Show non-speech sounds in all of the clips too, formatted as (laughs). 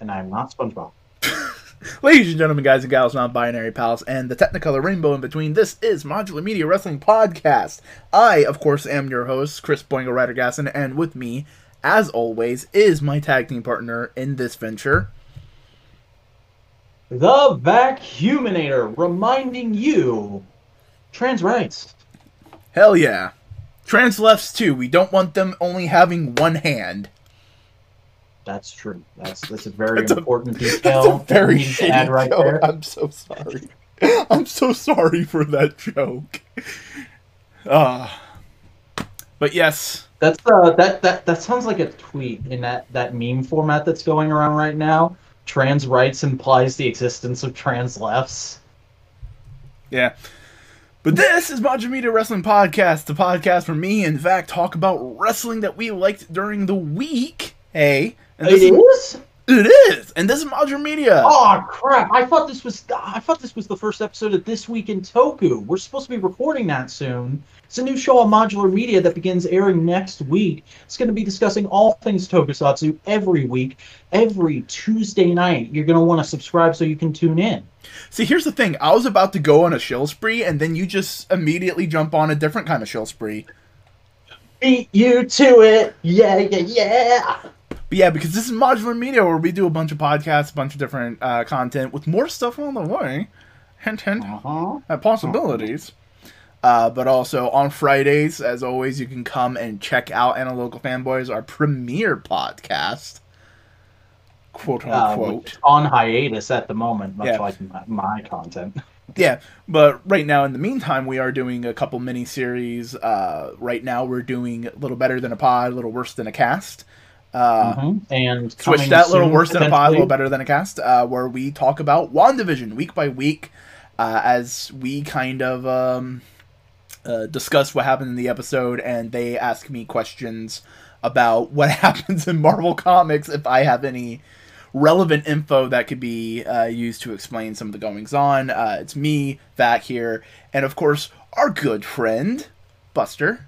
and I'm not SpongeBob. (laughs) Ladies and gentlemen, guys and gals, non-binary pals, and the Technicolor rainbow in between, this is Modular Media Wrestling Podcast. I, of course, am your host, Chris Boingo Ryder Gasson, and with me, as always, is my tag team partner in this venture. The Vacuuminator, reminding you, trans rights. Hell yeah. Trans lefts too. We don't want them only having one hand. That's true. That's that's a very That's a- important That's detail. a very that we need to add shitty right joke. there. I'm so sorry. (laughs) I'm so sorry for that joke. Ah. but yes, That's uh, that that that sounds like a tweet in that that meme format that's going around right now. Trans rights implies the existence of trans lefts. Yeah. But this is Media Wrestling Podcast, the podcast where me in fact, talk about wrestling that we liked during the week. Hey, and this It is, is. it is, and this is Mojo Media. Oh crap! I thought this was I thought this was the first episode of this week in Toku. We're supposed to be recording that soon. It's a new show on Modular Media that begins airing next week. It's going to be discussing all things Tokusatsu every week, every Tuesday night. You're going to want to subscribe so you can tune in. See, here's the thing: I was about to go on a shill spree, and then you just immediately jump on a different kind of shill spree. Beat you to it, yeah, yeah, yeah. But yeah, because this is Modular Media, where we do a bunch of podcasts, a bunch of different uh, content, with more stuff on the way. Hint, hint. Uh-huh. uh, possibilities. Uh, but also on Fridays, as always, you can come and check out Analocal Fanboys, our premiere podcast, quote Uh, unquote. is on hiatus at the moment, much Yeah. like my, my content. (laughs) Yeah, but right now, in the meantime, we are doing a couple mini series. Uh, right now, we're doing a little better than a pod, a little worse than a cast. Uh, Mhm. And switch that little worse than a pod, a little better than a cast, uh, where we talk about WandaVision week by week uh, as we kind of um, uh, discuss what happened in the episode, and they ask me questions about (laughs) what happens in Marvel Comics if I have any relevant info that could be uh, used to explain some of the goings on. Uh, it's me, Vac here, and of course, our good friend, Buster.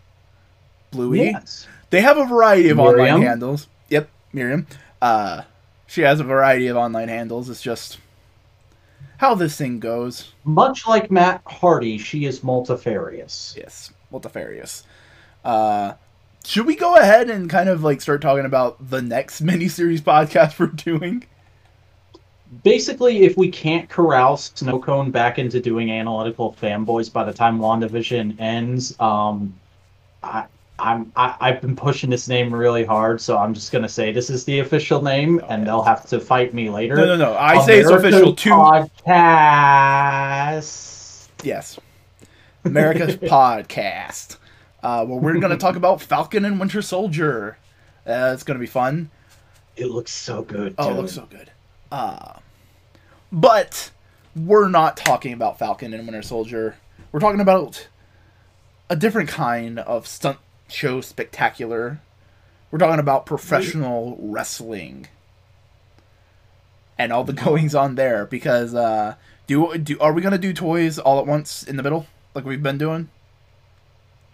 Bluey. Yes. They have a variety of Miriam? online handles. Yep, Miriam. Uh, she has a variety of online handles. It's just how this thing goes. Much like Matt Hardy, she is multifarious. Yes, multifarious. Uh, should we go ahead and kind of like start talking about the next (laughs) miniseries podcast we're doing? Basically, if we can't corral Snowcone back into doing analytical fanboys by the time WandaVision ends, um, I, I'm I, I've been pushing this name really hard, so I'm just gonna say this is the official name, and they'll have to fight me later. No, no, no. I say it's official too. Podcast. Yes, America's (laughs) podcast. Uh, where we're going to talk about Falcon and Winter Soldier. Uh, it's going to be fun. It looks so good. Oh, it looks so good. Uh, but we're not talking about Falcon and Winter Soldier. We're talking about a different kind of stunt show spectacular. We're talking about professional wrestling and all the goings on there. Because uh, do do are we gonna do toys all at once in the middle like we've been doing?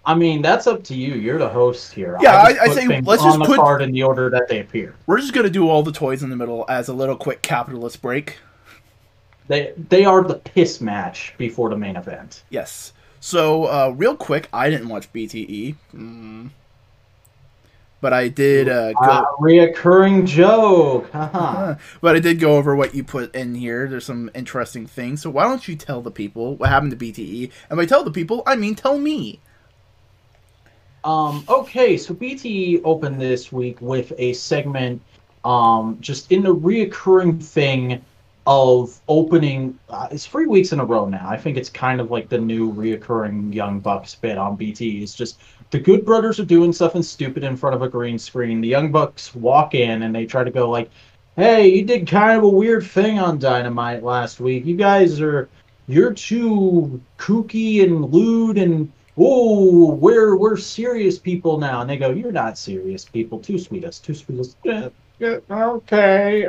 I mean, that's up to you. You're the host here. Yeah, just I- I say let's just put- card in the order that they appear. We're just gonna do all the toys in the middle as a little quick capitalist break. They they are the piss match before the main event. Yes. So, uh, real quick, I didn't watch BTE, mm. but I did uh, go. Ah, reoccurring joke. Uh, (laughs) but I did go over what you put in here. There's some interesting things. So why don't you tell the people what happened to BTE? And by tell the people, I mean tell me. Um, okay, so BTE opened this week with a segment um, just in the reoccurring thing of opening. Uh, it's three weeks in a row now. I think it's kind of like the new reoccurring Young Bucks bit on BT. It's just the Good Brothers are doing something stupid in front of a green screen. The Young Bucks walk in and they try to go like, "Hey, you did kind of a weird thing on Dynamite last week. You guys are." You're too kooky and lewd and oh, we're we're serious people now. And they go, you're not serious people. Too sweet us, too sweet us. Okay, okay.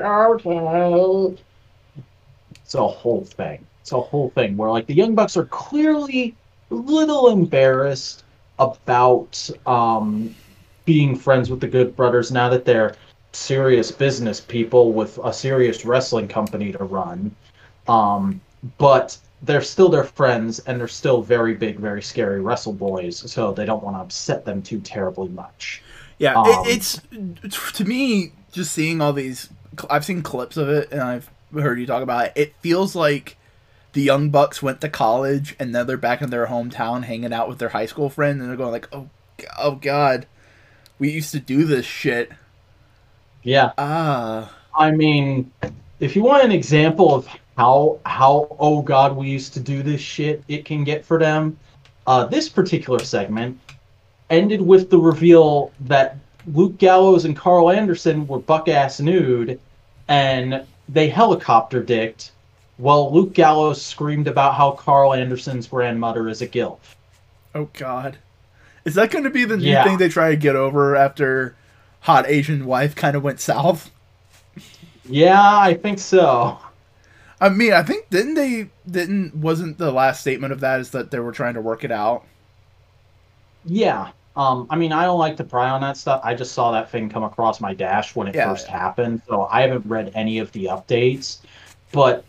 It's a whole thing. It's a whole thing where like the Young Bucks are clearly a little embarrassed about um being friends with the Good Brothers now that they're serious business people with a serious wrestling company to run. Um, but they're still their friends and they're still very big, very scary wrestle boys, so they don't want to upset them too terribly much. Yeah, Um, it, it's to me just seeing all these. I've seen clips of it and I've heard you talk about it. It feels like the young bucks went to college and now they're back in their hometown hanging out with their high school friend and they're going like, "Oh, oh God, we used to do this shit." Yeah, Ah, I mean, if you want an example of how how oh god we used to do this shit, it can get for them. Uh, this particular segment ended with the reveal that Luke Gallows and Karl Anderson were buck ass nude, and they helicopter dicked. While Luke Gallows screamed about how Karl Anderson's grandmother is a gilf. oh God, is that going to be the new Yeah. thing they try to get over after hot Asian wife kind of went south? Yeah, I think so. I mean, I think didn't they didn't wasn't the last statement of that is that they were trying to work it out. Yeah. Um, I mean, I don't like to pry on that stuff. I just saw that thing come across my dash when it Yeah. first happened, so I haven't read any of the updates. But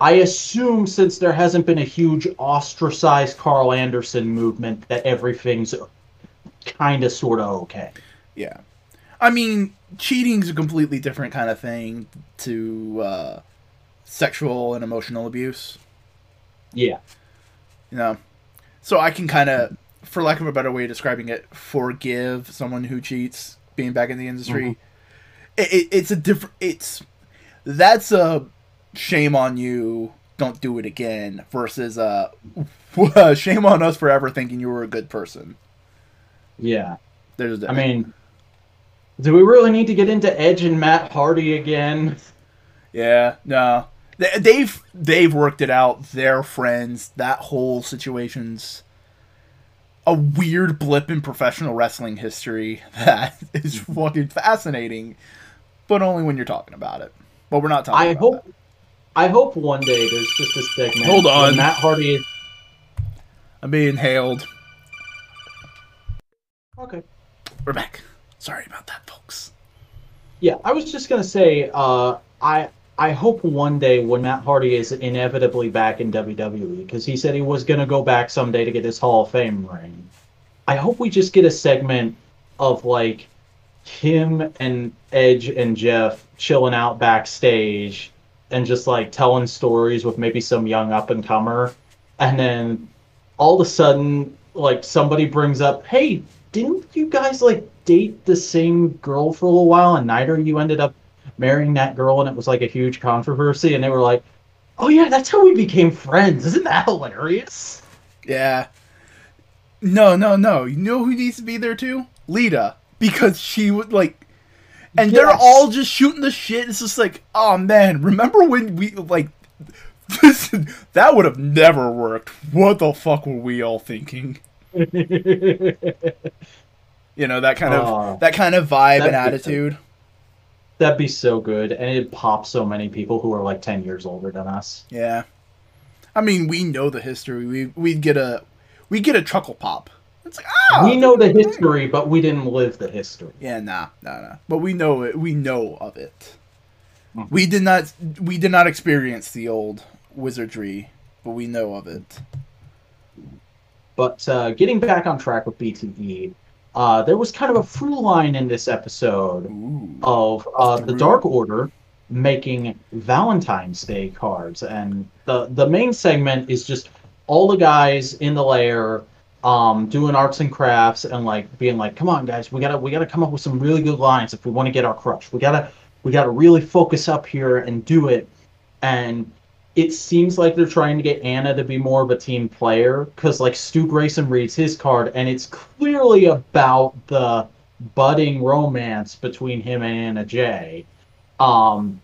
I assume since there hasn't been a huge ostracized Karl Anderson movement, that everything's kind of sort of okay. Yeah. I mean, cheating's a completely different kind of thing to uh, sexual and emotional abuse, Yeah. you know. So I can kind of, for lack of a better way of describing it, forgive someone who cheats being back in the industry. It, it, it's a different. It's that's a shame on you. Don't do it again. Versus uh, (laughs) shame on us for ever thinking you were a good person. Yeah. There's. I mean, do we really need to get into Edge and Matt Hardy again? Yeah, no. They- They've they've worked it out. They're friends. That whole situation's a weird blip in professional wrestling history (laughs) that is fucking fascinating, but only when you're talking about it. But we're not talking. I about hope. that. I hope one day there's just a segment. Hold on. Matt Hardy. I'm being hailed. Okay. We're back. Sorry about that, folks. Yeah, I was just gonna say, uh, I I hope one day when Matt Hardy is inevitably back in WWE, because he said he was gonna go back someday to get his Hall of Fame ring. I hope we just get a segment of like him and Edge and Jeff chilling out backstage and just like telling stories with maybe some young up and comer, and then all of a sudden, like somebody brings up, "Hey, didn't you guys like date the same girl for a little while and neither you ended up marrying that girl and it was like a huge controversy and they were like oh yeah that's how we became friends isn't that hilarious Yeah. No, no, no. You know who needs to be there too? Lita, because she would like, and they're all just shooting the shit. It's just like, oh man, remember when we like (laughs) this? That would have never worked. What the fuck were we all thinking? (laughs) You know that kind of Aw. that kind of vibe and attitude. That'd be so good and it'd pop so many people who are like 10 years older than us Yeah. I mean, we know the history. We we'd get a we get a chuckle pop. It's like ah, we know the history but we didn't live the history Yeah, nah, nah, nah. But we know it. We know of it. Mhm. We did not. We did not experience the old wizardry, but we know of it. But uh, getting back on track with BTE, uh, there was kind of a through line in this episode Ooh. of uh, the? Dark Order making Valentine's Day cards, and the the main segment is just all the guys in the lair um, doing arts and crafts and like being like, "Come on, guys, we gotta we gotta come up with some really good lines if we want to get our crush. We gotta we gotta really focus up here and do it." And it seems like they're trying to get Anna to be more of a team player because like Stu Grayson reads his card and it's clearly about the budding romance between him and Anna Jay. Um,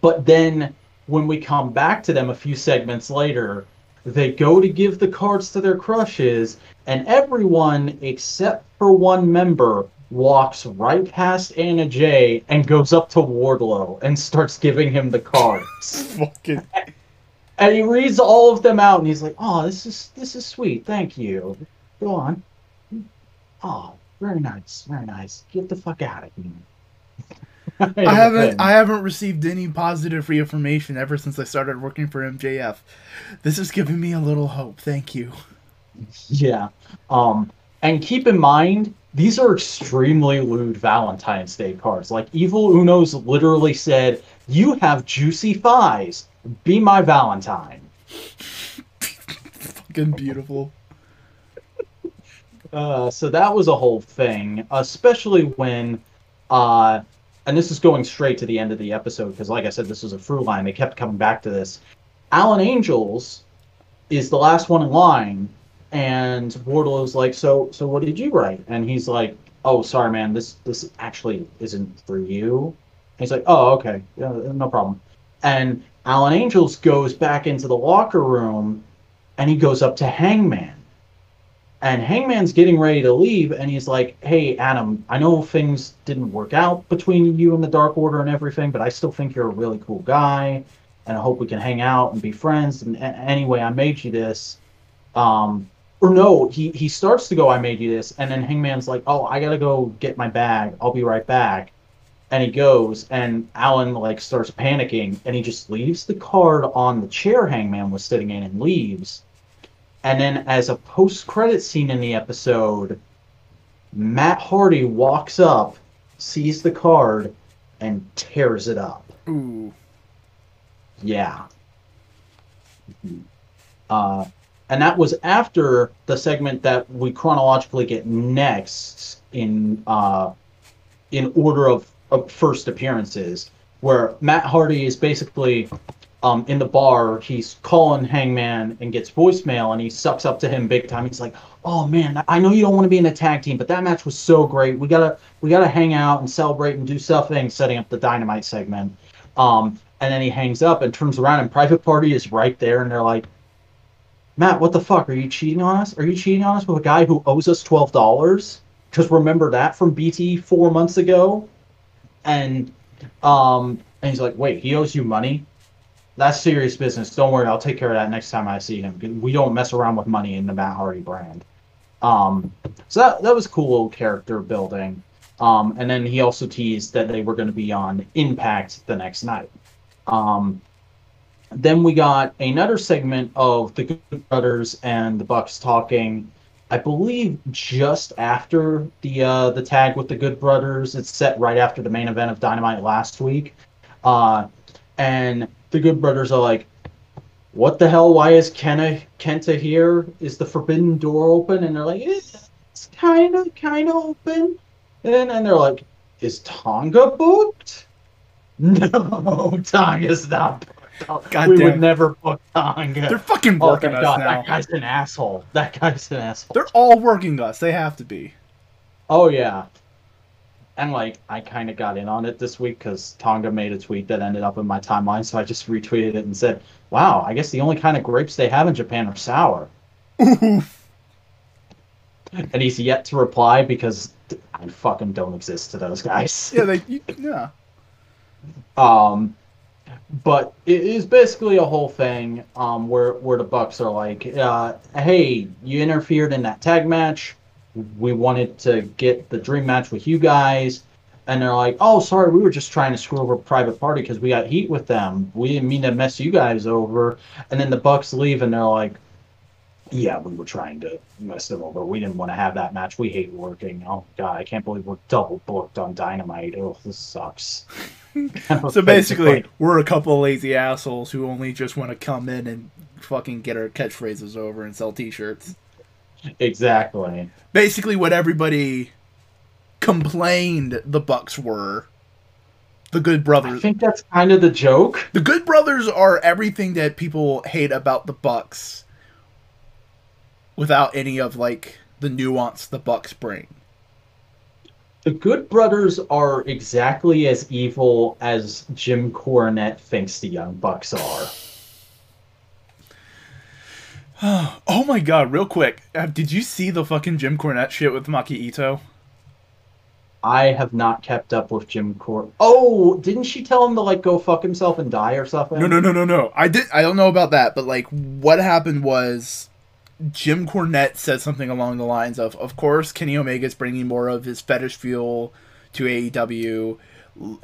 but then when we come back to them a few segments later, they go to give the cards to their crushes, and everyone except for one member walks right past Anna Jay and goes up to Wardlow and starts giving him the cards. (laughs) Fucking and he reads all of them out, and he's like, "Oh, this is this is sweet. Thank you. Go on. Oh, very nice, very nice. Get the fuck out of here." I (laughs) haven't I haven't received any positive reaffirmation ever since I started working for MJF. This is giving me a little hope. Thank you. (laughs) Yeah. Um and keep in mind these are extremely lewd Valentine's Day cards. Like Evil Uno's literally said, "You have juicy thighs. Be my Valentine." Fucking beautiful. Uh, so that was a whole thing, especially when, uh, and this is going straight to the end of the episode because, like I said, this was a through line. They kept coming back to this. Alan Angels is the last one in line, and Wardlow's like, "So, so what did you write?" And he's like, "Oh, sorry, man. This this actually isn't for you." And he's like, "Oh, okay, yeah, no problem." And Alan Angels goes back into the locker room, and he goes up to Hangman and Hangman's getting ready to leave, and he's like, "Hey, Adam, I know things didn't work out between you and the Dark Order and everything, but I still think you're a really cool guy, and I hope we can hang out and be friends." And anyway, I made you this. Um, or no, he he starts to go, "I made you this," and then Hangman's like, "Oh, I gotta go get my bag. I'll be right back." And he goes, and Alan like starts panicking, and he just leaves the card on the chair Hangman was sitting in and leaves and then, as a post credit scene in the episode, Matt Hardy walks up, sees the card, and tears it up. Ooh. Yeah. Uh, and that was after the segment that we chronologically get next in uh, in order of, of first appearances, where Matt Hardy is basically um, in the bar, he's calling Hangman and gets voicemail, and he sucks up to him big time. He's like, "Oh man, I know you don't want to be in a tag team, but that match was so great. We gotta we gotta hang out and celebrate and do something." Setting up the Dynamite segment, um, and then he hangs up and turns around, and Private Party is right there, and they're like, "Matt, what the fuck? Are you cheating on us? Are you cheating on us with a guy who owes us twelve dollars?" Because remember that from BT four months ago, and um, and he's like, "Wait, he owes you money?" that's serious business. Don't worry, I'll take care of that next time I see him. We don't mess around with money in the Matt Hardy brand. Um, so that that was cool character building. Um, and then he also teased that they were going to be on Impact the next night. Um, then we got another segment of the Good Brothers and the Bucks talking. I believe just after the uh, the tag with the Good Brothers, it's set right after the main event of Dynamite last week, uh, and the Good Brothers are like, "What the hell? Why is Kenna Kenta here? Is the forbidden door open?" And they're like, "It's kind of kind of open." And and they're like, "Is Tonga booked?" (laughs) No, Tonga's not. God we damn. would never book Tonga. They're fucking oh, working oh, us God, now. That guy's an asshole. That guy's an asshole. They're all working us. They have to be. Oh yeah and like I kind of got in on it this week because Tonga made a tweet that ended up in my timeline, so I just retweeted it and said, "Wow, I guess the only kind of grapes they have in Japan are sour." and he's yet to reply because I fucking don't exist to those guys. Yeah, they yeah. (laughs) Um, but it is basically a whole thing um where where the Bucks are like, uh, "Hey, you interfered in that tag match." we wanted to get the dream match with you guys. And they're like oh sorry we were just trying to screw over private party because we got heat with them. We didn't mean to mess you guys over. And then the bucks leave and they're like yeah we were trying to mess them over we didn't want to have that match we hate working oh god i can't believe we're double booked on dynamite oh this sucks (laughs) so basically we're a couple lazy assholes who only just want to come in and fucking get our catchphrases over and sell t-shirts Exactly. Basically, what everybody complained the Bucks were. The Good Brothers. I think that's kind of the joke. The Good Brothers are everything that people hate about the Bucks, without any of like the nuance the Bucks bring. The Good Brothers are exactly as evil as Jim Cornette thinks the Young Bucks are. (sighs) oh my god, real quick. Uh, did you see the fucking Jim Cornette shit with Maki Ito? I have not kept up with Jim Cornette. Oh, didn't she tell him to like go fuck himself and die or something? No, no, no, no, no. I did. I don't know about that, but like, what happened was Jim Cornette said something along the lines of, "Of course, Kenny Omega is bringing more of his fetish fuel to AEW.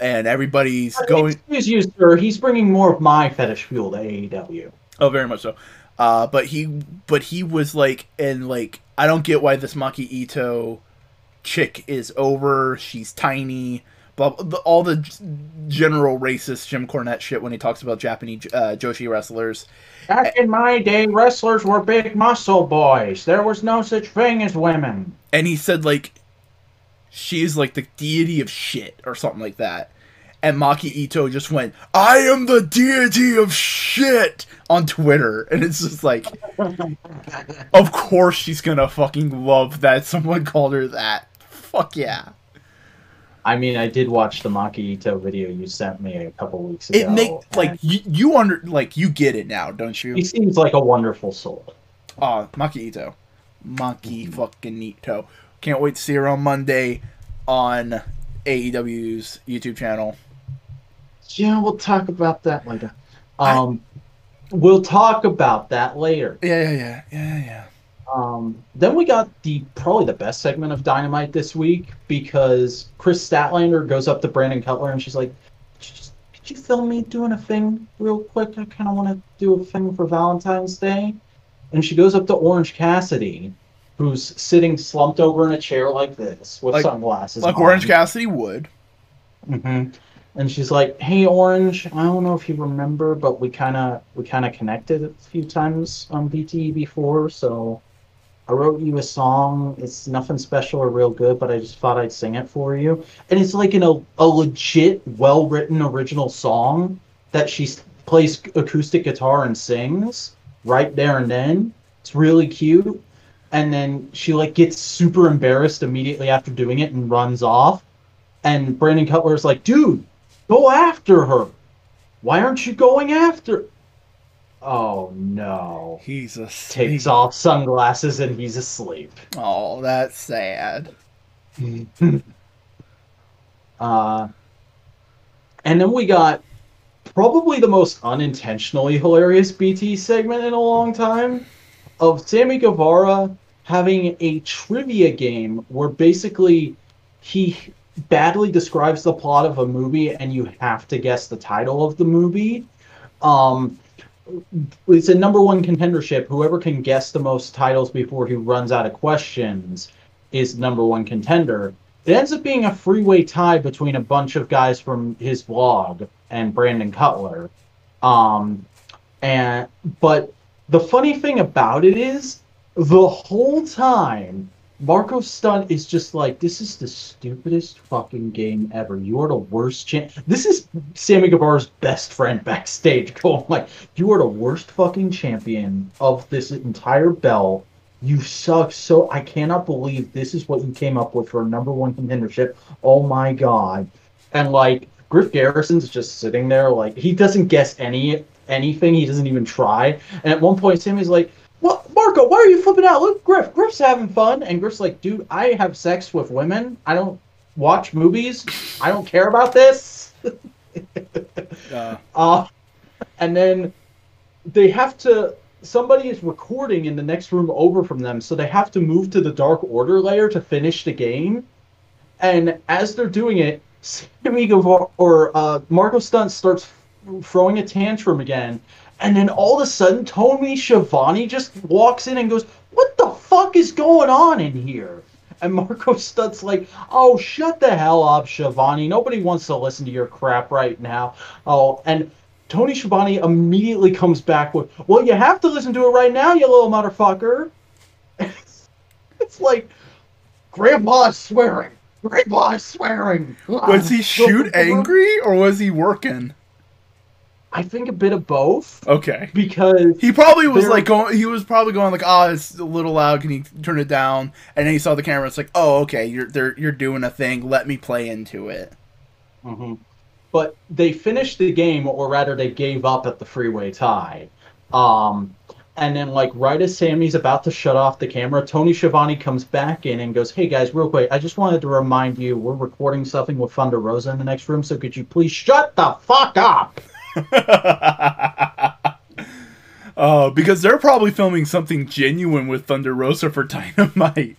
and everybody's I mean, going. Excuse you, sir. He's bringing more of my fetish fuel to AEW. Oh, very much so. Uh, but he, but he was like, and like, I don't get why this Maki Ito chick is over. She's tiny. All the general racist Jim Cornette shit when he talks about Japanese uh, Joshi wrestlers. Back in my day, wrestlers were big muscle boys. There was no such thing as women. And he said like, she's like the deity of shit or something like that. And Maki Ito just went, "I am the deity of shit" on Twitter, and it's just like, (laughs) of course she's gonna fucking love that someone called her that. Fuck yeah. I mean, I did watch the Maki Ito video you sent me a couple weeks ago. It make like you, you under like you get it now, don't you? he seems like a wonderful soul. Ah, Maki Ito, Maki fucking Ito. Can't wait to see her on Monday on AEW's YouTube channel. Yeah, we'll talk about that later. I- Um, we'll talk about that later. Yeah, yeah, yeah, yeah, yeah. Um, then we got the probably the best segment of Dynamite this week because Kris Statlander goes up to Brandon Cutler and she's like, "Could you just- "Could you film me doing a thing real quick? I kind of want to do a thing for Valentine's Day." And she goes up to Orange Cassidy, who's sitting slumped over in a chair like this with Like- sunglasses. Like on. Orange Cassidy would. hmm And she's like, "Hey, Orange, I don't know if you remember, but we kind of we kind of connected a few times on BTE before, so I wrote you a song. It's nothing special or real good, but I just thought I'd sing it for you. And it's like a, a legit, well written original song that she plays acoustic guitar and sings right there and then. It's really cute. And then she like gets super embarrassed immediately after doing it and runs off. And Brandon Cutler's like, dude, go after her. Why aren't you going after? Oh no. He's a Takes off sunglasses and he's asleep. Oh, that's sad. (laughs) uh, and then we got probably the most unintentionally hilarious BT segment in a long time of Sammy Guevara having a trivia game where basically he badly describes the plot of a movie and you have to guess the title of the movie. Um, it's a number one contendership. Whoever can guess the most titles before he runs out of questions is number one contender. It ends up being a freeway tie between a bunch of guys from his blog and Brandon Cutler. Um, and but the funny thing about it is the whole time Marco Stunt is just like, this is the stupidest fucking game ever. You are the worst champ. This is Sammy Guevara's best friend backstage (laughs) oh going like, you are the worst fucking champion of this entire belt. You suck so. I cannot believe this is what you came up with for a number one contendership. Oh my god! And like Griff Garrison's just sitting there, like he doesn't guess any anything. He doesn't even try. And at one point, Sammy's like, "What, Marco? Why are you flipping out? Look, Griff. Griff's having fun." And Griff's like, "Dude, I have sex with women. I don't watch movies. I don't care about this." (laughs) Uh, Uh, and then they have to. Somebody is recording in the next room over from them, so they have to move to the Dark Order lair to finish the game. And as they're doing it, Sammy Guevara or uh, Marco Stunt starts throwing a tantrum again, and then all of a sudden, Tony Schiavone just walks in and goes, "What the fuck is going on in here?" And Marco (laughs) Stunt's like, "Oh, shut the hell up, Schiavone. Nobody wants to listen to your crap right now." Oh, and Tony Schiavone immediately comes back with, "Well, you have to listen to it right now, you little motherfucker." (laughs) it's like, Grandpa's swearing. Grandpa's swearing. was he (laughs) shoot angry or was he working? I think a bit of both Okay. because He probably was like going. He was probably going like, "Ah, it's a little loud. Can you turn it down?" And then he saw the camera. It's like, "Oh, okay. You're they're, you're doing a thing. Let me play into it." hmm But they finished the game, or rather, they gave up at the freeway tie. Um, and then, like, right as Sammy's about to shut off the camera, Tony Schiavone comes back in and goes, "Hey guys, real quick, I just wanted to remind you we're recording something with Thunder Rosa in the next room, so could you please shut the fuck up?" (laughs) uh, because they're probably filming something genuine with Thunder Rosa for (laughs) Dynamite.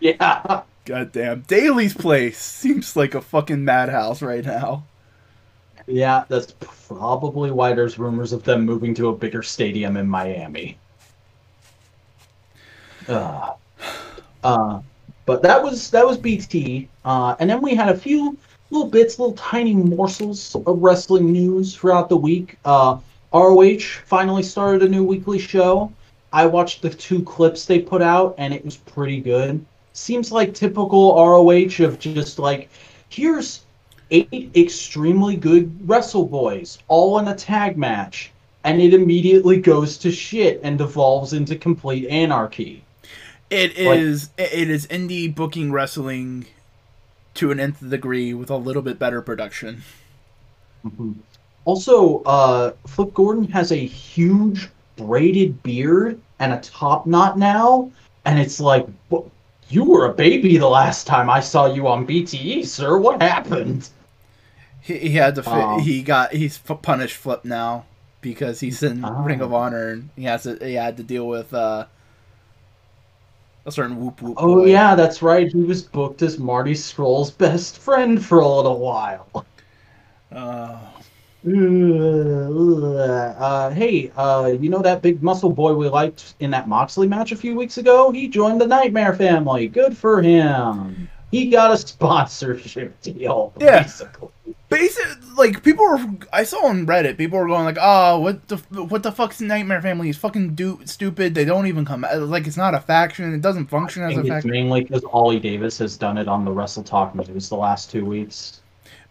Yeah. Goddamn. Daily's place seems like a fucking madhouse right now. Yeah, that's probably why there's rumors of them moving to a bigger stadium in Miami. Uh, uh, but that was that was BT, uh, and then we had a few little bits, little tiny morsels of wrestling news throughout the week. Uh, ROH finally started a new weekly show. I watched the two clips they put out, and it was pretty good. Seems like typical ROH of just like, here's eight extremely good wrestle boys, all in a tag match, and it immediately goes to shit and devolves into complete anarchy. It is like, it is indie booking wrestling to an nth degree with a little bit better production. Mm-hmm. Also, uh, Flip Gordon has a huge braided beard and a top knot now, and it's like, you were a baby the last time I saw you on BTE, sir. What happened? He, he had to. Fi- um, he got. He's punished Flip now because he's in Ring of ah. Honor and he has to. He had to deal with uh, a certain whoop whoop. Oh boy. yeah, that's right. He was booked as Marty Scurll's best friend for a little while. Uh, (laughs) uh, hey, uh, you know that big muscle boy we liked in that Moxley match a few weeks ago? He joined the Nightmare family. Good for him. He got a sponsorship (laughs) deal. Yeah. Basically. Basic, like people were. I saw on Reddit, people were going like, "Oh, what the what the fuck's Nightmare Family? Is fucking do- stupid. They don't even come. Like it's not a faction. It doesn't function as a faction." Mainly because Oli Davis has done it on the Wrestle Talk news the last two weeks.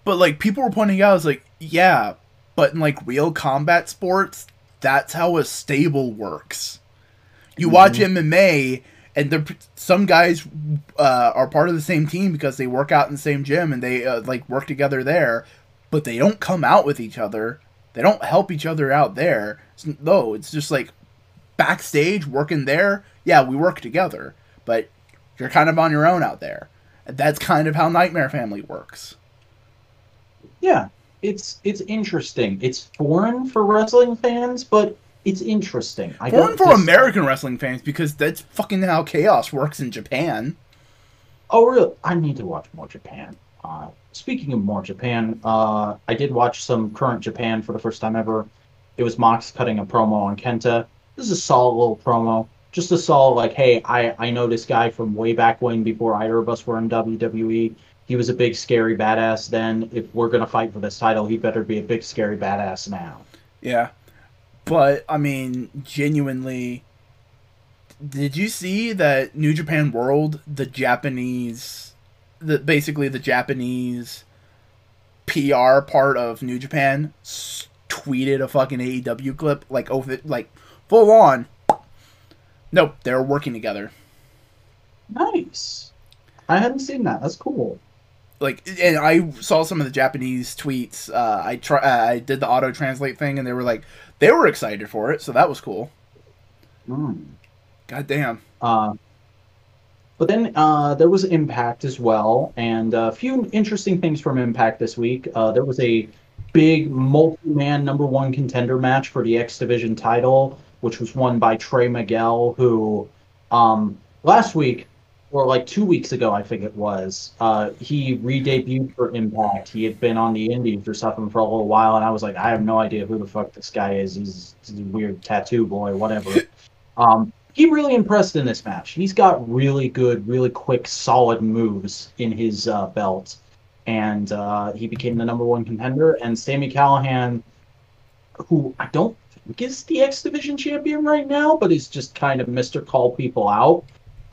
But like people were pointing out, it's like, yeah, but in like real combat sports, that's how a stable works. You mm-hmm. watch MMA, and they're some guys uh, are part of the same team because they work out in the same gym and they uh, like work together there, but they don't come out with each other. They don't help each other out there. No, it's just like backstage working there. Yeah, we work together, but you're kind of on your own out there. That's kind of how Nightmare Family works. Yeah, it's it's interesting. It's foreign for wrestling fans, but it's interesting. I Foreign for American wrestling fans because that's fucking how chaos works in Japan. Oh, really? I need to watch more Japan. Uh, speaking of more Japan, uh, I did watch some current Japan for the first time ever. It was Mox cutting a promo on Kenta. This is a solid little promo. Just a solid, like, hey, I, I know this guy from way back when before either of us were in WWE. He was a big, scary badass then. If we're going to fight for this title, he better be a big, scary badass now. Yeah. But I mean, genuinely, did you see that New Japan World, the Japanese, the basically the Japanese PR part of New Japan, tweeted a fucking AEW clip like over like full on. Nope, they're working together. Nice. I hadn't seen that. That's cool. Like, and I saw some of the Japanese tweets. Uh, I try, uh, I did the auto translate thing, and they were like, they were excited for it, so that was cool. Mm. God damn. Uh, but then uh, there was Impact as well, and a few interesting things from Impact this week. Uh, there was a big multi-man number one contender match for the X Division title, which was won by Trey Miguel, who um, last week or like two weeks ago, I think it was, uh, he re-debuted for Impact. He had been on the Indies or something for a little while, and I was like, I have no idea who the fuck this guy is. He's, he's a weird tattoo boy, whatever. (laughs) um, he really impressed in this match. He's got really good, really quick, solid moves in his uh, belt, and uh, he became the number one contender. And Sami Callihan, who I don't think is the X Division champion right now, but he's just kind of Mister Call People Out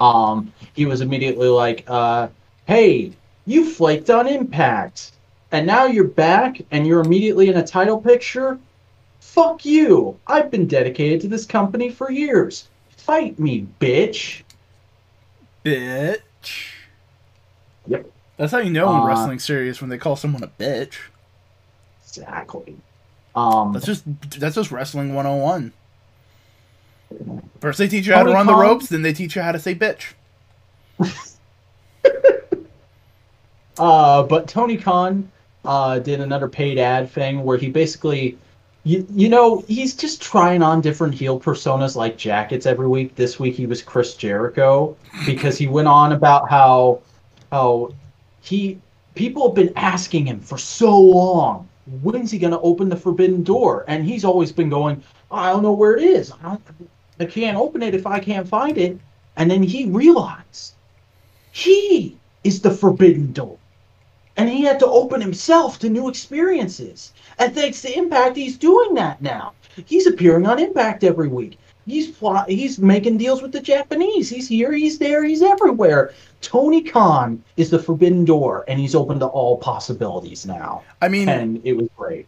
um, he was immediately like, uh, "Hey, you flaked on Impact, and now you're back, and you're immediately in a title picture. Fuck you! I've been dedicated to this company for years. Fight me, bitch." Bitch. Yep. That's how you know uh, in wrestling serious when they call someone a bitch. Exactly. Um, that's just that's just wrestling 101. First they teach you how to run the ropes, then they teach you how to say bitch. (laughs) uh, but Tony Khan uh, did another paid ad thing where he basically, you, you know, he's just trying on different heel personas like jackets every week. This week he was Chris Jericho because he went on about how how he people have been asking him for so long, when's he going to open the forbidden door? And he's always been going, I don't know where it is. I, I can't open it if I can't find it. And then he realized he is the forbidden door. And he had to open himself to new experiences. And thanks to Impact, he's doing that now. He's appearing on Impact every week. He's fly, he's making deals with the Japanese. He's here, he's there, he's everywhere. Tony Khan is the forbidden door, and he's open to all possibilities now. I mean, and it was great.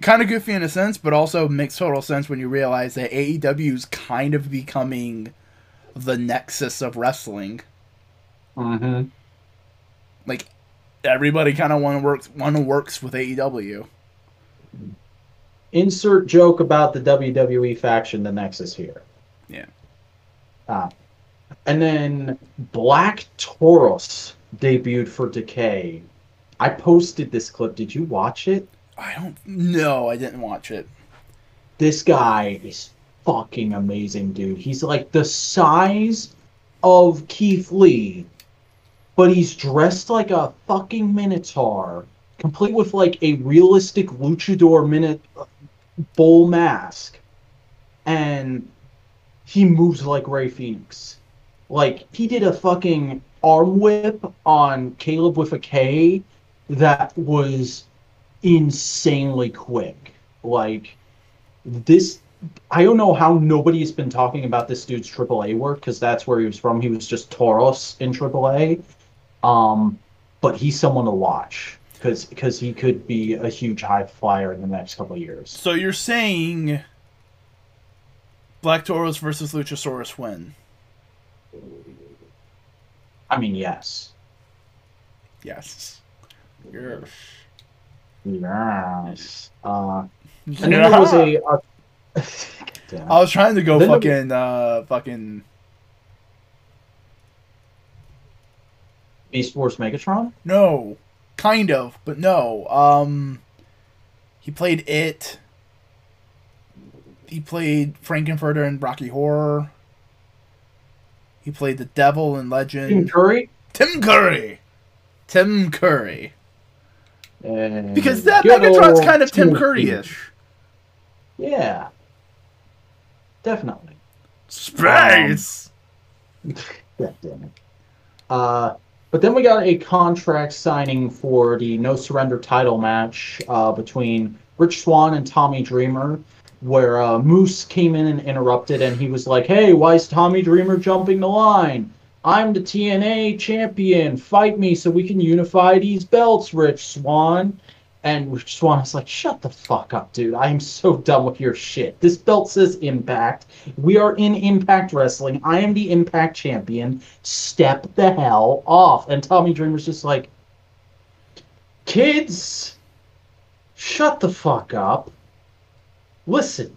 Kind of goofy in a sense, but also makes total sense when you realize that AEW is kind of becoming the nexus of wrestling. Mm-hmm. Like everybody kind of want to work want to works with AEW. Insert joke about the WWE faction, the Nexus here. Yeah. Ah. And then Black Taurus debuted for Decay. I posted this clip. Did you watch it? I don't no, I didn't watch it. This guy is fucking amazing, dude. He's like the size of Keith Lee, but he's dressed like a fucking minotaur, complete with like a realistic luchador minute uh, bull mask. And he moves like Rey Fenix. Like he did a fucking arm whip on Caleb with a K that was insanely quick. Like this I don't know how nobody's been talking about this dude's AAA work because that's where he was from. He was just Taurus in AAA. Um, but he's someone to watch because because he could be a huge high flyer in the next couple of years. So you're saying Black Taurus versus Luchasaurus win? I mean, yes. Yes. Yes. Yes. Uh, and then there was a. a (laughs) I was trying to go then fucking the, uh fucking Beast Wars Megatron? No. Kind of, but no. Um he played it. He played Frank-N-Furter in Rocky Horror. He played the Devil in Legend. Tim Curry? Tim Curry. Tim Curry. And because that Megatron's kind of Tim Curry-ish. Yeah. Definitely. Space. Um, (laughs) God damn it. Uh, but then we got a contract signing for the No Surrender title match uh, between Rich Swann and Tommy Dreamer, where uh, Moose came in and interrupted, and he was like, "Hey, why is Tommy Dreamer jumping the line? I'm the TNA champion. Fight me so we can unify these belts, Rich Swann. And Rich Swann is like, shut the fuck up, dude. I am so (laughs) done with your shit. This belt says Impact. We are in Impact Wrestling. I am the Impact champion. Step the hell off. And Tommy Dreamer's just like, kids, shut the fuck up. Listen,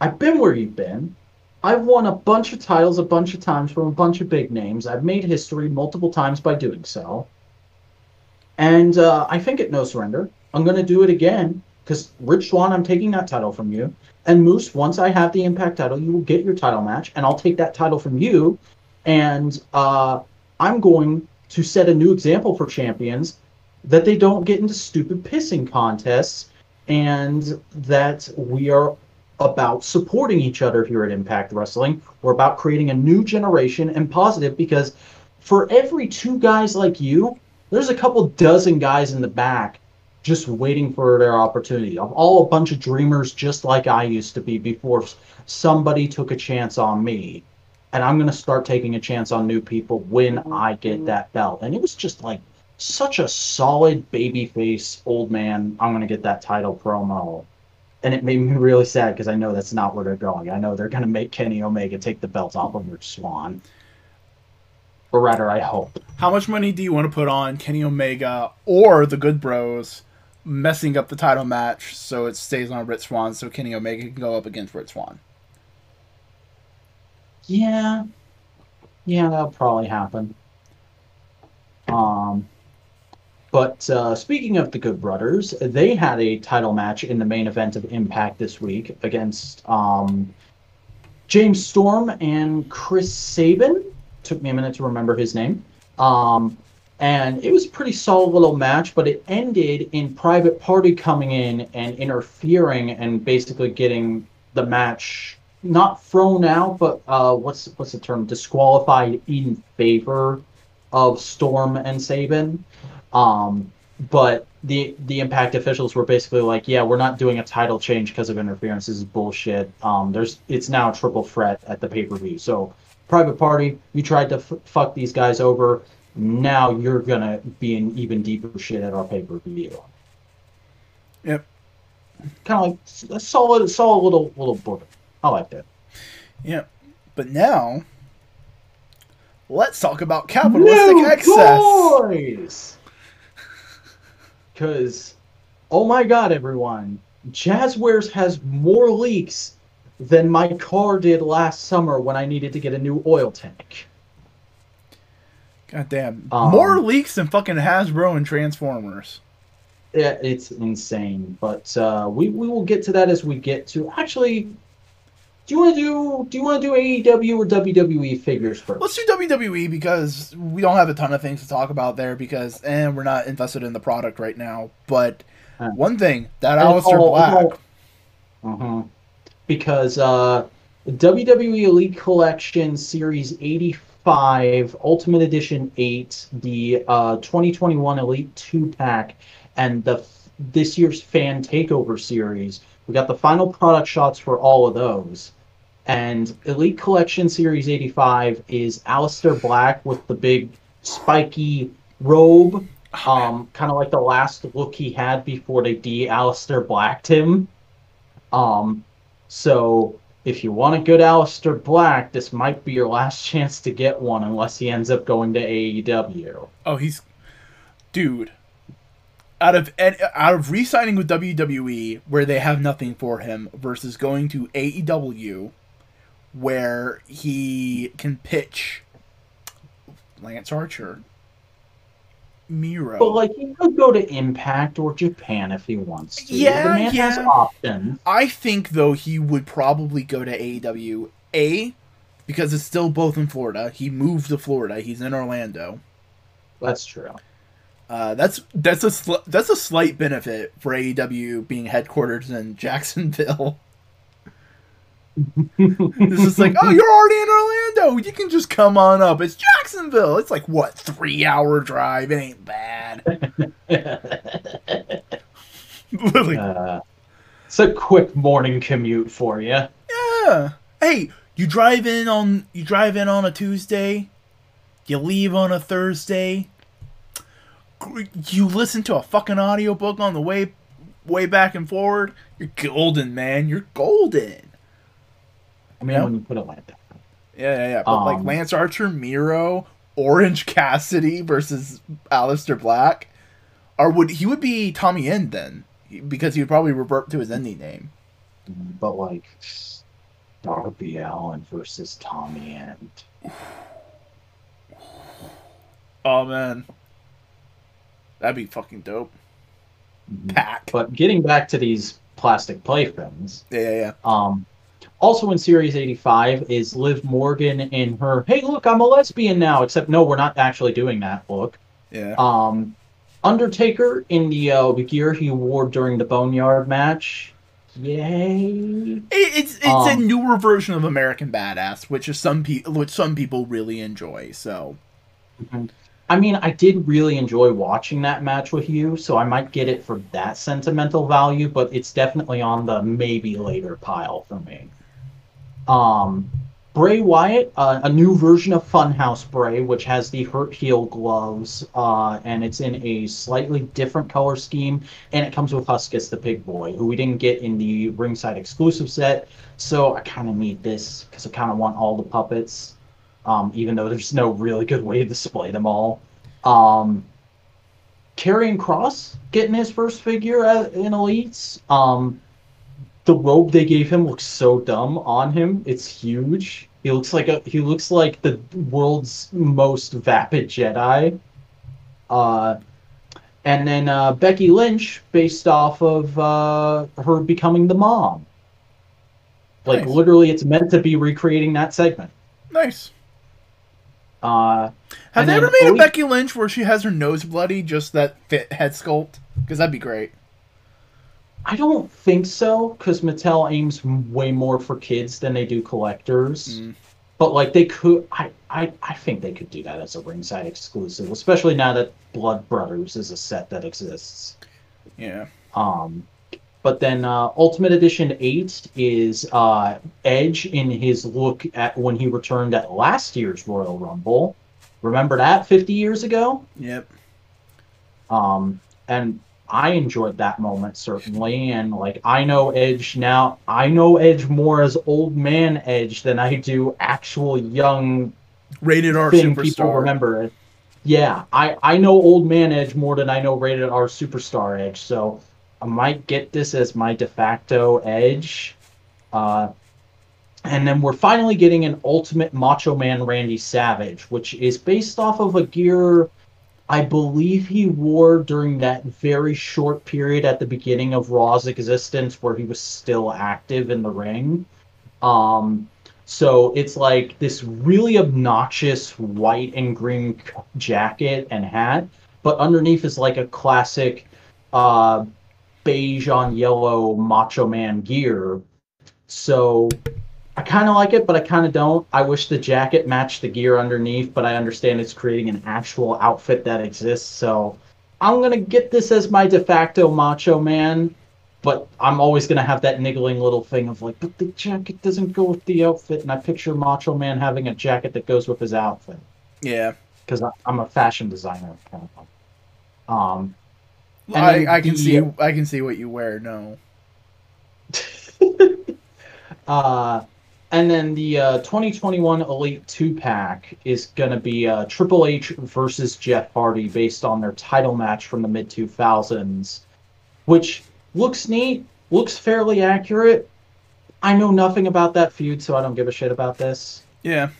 I've been where you've been. I've won a bunch of titles a bunch of times from a bunch of big names. I've made history multiple times by doing so. And uh, I think at No Surrender, I'm going to do it again because Rich Swann, I'm taking that title from you. And Moose, once I have the Impact title, you will get your title match, and I'll take that title from you. And uh, I'm going to set a new example for champions that they don't get into stupid pissing contests and that we are about supporting each other here at Impact Wrestling. We're about creating a new generation and positive because for every two guys like you, there's a couple dozen guys in the back just waiting for their opportunity. I'm All a bunch of dreamers just like I used to be before somebody took a chance on me. And I'm going to start taking a chance on new people when I get mm-hmm. that belt. And it was just like such a solid babyface old man. I'm going to get that title promo. And it made me really sad because I know that's not where they're going. I know they're going to make Kenny Omega take the belt off of Rich Swann, or rather, I hope. How much money do you want to put on Kenny Omega or the Good Bros messing up the title match so it stays on Rich Swann, so Kenny Omega can go up against Rich Swann? Yeah. Yeah, that'll probably happen. Um, but uh, speaking of the Good Brothers, they had a title match in the main event of Impact this week against um, James Storm and Chris Sabin took me a minute to remember his name. Um, and it was a pretty solid little match, but it ended in Private Party coming in and interfering and basically getting the match not thrown out, but uh, what's what's the term? Disqualified in favor of Storm and Sabin. Um, but the the Impact officials were basically like, "Yeah, we're not doing a title change because of interference. This is bullshit. Um, there's it's now a triple threat at the pay per view. So, Private Party, you tried to f- fuck these guys over. Now you're gonna be in even deeper shit at our pay per view. Yep. Kind of like a solid, solid little little book. I like that. Yep. But now, let's talk about capitalistic New excess. toys! Because, oh my god, everyone, Jazwares has more leaks than my car did last summer when I needed to get a new oil tank. God damn. Um, More leaks than fucking Hasbro and Transformers. Yeah, it's insane, but uh, we we will get to that as we get to. Actually, do you want to do do you want to do AEW or WWE figures first? Let's do WWE because we don't have a ton of things to talk about there because and we're not invested in the product right now. But Uh, one thing that Aleister all- Black, Mhm. Because uh, WWE Elite Collection Series 85, Ultimate Edition 8, the uh, 2021 Elite 2 pack, and the this year's Fan Takeover Series. We got the final product shots for all of those. And Elite Collection Series 85 is Aleister Black with the big spiky robe, um, kind of like the last look he had before they de Aleister Blacked him. Um, so if you want a good Aleister Black, this might be your last chance to get one, unless he ends up going to AEW. oh he's dude. Out of out of re-signing with WWE where they have nothing for him versus going to AEW where he can pitch Lance Archer, Miro. But like, he could go to Impact or Japan if he wants to. Yeah, the man has yeah. options. I think though he would probably go to AEW. A because it's still both in Florida. He moved to Florida. He's in Orlando. That's true. Uh, that's that's a sl- that's a slight benefit for AEW being headquartered in Jacksonville. (laughs) this is like, oh, you're already in Orlando. You can just come on up. It's Jacksonville. It's like what three hour drive. It ain't bad. (laughs) Literally, Uh, it's a quick morning commute for you. Yeah. Hey, you drive in on you drive in on a Tuesday, you leave on a Thursday. You listen to a fucking audiobook on the way way back and forward. You're golden, man. You're golden. I mean, Yeah. when you put it like that. Yeah, yeah, yeah. But like Um, Lance Archer, Miro, Orange Cassidy versus Aleister Black, or would he would be Tommy End then? Because he would probably revert to his ending name. But like, Darby Allin versus Tommy End. Oh man, that'd be fucking dope. Pack. But getting back to these plastic playthings, Yeah, yeah, yeah. um, also in Series 85 is Liv Morgan in her, hey, look, I'm a lesbian now, except no, we're not actually doing that look. Yeah. Um, Undertaker in the, uh, gear he wore during the Boneyard match. Yay. It, it's it's a Um, newer version of American Badass, which is some pe- which some people really enjoy. So I mean, I did really enjoy watching that match with you, so I might get it for that sentimental value, but it's definitely on the maybe later pile for me. Um, Bray Wyatt, uh, a new version of Funhouse Bray, which has the Hurt Heel gloves, uh, and it's in a slightly different color scheme, and it comes with Huskus the Pig Boy, who we didn't get in the ringside exclusive set, so I kind of need this because I kind of want all the puppets um, even though there's no really good way to display them all. Um, Karrion Kross getting his first figure at, in Elites. Um, the robe they gave him looks so dumb on him. It's huge. He looks like a he looks like the world's most vapid Jedi. Uh, and then uh, Becky Lynch, based off of uh, her becoming the mom. Like Nice. literally, it's meant to be recreating that segment. nice. Uh, Have they ever made a Becky Lynch where she has her nose bloody, just that fit head sculpt? Because that'd be great. I don't think so because Mattel aims m- way more for kids than they do collectors. Mm. But like they could, I, I I think they could do that as a ringside exclusive, especially now that Blood Brothers is a set that exists. Yeah. Um, but then uh, Ultimate Edition eight is uh, Edge in his look at when he returned at last year's Royal Rumble. Remember that fifty years ago? Yep. Um, and I enjoyed that moment certainly. And like I know Edge now, I know Edge more as old man Edge than I do actual young Rated R thing people superstar. remember it. Yeah, I I know old man Edge more than I know rated R superstar Edge. So I might get this as my de facto Edge. Uh, and then we're finally getting an Ultimate Macho Man Randy Savage, which is based off of a gear I believe he wore during that very short period at the beginning of Raw's existence where he was still active in the ring. Um, so it's like this really obnoxious white and green jacket and hat, but underneath is like a classic uh, beige on yellow Macho Man gear. So I kind of like it, but I kind of don't. I wish the jacket matched the gear underneath, but I understand it's creating an actual outfit that exists. So I'm gonna get this as my de facto Macho Man, but I'm always gonna have that niggling little thing of like, but the jacket doesn't go with the outfit, and I picture Macho Man having a jacket that goes with his outfit Yeah. because I'm a fashion designer. Kind of. Um, I, I can the- see I can see what you wear. No. (laughs) Uh, and then the uh, 2021 Elite 2 pack is going to be uh, Triple H versus Jeff Hardy based on their title match from the mid 2000s, which looks neat, looks fairly accurate. I know nothing about that feud, so I don't give a shit about this. Yeah.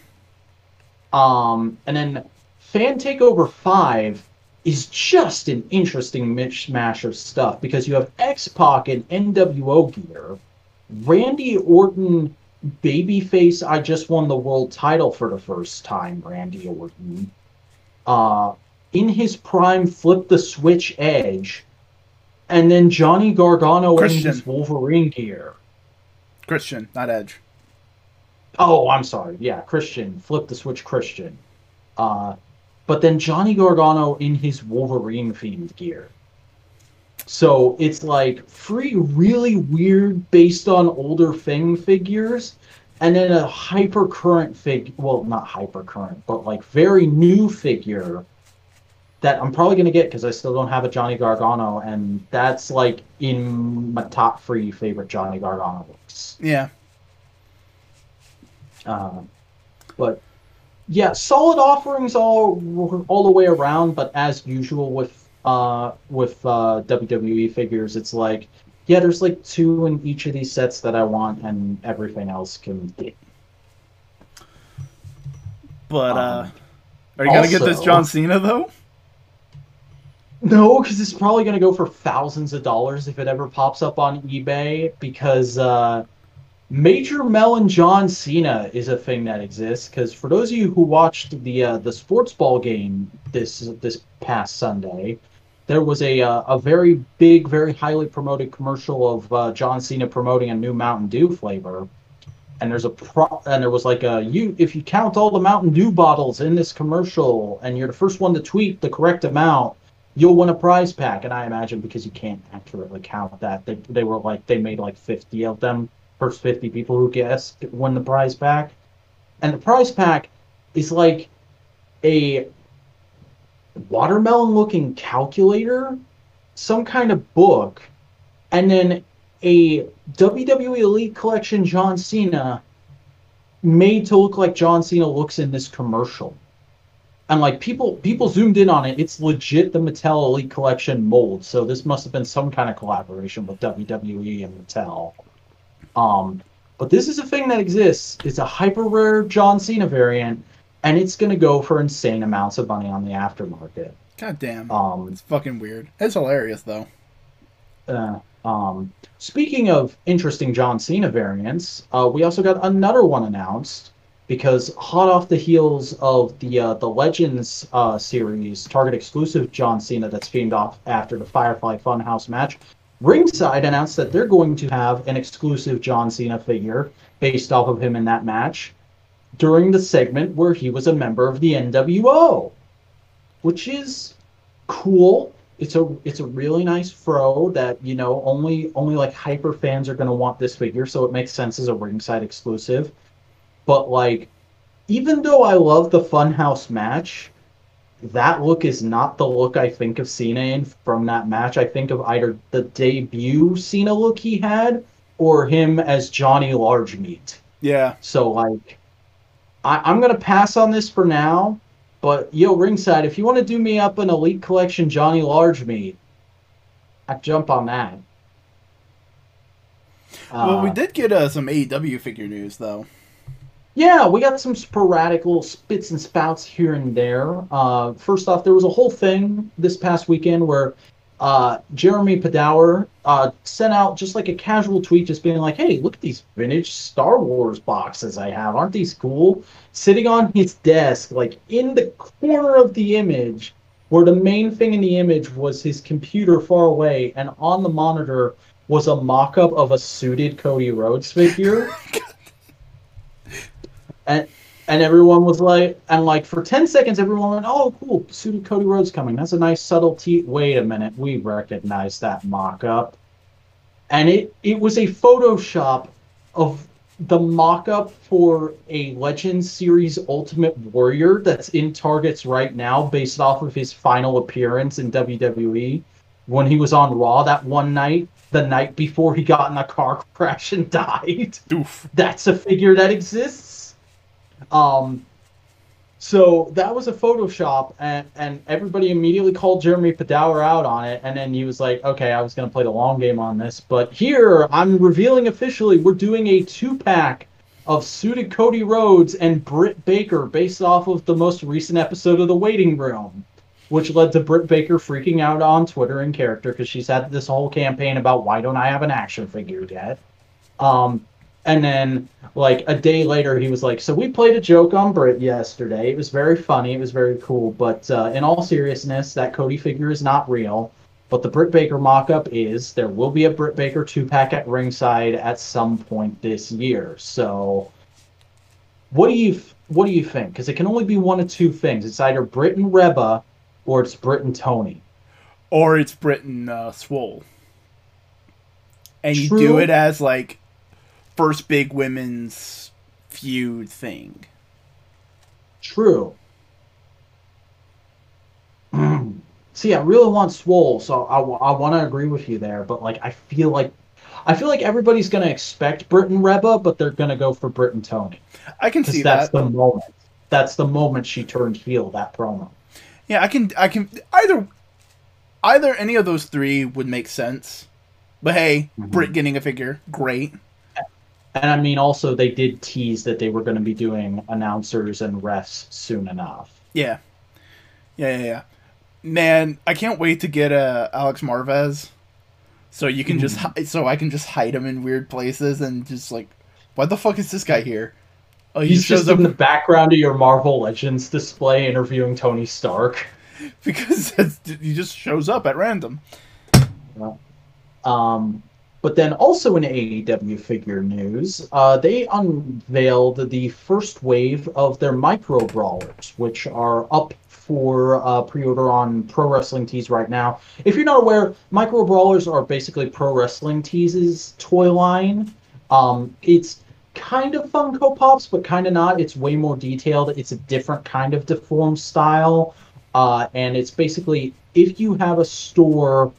Um, and then Fan Takeover 5 is just an interesting mishmash of stuff because you have X Pac and NWO gear, Randy Orton babyface. I just won the world title for the first time, Randy Orton. Uh, in his prime, flip the switch edge, and then Johnny Gargano in his Wolverine gear. Christian, not Edge. Oh, I'm sorry. Yeah, Christian. Flip the switch, Christian. Uh, but then Johnny Gargano in his Wolverine themed gear. So it's like three really weird, based on older Thing figures, and then a hyper current fig. Well, not hyper current, but like very new figure that I'm probably gonna get because I still don't have a Johnny Gargano, and that's like in my top three favorite Johnny Gargano looks. Yeah. Uh, but yeah, solid offerings all all the way around. But as usual with uh, with uh, WWE figures, it's like yeah, there's like two in each of these sets that I want, and everything else can Get. But uh Um, are you gonna get this John Cena though? No, because it's probably going to go for thousands of dollars if it ever pops up on eBay. Because uh, Major Melon John Cena is a thing that exists. Because for those of you who watched the uh, the sports ball game this this past Sunday, there was a uh, a very big, very highly promoted commercial of uh, John Cena promoting a new Mountain Dew flavor. And there's a pro, and there was like a you if you count all the Mountain Dew bottles in this commercial, and you're the first one to tweet the correct amount you'll win a prize pack. And I imagine because you can't accurately count that, they, they were like, they made like 50 of them. First 50 people who guessed win the prize pack. And the prize pack is like a watermelon looking calculator, some kind of book, and then a WWE Elite Collection John Cena made to look like John Cena looks in this commercial. And like people people zoomed in on it. It's legit the mattel elite collection mold. So this must have been some kind of collaboration with wwe and mattel um but this is a thing that exists it's a hyper rare john cena variant and it's going to go for insane amounts of money on the aftermarket God damn. um It's fucking weird. It's hilarious though. uh, um speaking of interesting john cena variants uh we also got another one announced because hot off the heels of the uh, the Legends uh, series, Target exclusive John Cena that's themed off after the Firefly Funhouse match, Ringside announced that they're going to have an exclusive John Cena figure based off of him in that match during the segment where he was a member of the NWO, which is cool. It's a it's a really nice fro that you know only only like hyper fans are going to want this figure, so it makes sense as a ringside exclusive. But like, even though I love the Funhouse match, that look is not the look I think of Cena in from that match. I think of either the debut Cena look he had or him as Johnny Large Meat. Yeah. So like, I, I'm gonna pass on this for now. But yo, ringside, if you want to do me up an Elite Collection Johnny Large Meat, I jump on that. well, we Uh, did get uh, some AEW figure news though. Yeah, we got some sporadic little spits and spouts here and there. Uh, first off, there was a whole thing this past weekend where uh, Jeremy Padawer uh, sent out just like a casual tweet, just being like, "Hey, look at these vintage Star Wars boxes I have. Aren't these cool?" Sitting on his desk, like in the corner of the image, where the main thing in the image was his computer far away, and on the monitor was a mock-up of a suited Cody Rhodes figure (laughs) and and everyone was like, and like for ten seconds, everyone went, "Oh, cool, suited Cody Rhodes coming. That's a nice subtlety." Wait a minute, we recognize that mock-up, and it it was a Photoshop of the mock-up for a Legends series Ultimate Warrior that's in Targets right now, based off of his final appearance in WWE when he was on Raw that one night, the night before he got in a car (laughs) crash and died Oof. that's a figure that exists. Um, so that was a Photoshop, and, and everybody immediately called Jeremy Padawer out on it. And then he was like, okay, I was going to play the long game on this. But here, I'm revealing officially, we're doing a two pack of suited Cody Rhodes and Britt Baker based off of the most recent episode of The Waiting Room, which led to Britt Baker freaking out on Twitter in character because she's had this whole campaign about why don't I have an action figure yet. Um, and then, like a day later, he was like, "So we played a joke on Britt yesterday. It was very funny. It was very cool. But uh, in all seriousness, that Cody figure is not real. But the Britt Baker mock-up is. There will be a Britt Baker two-pack at ringside at some point this year. So, what do you what do you think? Because it can only be one of two things. It's either Britt and Reba, or it's Britt and Tony. Or it's Britain uh, Swole. And you True. do it as like first big women's feud thing. True. (clears throat) See, I really want Swole, so I, I want to agree with you there. But like, I feel like, I feel like everybody's gonna expect Britt and Reba, but they're gonna go for Britt and Tony I can see that's that. the moment. That's the moment she turned heel. That promo. Yeah, I can I can either either any of those three would make sense. But hey, Mhm. Britt getting a figure, great. And I mean, also they did tease that they were going to be doing announcers and refs soon enough. Yeah. Yeah, yeah, yeah. Man, I can't wait to get uh, Alex Marvez. So you can just hi- so I can just hide him in weird places and just like why the fuck is this guy here? Oh, he He's just shows up in the background of your Marvel Legends display interviewing Tony Stark. (laughs) (laughs) because he just shows up at random. Um, but then also in AEW figure news, uh, they unveiled the first wave of their micro brawlers, which are up for uh, pre-order on Pro Wrestling Tees right now. If you're not aware, micro brawlers are basically Pro Wrestling Tees' toy line. Um, it's kind of Funko Pops, but kind of not. It's way more detailed. It's a different kind of deformed style, uh, and it's basically if you have a store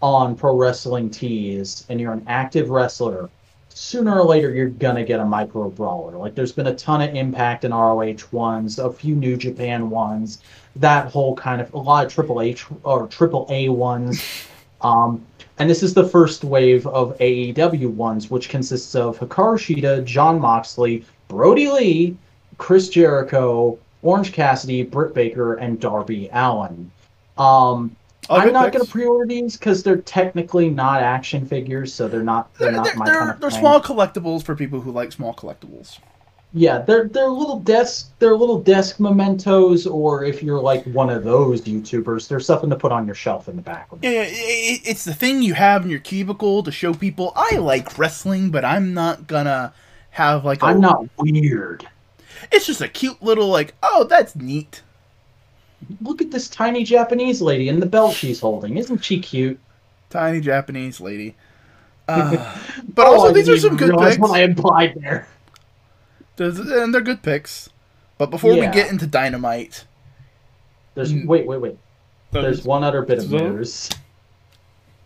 on Pro Wrestling Tees and you're an active wrestler, sooner or later you're gonna get a micro brawler. Like there's been a ton of Impact and ROH ones, a few New Japan ones, that whole kind of a lot of Triple H or Triple A ones. (laughs) Um, and this is the first wave of AEW ones, which consists of Hikaru Shida, Jon Moxley, Brodie Lee, Chris Jericho, Orange Cassidy, Britt Baker, and Darby Allin. Um, All I'm not going to pre-order these because they're technically not action figures, so they're not they're, They're, not they're, my they're, kind of they're thing. small collectibles for people who like small collectibles. Yeah, they're they're little desk they're little desk mementos, or if you're like one of those YouTubers, there's something to put on your shelf in the back. Yeah, yeah, it, it's the thing you have in your cubicle to show people I like wrestling, but I'm not gonna have like. i am not weird. It's just a cute little like, oh, that's neat. Look at this tiny Japanese lady and the belt she's holding. Isn't she cute? Tiny Japanese lady. (laughs) Uh, but oh, also, these are some good picks. What I implied there. and they're good picks. But before yeah. we get into Dynamite, there's mm. wait, wait, wait. There's one other bit of news.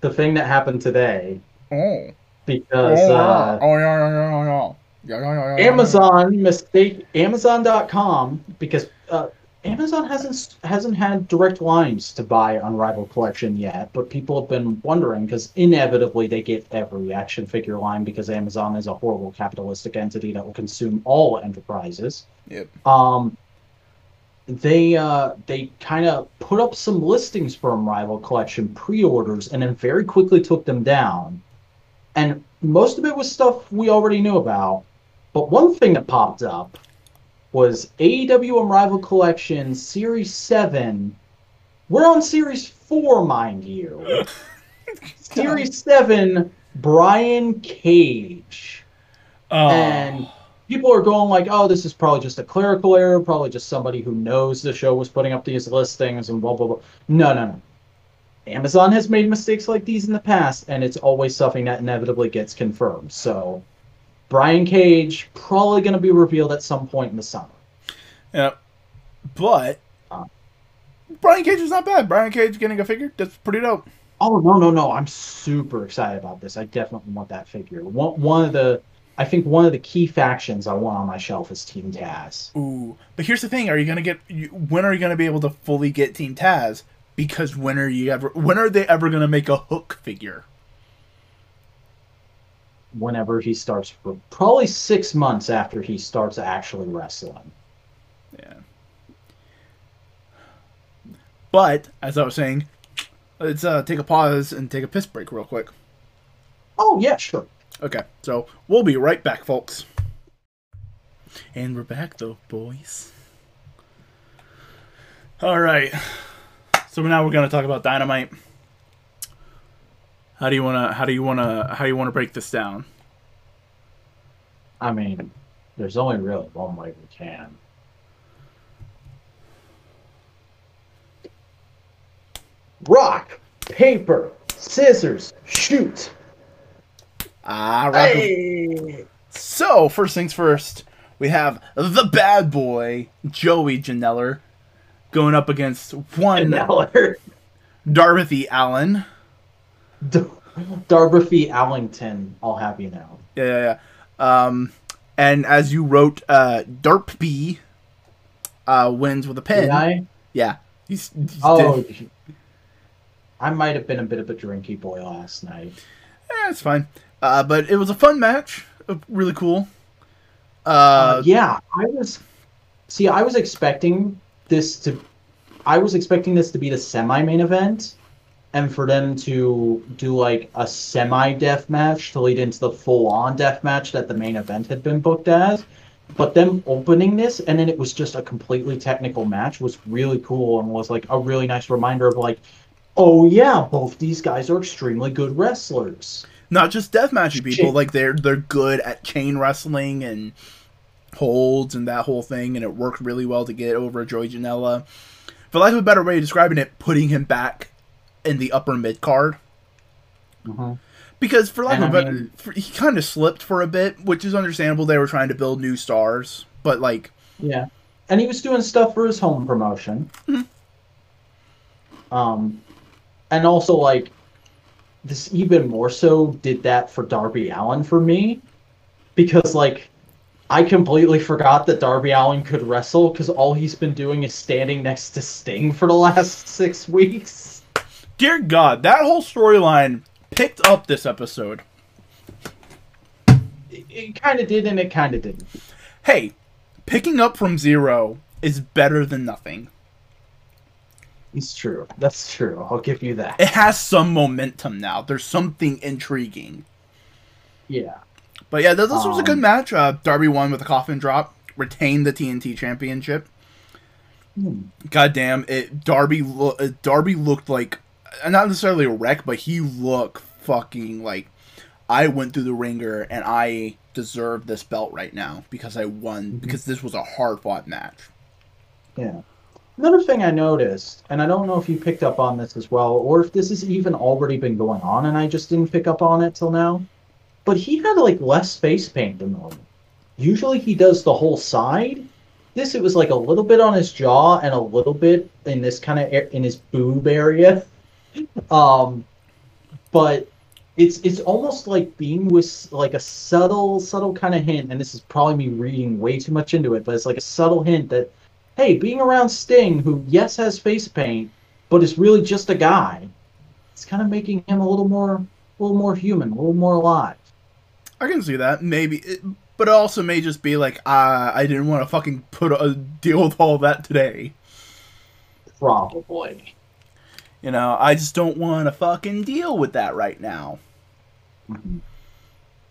The thing that happened today. Oh. Because oh, uh, oh yeah, yeah, yeah, yeah. Yeah, yeah, yeah, Amazon mistake Amazon.com because uh, Amazon hasn't hasn't had direct lines to buy Unrivaled Collection yet, but people have been wondering because inevitably they get every action figure line because Amazon is a horrible capitalistic entity that will consume all enterprises. Yep. Um, they uh, they kind of put up some listings for Unrivaled Collection pre-orders and then very quickly took them down, and most of it was stuff we already knew about. But one thing that popped up was AEW Unrivaled Collection Series 7. We're on Series 4, mind you. (laughs) Series 7, Brian Cage. Oh. And people are going like, oh, this is probably just a clerical error, probably just somebody who knows the show was putting up these listings and blah, blah, blah. No, no, no. Amazon has made mistakes like these in the past, and it's always something that inevitably gets confirmed. So Brian Cage probably going to be revealed at some point in the summer. Yeah, but uh, Brian Cage is not bad. Brian Cage getting a figure that's pretty dope. Oh no no no! I'm super excited about this. I definitely want that figure. One one of the I think one of the key factions I want on my shelf is Team Taz. Ooh, but here's the thing: Are you gonna get? When are you gonna be able to fully get Team Taz? Because when are you ever? When are they ever gonna make a Hook figure? Whenever he starts, probably six months after he starts actually wrestling. Yeah. But as I was saying, let's uh, take a pause and take a piss break real quick. Oh yeah, sure. Okay, so we'll be right back, folks. And we're back, though, boys. All right. So now we're gonna talk about dynamite. How do you wanna? How do you wanna? How do you wanna break this down? I mean, there's only really one way we can. Rock, paper, scissors, shoot. Ah, rock. Hey. So first things first, we have the bad boy Joey Janela going up against one Janela. Darby Allin. Darby Allington, I'll have you know. Yeah, yeah, yeah. Um, and as you wrote, uh, Darby uh, wins with a pin. Yeah. He's, he's oh, dead. I might have been a bit of a drinky boy last night. Yeah, it's fine. Uh, but it was a fun match. Uh, really cool. Uh, uh, yeah, I was. See, I was expecting this to. I was expecting this to be the semi-main event, and for them to do like a semi death match to lead into the full on death match that the main event had been booked as. But them opening this and then it was just a completely technical match was really cool and was like a really nice reminder of like, oh yeah, both these guys are extremely good wrestlers. Not just deathmatch people, like they're they're good at chain wrestling and holds and that whole thing, and it worked really well to get over Joey Janela. For lack of a better way of describing it, putting him back in the upper mid card. Mm-hmm. Because for lack of a better, he kind of slipped for a bit, which is understandable. They were trying to build new stars, but like, yeah, and he was doing stuff for his home promotion. Mm-hmm. Um, and also like this even more so did that for Darby Allin for me, because like I completely forgot that Darby Allin could wrestle because all he's been doing is standing next to Sting for the last (laughs) six weeks dear God, that whole storyline picked up this episode. It, it kind of did, and it kind of didn't. Hey, picking up from zero is better than nothing. It's true. That's true. I'll give you that. It has some momentum now. There's something intriguing. Yeah. But yeah, this, this was a good Um, match. Uh, Darby won with a coffin drop, retained the TNT Championship. Hmm. God damn it! Darby, lo- uh, Darby looked like not necessarily a wreck, but he looked fucking like I went through the ringer and I deserve this belt right now because I won mhm. because this was a hard fought match. Yeah. Another thing I noticed, and I don't know if you picked up on this as well, or if this has even already been going on and I just didn't pick up on it till now, but he had like less face paint than normal. Usually he does the whole side. This it was like a little bit on his jaw and a little bit in this kind of in his boob area. (laughs) Um, but it's it's almost like being with like a subtle subtle kind of hint, and this is probably me reading way too much into it, but it's like a subtle hint that hey, being around Sting, who yes has face paint, but is really just a guy, it's kind of making him a little more, a little more human, a little more alive. I can see that maybe, it, but it also may just be like uh, I didn't want to fucking put a deal with all that today. Probably. You know, I just don't want to fucking deal with that right now.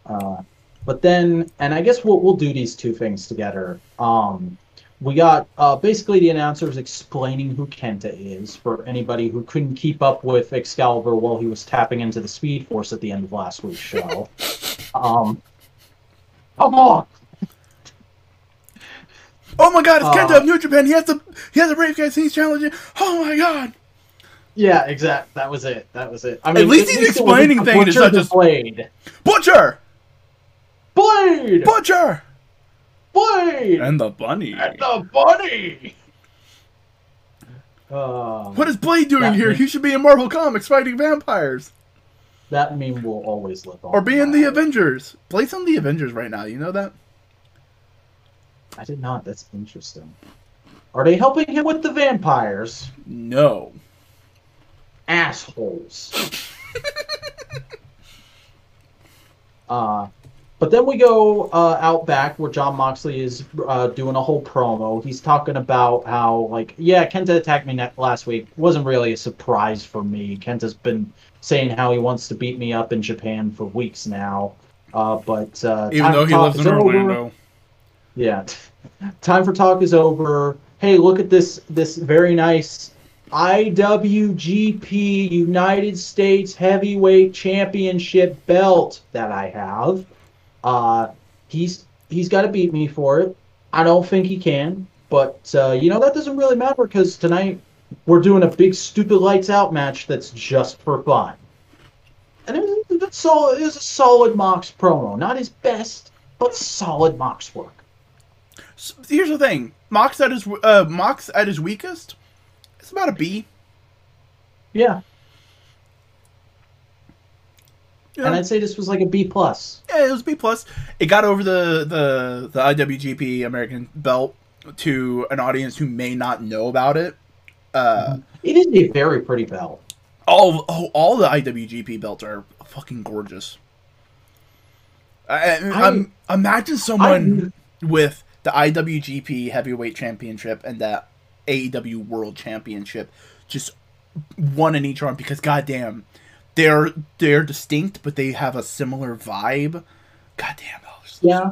Uh, but then, and I guess we'll we'll do these two things together. Um, we got uh, basically the announcers explaining who Kenta is for anybody who couldn't keep up with Excalibur while he was tapping into the Speed Force at the end of last week's show. (laughs) um, come on. Oh my god, it's Uh, Kenta of New Japan. He has the he has a brave guy. He's challenging. Oh my god. Yeah, exact. That was it. That was it. I mean, at least he's explaining things, it's Butcher not just- Blade. Butcher! Blade. Butcher! Blade. And the bunny. And the bunny. Uh, What is Blade doing here? means- He should be in Marvel Comics fighting vampires. that meme will always live on. Or be in the Avengers. Blade's on the Avengers right now, you know that? I did not. That's interesting. Are they helping him with the vampires? No. Assholes. (laughs) uh, but then we go uh, out back where Jon Moxley is uh, doing a whole promo. He's talking about how, like, yeah, Kenta attacked me last week. Wasn't really a surprise for me. Kenta's been saying how he wants to beat me up in Japan for weeks now. Uh, but uh, Even though he lives in over. Orlando. Yeah. (laughs) Time for talk is over. Hey, look at this this very nice IWGP United States Heavyweight Championship belt that I have. Uh he's he's got to beat me for it. I don't think he can, but uh, you know that doesn't really matter because tonight we're doing a big stupid lights out match that's just for fun. And it was, it's solid, it was a solid Mox promo, not his best, but solid Mox work. S- Here's the thing. Mox at his uh, Mox at his weakest, it's about a B. Yeah, You and? I'd say this was like a B plus. Yeah, it was B plus. It got over the the the IWGP American belt to an audience who may not know about it. Uh, It is a very pretty belt. all oh, all the IWGP belts are fucking gorgeous. I, I, I'm, imagine someone with the IWGP Heavyweight Championship and the AEW World Championship just one in each arm because goddamn, they're they're distinct but they have a similar vibe. Goddamn, oh, those. Yeah.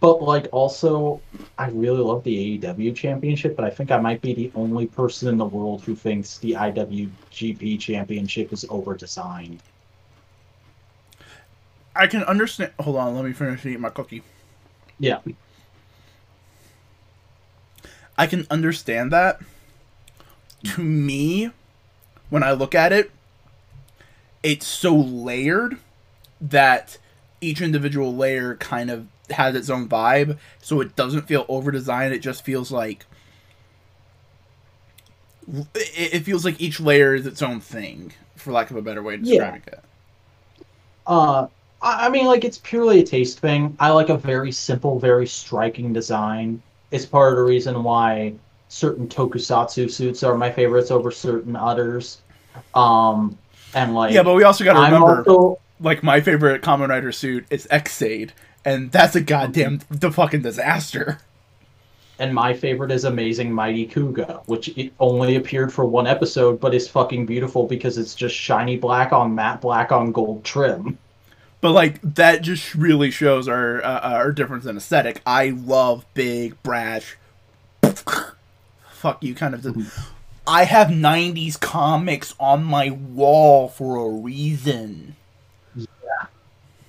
But like also, I really love the AEW championship, but I think I might be the only person in the world who thinks the IWGP championship is over designed. I can understand. Hold on, let me finish eating my cookie. Yeah. I can understand that. To me, when I look at it, it's so layered that each individual layer kind of has its own vibe, so it doesn't feel over designed. It just feels like it, feels like each layer is its own thing, for lack of a better way of Yeah. describing it. Uh, I mean, like it's purely a taste thing. I like a very simple, very striking design. It's part of the reason why certain tokusatsu suits are my favorites over certain others. Um, and like, Yeah, but we also got to remember, also like my favorite Kamen Rider suit is Xade, and that's a goddamn the fucking disaster. and my favorite is Amazing Mighty Kuuga, which it only appeared for one episode, but is fucking beautiful because it's just shiny black on matte black on gold trim. But like that just really shows our uh, our difference in aesthetic. I love big brash. Fuck you, kind of. I have '90s comics on my wall for a reason. Yeah,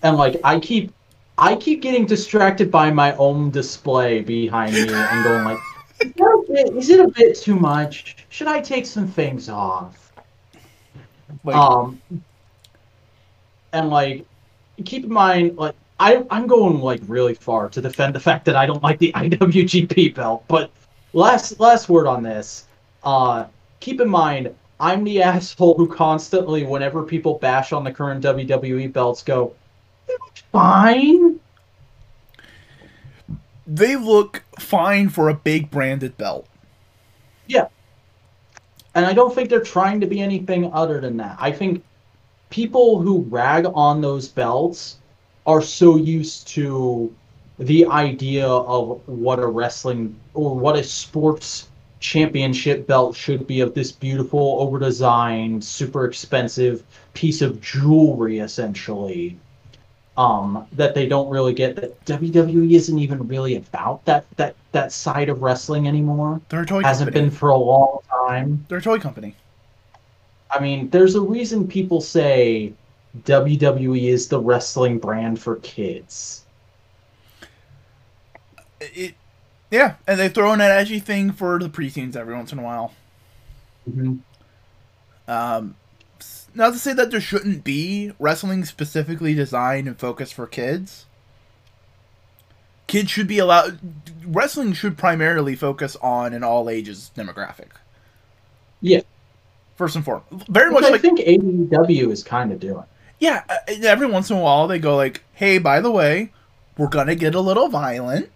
and like I keep I keep getting distracted by my own display behind me and going like, is, a bit, is it a bit too much? Should I take some things off? Like, um, and like, keep in mind, like I I'm going like really far to defend the fact that I don't like the (laughs) IWGP belt. But last last word on this. Uh, keep in mind, I'm the (laughs) asshole who constantly, whenever people bash on the current WWE belts, go, they look fine." they look fine for a big branded belt. Yeah. And I don't think they're trying to be anything other than that. I think people who rag on those belts are so used to the idea of what a wrestling or what a sports championship belt should be of this beautiful, over designed, super expensive piece of jewelry, essentially. Um, that they don't really get that WWE isn't even really about that that that side of wrestling anymore. They're a toy Hasn't company. been for a long time. They're a toy company. I mean, there's a reason people say WWE is the wrestling brand for kids. It, yeah, and they throw in an edgy thing for the preteens every once in a while. Mm-hmm. Um, not to say that there shouldn't be wrestling specifically designed and focused for kids. Kids should be allowed. Wrestling should primarily focus on an all ages demographic. Yeah. First and foremost, very Which much I like think AEW is kind of doing. yeah. uh, Every once in a while, they go like, "Hey, by the way, we're gonna get a little violent."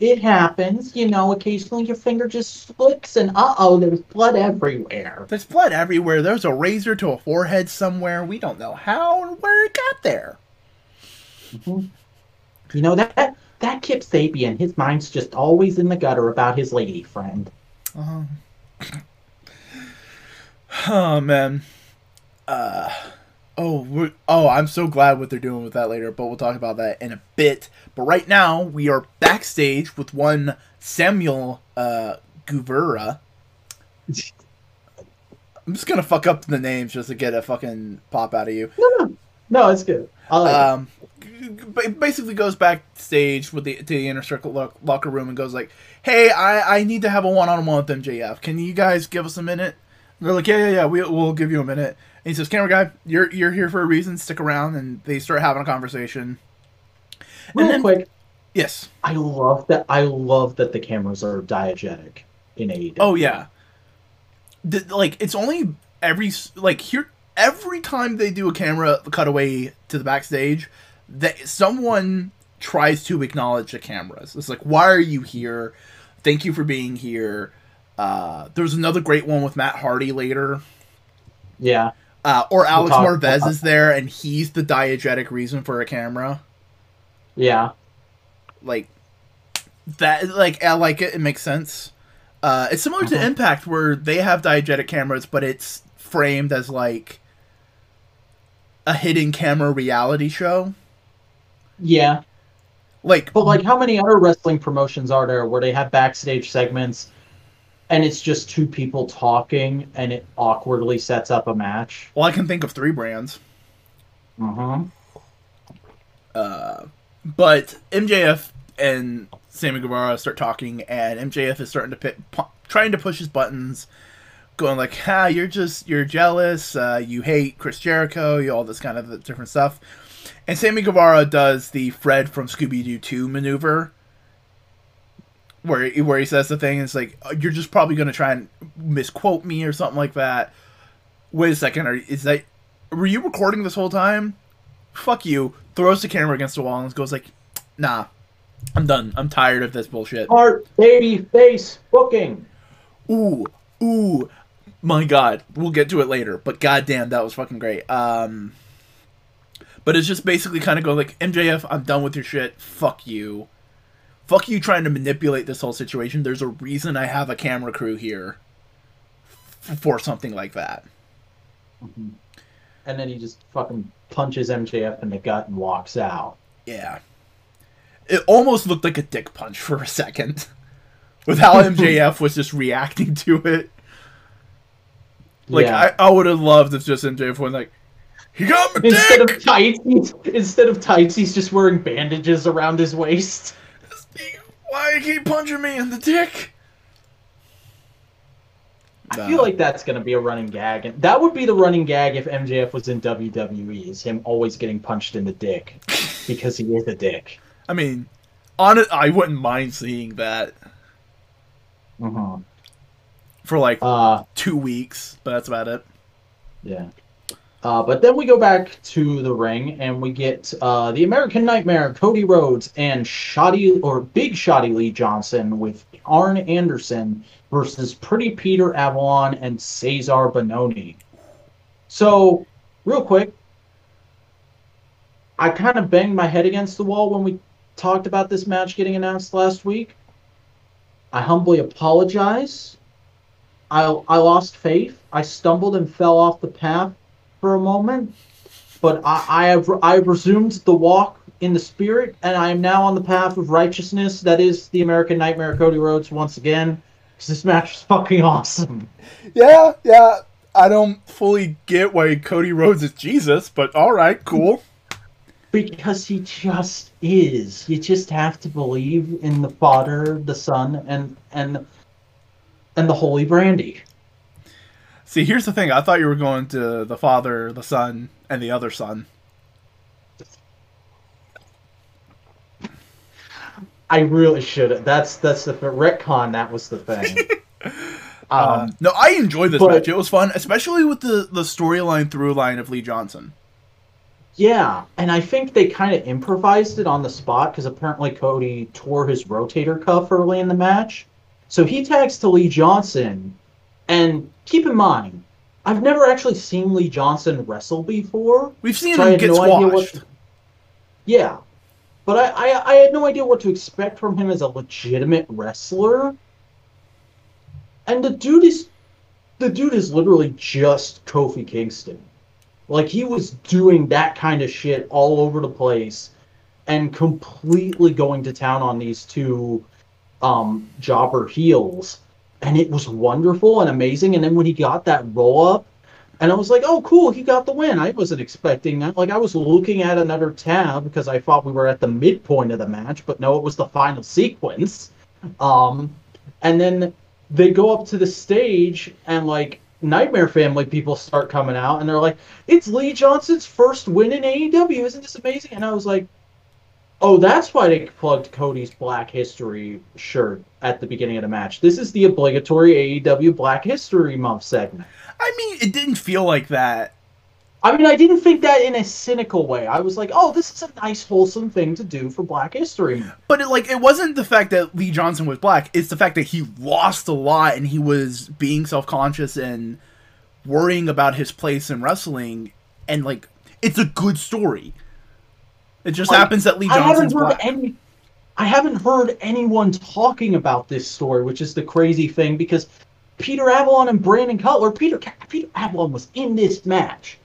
It happens, you know. Occasionally, your finger just slips, and uh oh, there's blood everywhere. There's blood everywhere. There's a razor to a forehead somewhere. We don't know how or where it got there. You know that that Kip Sabian, his mind's just always in the gutter about his lady friend. Uh, oh man. Uh oh oh I'm so glad what they're doing with that later, but we'll talk about that in a bit. But right now we are backstage with one Samuel uh Guvera. I'm just gonna fuck up the names just to get a fucking pop out of you. No, no, no, it's good. I like. Um, basically goes backstage with the to the inner circle lo- locker room and goes like, "Hey, I I need to have a one on one with MJF. Can you guys give us a minute?" And they're like, "Yeah, yeah, yeah. We, we'll give you a minute." And he says, "Camera guy, you're you're here for a reason. Stick around." And they start having a conversation. Real then- quick, Yes. I love that. I love that the cameras are diegetic in AEW. Oh yeah. The, like it's only every like here every time they do a camera cutaway to the backstage that someone tries to acknowledge the cameras. It's like why are you here? Thank you for being here. Uh, there's another great one with Matt Hardy later. yeah. Uh, or Alex talk Marvez about- is there and he's the diegetic reason for a camera. Yeah. like that like I like it it makes sense uh it's similar to Mhm. impact where they have diegetic cameras but it's framed as like a hidden camera reality show Yeah. like But like, how many other wrestling promotions are there where they have backstage segments, and it's just two people talking, and it awkwardly sets up a match? well i can think of three brands Mm-hmm. uh but mjf and sammy guevara start talking and mjf is starting to pit, pu- trying to push his buttons going like ah you're just you're jealous uh, you hate chris jericho you all this kind of different stuff and sammy guevara does the fred from scooby-doo 2 maneuver where he, where he says the thing it's like "Oh, you're just probably going to try and misquote me or something like that. Wait a second are, is that were you recording this whole time? Fuck you. Throws the camera against the wall and goes like nah i'm done. I'm tired of this bullshit. Heart, baby, face, booking. ooh ooh. My god. We'll get to it later but goddamn that was fucking great. Um but it's just basically kind of going like mjf i'm done with your shit fuck you fuck you trying to manipulate this whole situation there's a reason i have a camera crew here for something like that mm-hmm. and then he just fucking punches MJF in the gut and walks out. Yeah. It almost looked like a dick punch for a second. (laughs) With how MJF was just reacting to it. Like Yeah. I, I would have loved if just MJF went like, He got my Instead dick! of tights, he's, instead of tights, he's just wearing bandages around his waist. Why you keep punching me in the dick? I feel like that's gonna be a running gag, and that would be the running gag if MJF was in WWE, is him always getting punched in the dick (laughs) because he is a dick. I mean, on it, I wouldn't mind seeing that Uh-huh. for like Uh, two weeks, but that's about it. yeah. Uh, but then we go back to the ring and we get uh, the American Nightmare, Cody Rhodes, and Shotty or Big Shotty Lee Johnson with Arn Anderson versus Pretty Peter Avalon and Cesar Bononi. So, real quick, I kind of banged my head against the wall when we talked about this match getting announced last week. I humbly apologize. I, I lost faith. I stumbled and fell off the path for a moment, but I, I have I have resumed the walk in the spirit, and I am now on the path of righteousness. That is the American Nightmare, Cody Rhodes, once again. Because this match is fucking awesome. Yeah, yeah. I don't fully get why Cody Rhodes is Jesus, but all right, cool. Because he just is. You just have to believe in the Father, the Son, and and and the Holy Brandy. See, here's the thing. I thought you were going to the Father, the Son, and the other Son. I really should. That's that's the retcon. That was the thing. (laughs) Uh, Um, no, I enjoyed this but- match. It was fun, especially with the the storyline through line of Lee Johnson. Yeah, and I think they kind of improvised it on the spot because apparently Cody tore his rotator cuff early in the match. So he tags to Lee Johnson. And keep in mind, I've never actually seen Lee Johnson wrestle before. We've seen So him get no squashed. Yeah. But I, I, I had no idea what to expect from him as a legitimate wrestler. And the dude is the dude is literally just Kofi Kingston. Like he was doing that kind of shit all over the place and completely going to town on these two um jobber heels. And it was wonderful and amazing. And then when he got that roll up, and I was like, oh, cool, he got the win. I wasn't expecting that. Like, I was looking at another tab because I thought we were at the midpoint of the match, but no, it was the final sequence. Um, and then they go up to the stage, and like, Nightmare Family people start coming out, and they're like, it's Lee Johnson's first win in AEW. Isn't this amazing? And I was like, oh, that's why they plugged Cody's Black History shirt at the beginning of the match. This is the obligatory AEW Black History Month segment. I mean, it didn't feel like that. I mean, I didn't think that in a cynical way. I was like, "Oh, this is a nice, wholesome thing to do for Black History." But it, like, it wasn't the fact that Lee Johnson was black. It's the fact that he lost a lot and he was being self conscious and worrying about his place in wrestling. And like, it's a good story. It just Like, happens that Lee I haven't heard black. any. I haven't heard anyone talking about this story, which is the crazy thing because Peter Avalon and Brandon Cutler. Peter Peter Avalon was in this match,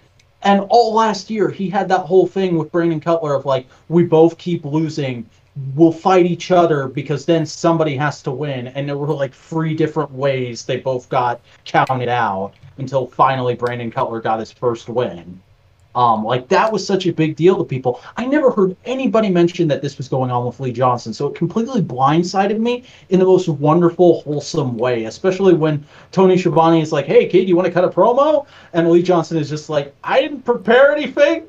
and all last year he had that whole thing with Brandon Cutler of like, we both keep losing. We'll fight each other because then somebody has to win, and there were like three different ways they both got counted out until finally Brandon Cutler got his first win. Um, like that was such a big deal to people. I never heard anybody mention that this was going on with Lee Johnson, so it completely blindsided me in the most wonderful, wholesome way. Especially when Tony Schiavone is like, "Hey, kid, you want to cut a promo?" and Lee Johnson is just like, "I didn't prepare anything.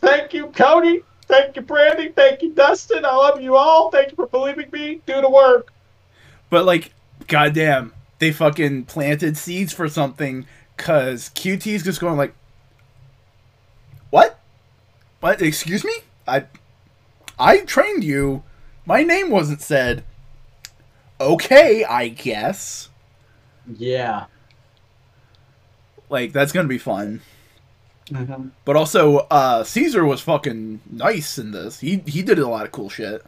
Thank you, Cody. Thank you, Brandy. Thank you, Dustin. I love you all. Thank you for believing me. Do the work." But like, goddamn, they fucking planted seeds for something because QT's just going like, what? What? Excuse me? I, I trained you. My name wasn't said. Okay, I guess. Yeah. Like that's gonna be fun. Mm-hmm. But also, uh, Cesar was fucking nice in this. He he did a lot of cool shit.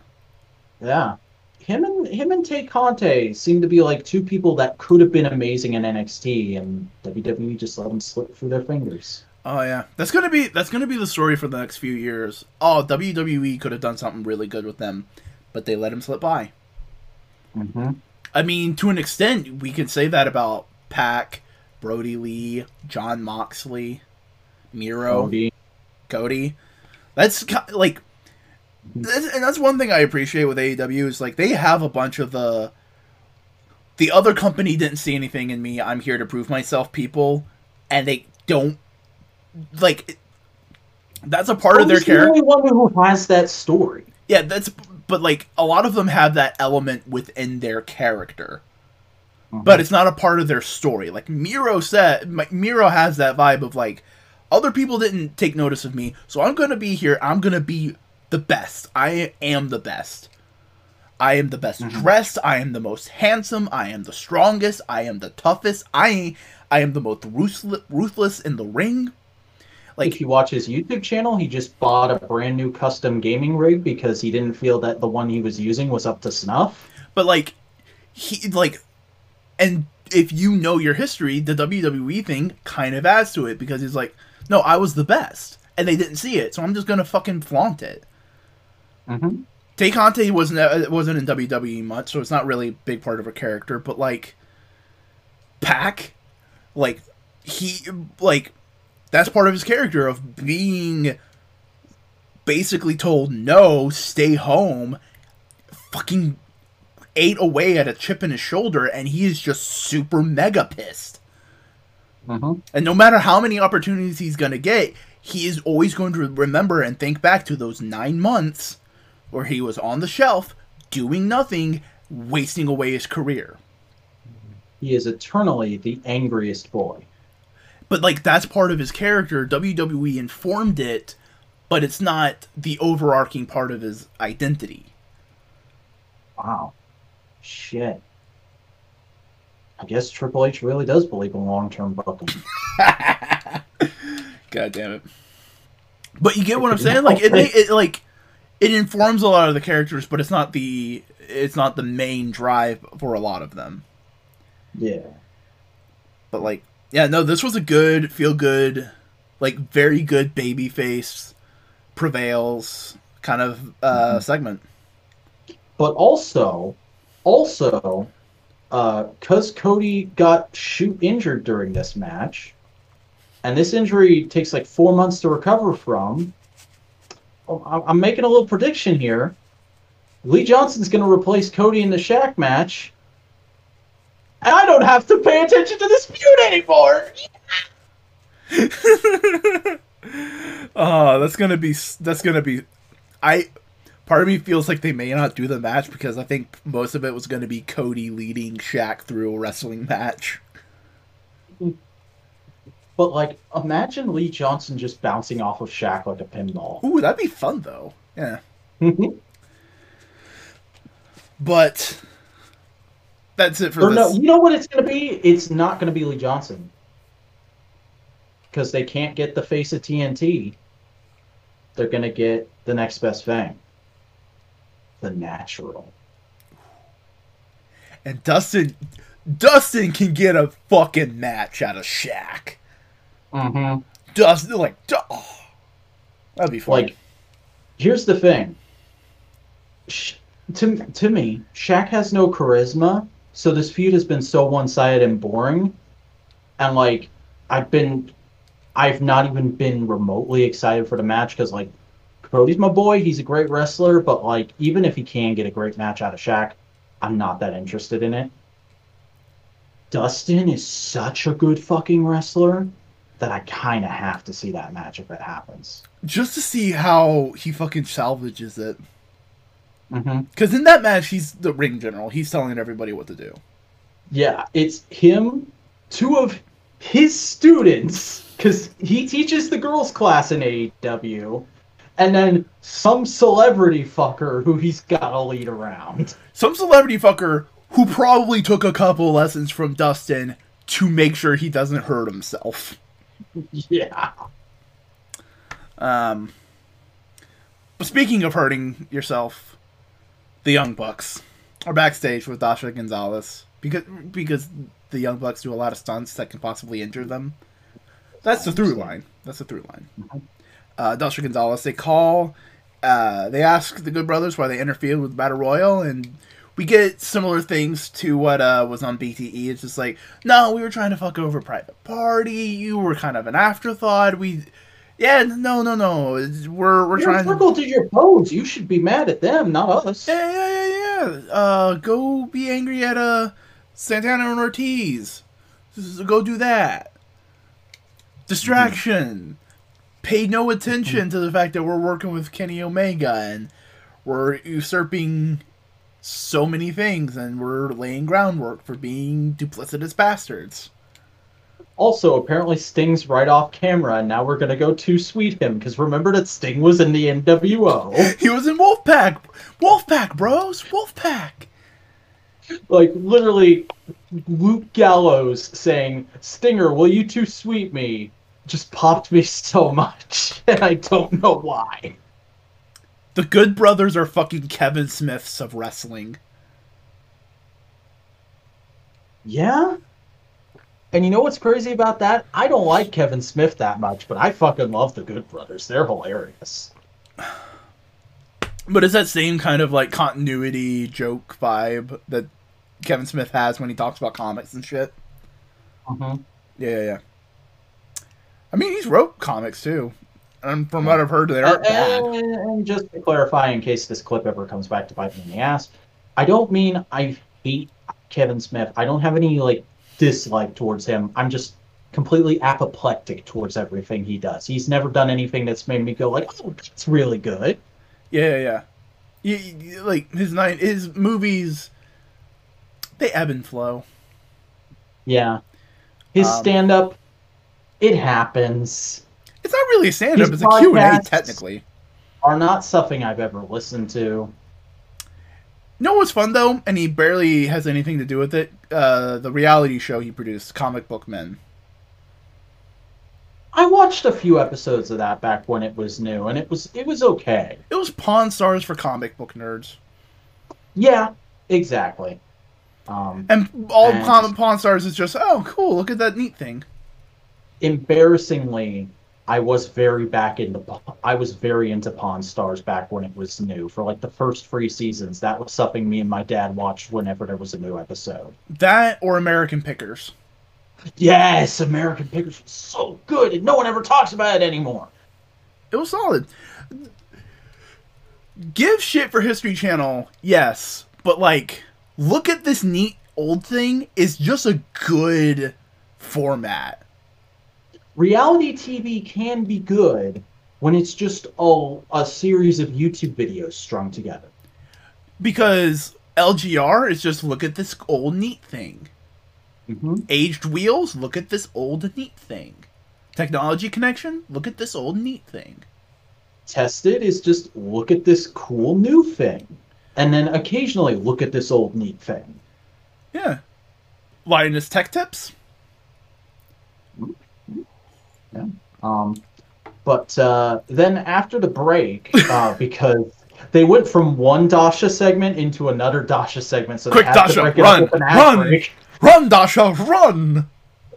Yeah. Him and him and Tay Conti seem to be like two people that could have been amazing in NXT, and WWE just let them slip through their fingers. Oh yeah, that's gonna be that's gonna be the story for the next few years. Oh, WWE could have done something really good with them, but they let him slip by. Mm-hmm. I mean, to an extent, we could say that about Pac, Brodie Lee, Jon Moxley, Miro, Cody. Cody. That's like, that's, and that's one thing I appreciate with AEW is like they have a bunch of the. The other company didn't see anything in me. I'm here to prove myself, people, and they don't like. That's a part of their Cody's the character. only one who has that story. Yeah, that's but like a lot of them have that element within their character. But it's not a part of their story. Like Miro said, Mi- Miro has that vibe of like other people didn't take notice of me, so I'm going to be here. I'm going to be the best. I am the best. I am the best Mhm. dressed. I am the most handsome. I am the strongest. I am the toughest. I I am the most ruthless, ruthless in the ring. Like if you watch his YouTube channel, he just bought a brand new custom gaming rig because he didn't feel that the one he was using was up to snuff. but like he like and if you know your history the wwe thing kind of adds to it because he's like no i was the best and they didn't see it so i'm just gonna fucking flaunt it Mm-hmm. Tay Conti wasn't uh, wasn't in WWE much, so it's not really a big part of her character. But like, Pac, like he like that's part of his character of being basically told no, stay home, fucking ate away at a chip in his shoulder, and he is just super mega pissed. Mm-hmm. And no matter how many opportunities he's going to get, he is always going to remember and think back to those nine months where he was on the shelf, doing nothing, wasting away his career. He is eternally the angriest boy. But, like, that's part of his character. WWE informed it, but it's not the overarching part of his identity. Wow. Shit. I guess Triple H really does believe in long term booking. (laughs) God damn it. But you get what I'm saying? Like, it, it, it like it informs a lot of the characters, but it's not the it's not the main drive for a lot of them. Yeah. But like, yeah, no, this was a good, feel good, like very good baby face prevails kind of uh Mhm. segment. But also, also, because Cody got shoot injured during this match, and this injury takes like four months to recover from. I'm- I'm making a little prediction here. Lee Johnson's going to replace Cody in the Shaq match, and I don't have to pay attention to this feud anymore. (laughs) oh, that's gonna be that's gonna be. I part of me feels like they may not do the match because I think most of it was gonna be Cody leading Shaq through a wrestling match. But like, imagine Lee Johnson just bouncing off of Shaq like a pinball. Ooh, that'd be fun though. Yeah, mm-hmm. but that's it for Or this. no, you know what it's gonna be? It's not gonna be Lee Johnson. Because they can't get the face of TNT. They're gonna get the next best thing. The natural. And Dustin, Dustin can get a fucking match out of Shaq. Mm-hmm. Dustin, like, oh, that'd be fun. Like, here's the thing. Sh- to to me, Shaq has no charisma, so this feud has been so one-sided and boring. And like, I've been, I've not even been remotely excited for the match because like, Cody's my boy. He's a great wrestler, but like, even if he can get a great match out of Shaq, I'm not that interested in it. Dustin is such a good fucking wrestler that I kind of have to see that match if it happens. just to see how he fucking salvages it. Mm-hmm. Because in that match, he's the ring general. He's telling everybody what to do. Yeah, it's him, two of his students, because he teaches the girls' class in AEW, and then some celebrity fucker who he's got to lead around. Some celebrity fucker who probably took a couple lessons from Dustin to make sure he doesn't hurt himself. Yeah. Um, but speaking of hurting yourself, the Young Bucks are backstage with Dasha Gonzalez because because the Young Bucks do a lot of stunts that can possibly injure them. That's the through line. That's the through line. Uh, Dasha Gonzalez, they call, uh, they ask the Good Brothers why they interfered with Battle Royal, and we get similar things to what uh, was on BTE. It's just like, no, we were trying to fuck over Private Party. You were kind of an afterthought. We, yeah, no, no, no. We're we're Your trying. circle did your pose. You should be mad at them, not us. Yeah, yeah, yeah, yeah. Uh, go be angry at uh Santana and Ortiz. Go do that. Distraction. Pay no attention to the fact that we're working with Kenny Omega and we're usurping so many things and we're laying groundwork for being duplicitous bastards. Also, apparently Sting's right off camera, and now we're gonna go to sweet him because remember that Sting was in the NWO. (laughs) He was in Wolfpack. Wolfpack, bros. Wolfpack. like literally, Luke Gallows saying, "Stinger, will you two sweet me?" just popped me (laughs) so much, (laughs) and I don't know why. The Good Brothers are fucking Kevin Smiths of wrestling. Yeah. And you know what's crazy about that? I don't like Kevin Smith that much, but I fucking love the Good Brothers. They're hilarious. But it's that same kind of like continuity joke vibe that Kevin Smith has when he talks about comics and shit. Mm-hmm. Yeah, yeah, yeah. I mean, he's wrote comics too, and from what I've heard, they aren't bad. And, and just to clarify, in case this clip ever comes back to bite me in the ass, I don't mean I hate Kevin Smith. I don't have any like dislike towards him. I'm just completely apoplectic towards everything he does. He's never done anything that's made me go like, "Oh, that's really good." Yeah, yeah, yeah. You, you- like his nine, his movies, they ebb and flow. Yeah, his Um, stand-up, it happens. It's not really a stand up; it's a Q and A technically. Are not something I've ever listened to. You know what's fun though, and he barely has anything to do with it. Uh, the reality show he produced, Comic Book Men. I watched a few episodes of that back when it was new, and it was it was okay. It was Pawn Stars for comic book nerds, Yeah, exactly. Um, and all And- Pawn Stars is just oh cool, look at that neat thing. embarrassingly, I was very back into I was very into Pawn Stars back when it was new. For like the first three seasons, that was something me and my dad watched whenever there was a new episode. That or American Pickers. Yes, American Pickers was so good, and no one ever talks about it anymore. It was solid. Give shit for History Channel, yes, but like, look at this neat old thing is just a good format. Reality TV can be good when it's just a, a series of YouTube videos strung together. Because LGR is just look at this old neat thing. Mm-hmm. Aged Wheels, look at this old neat thing. Technology Connection, look at this old neat thing. Tested is just look at this cool new thing, and then occasionally look at this old neat thing. Yeah. Linus Tech Tips. Um, but uh, then after the break, uh, (laughs) because they went from one Dasha segment into another Dasha segment, so Quick, Dasha, to break it run, up with an ad run! break. Run, Dasha, run!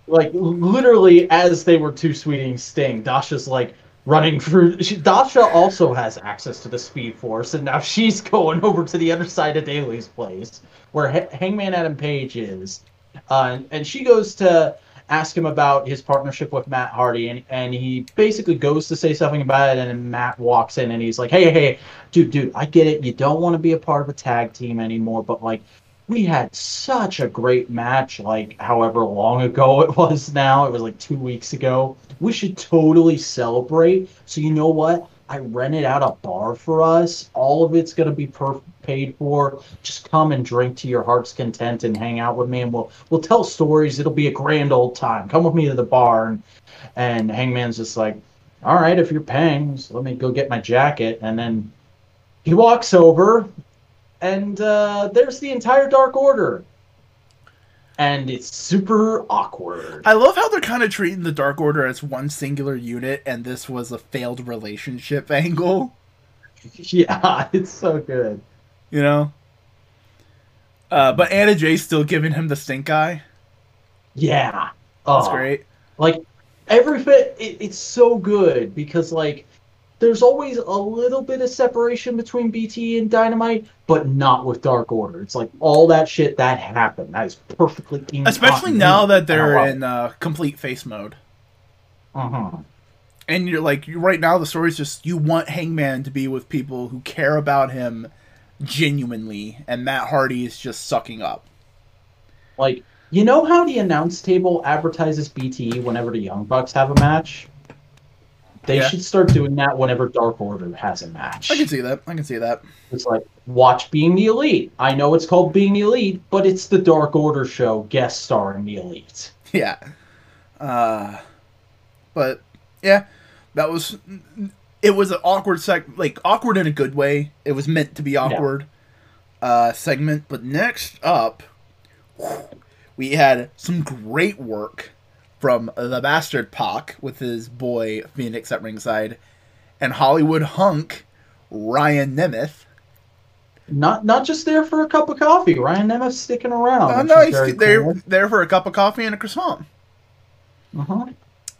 Like literally, as they were two sweeting Sting, Dasha's like running through. She, Dasha also has access to the Speed Force, and now she's (laughs) going over to the other side of Daily's place, where H- Hangman Adam Page is, uh, and, and she goes to ask him about his partnership with Matt Hardy, and, and he basically goes to say something about it, and then Matt walks in and he's like, "Hey, hey, dude, dude, I get it. You don't want to be a part of a tag team anymore, but like." We had such a great match, like however long ago (laughs) it was now. It was like two weeks ago. We should totally celebrate. So, you know what? I rented out a bar for us. All of it's going to be per- paid for. Just come and drink to your heart's content and hang out with me, and we'll we'll tell stories. It'll be a grand old time. Come with me to the bar, and, and Hangman's just like, all right, if you're paying, so let me go get my jacket, and then he walks over, and uh, there's the entire Dark Order, and it's super awkward. I love how they're kind of treating the Dark Order as one singular unit, and this was a failed relationship (laughs) angle. yeah, (laughs) it's so good. You know. Uh, but Anna Jay's still giving him the stink eye. Yeah, That's Oh, great. Like every fit it, it's so good because like there's always a little bit of separation between BT and Dynamite, but not with Dark Order. It's like all that shit that happened. That is perfectly Especially now that they're in uh, complete face mode. Uh-huh. And you're like, you right now the story's just you want Hangman to be with people who care about him genuinely, and Matt Hardy is just sucking up. Like, you know how the announce table advertises BTE whenever the Young Bucks have a match? They Yeah. should start doing that whenever Dark Order has a match. I can see that. I can see that. It's like, watch Being the Elite. I know it's called Being the Elite, but it's the Dark Order show guest starring the Elite. Yeah. Uh, but yeah, that was it was an awkward seg like awkward in a good way. It was meant to be awkward yeah. uh segment, but next up we had some great work from the bastard Pac with his boy Fenix at ringside and Hollywood hunk Ryan Nemeth. Not not just there for a cup of coffee. Ryan Nemeth sticking around. No, is he's there, cool. there for a cup of coffee and a croissant. Uh-huh. Um,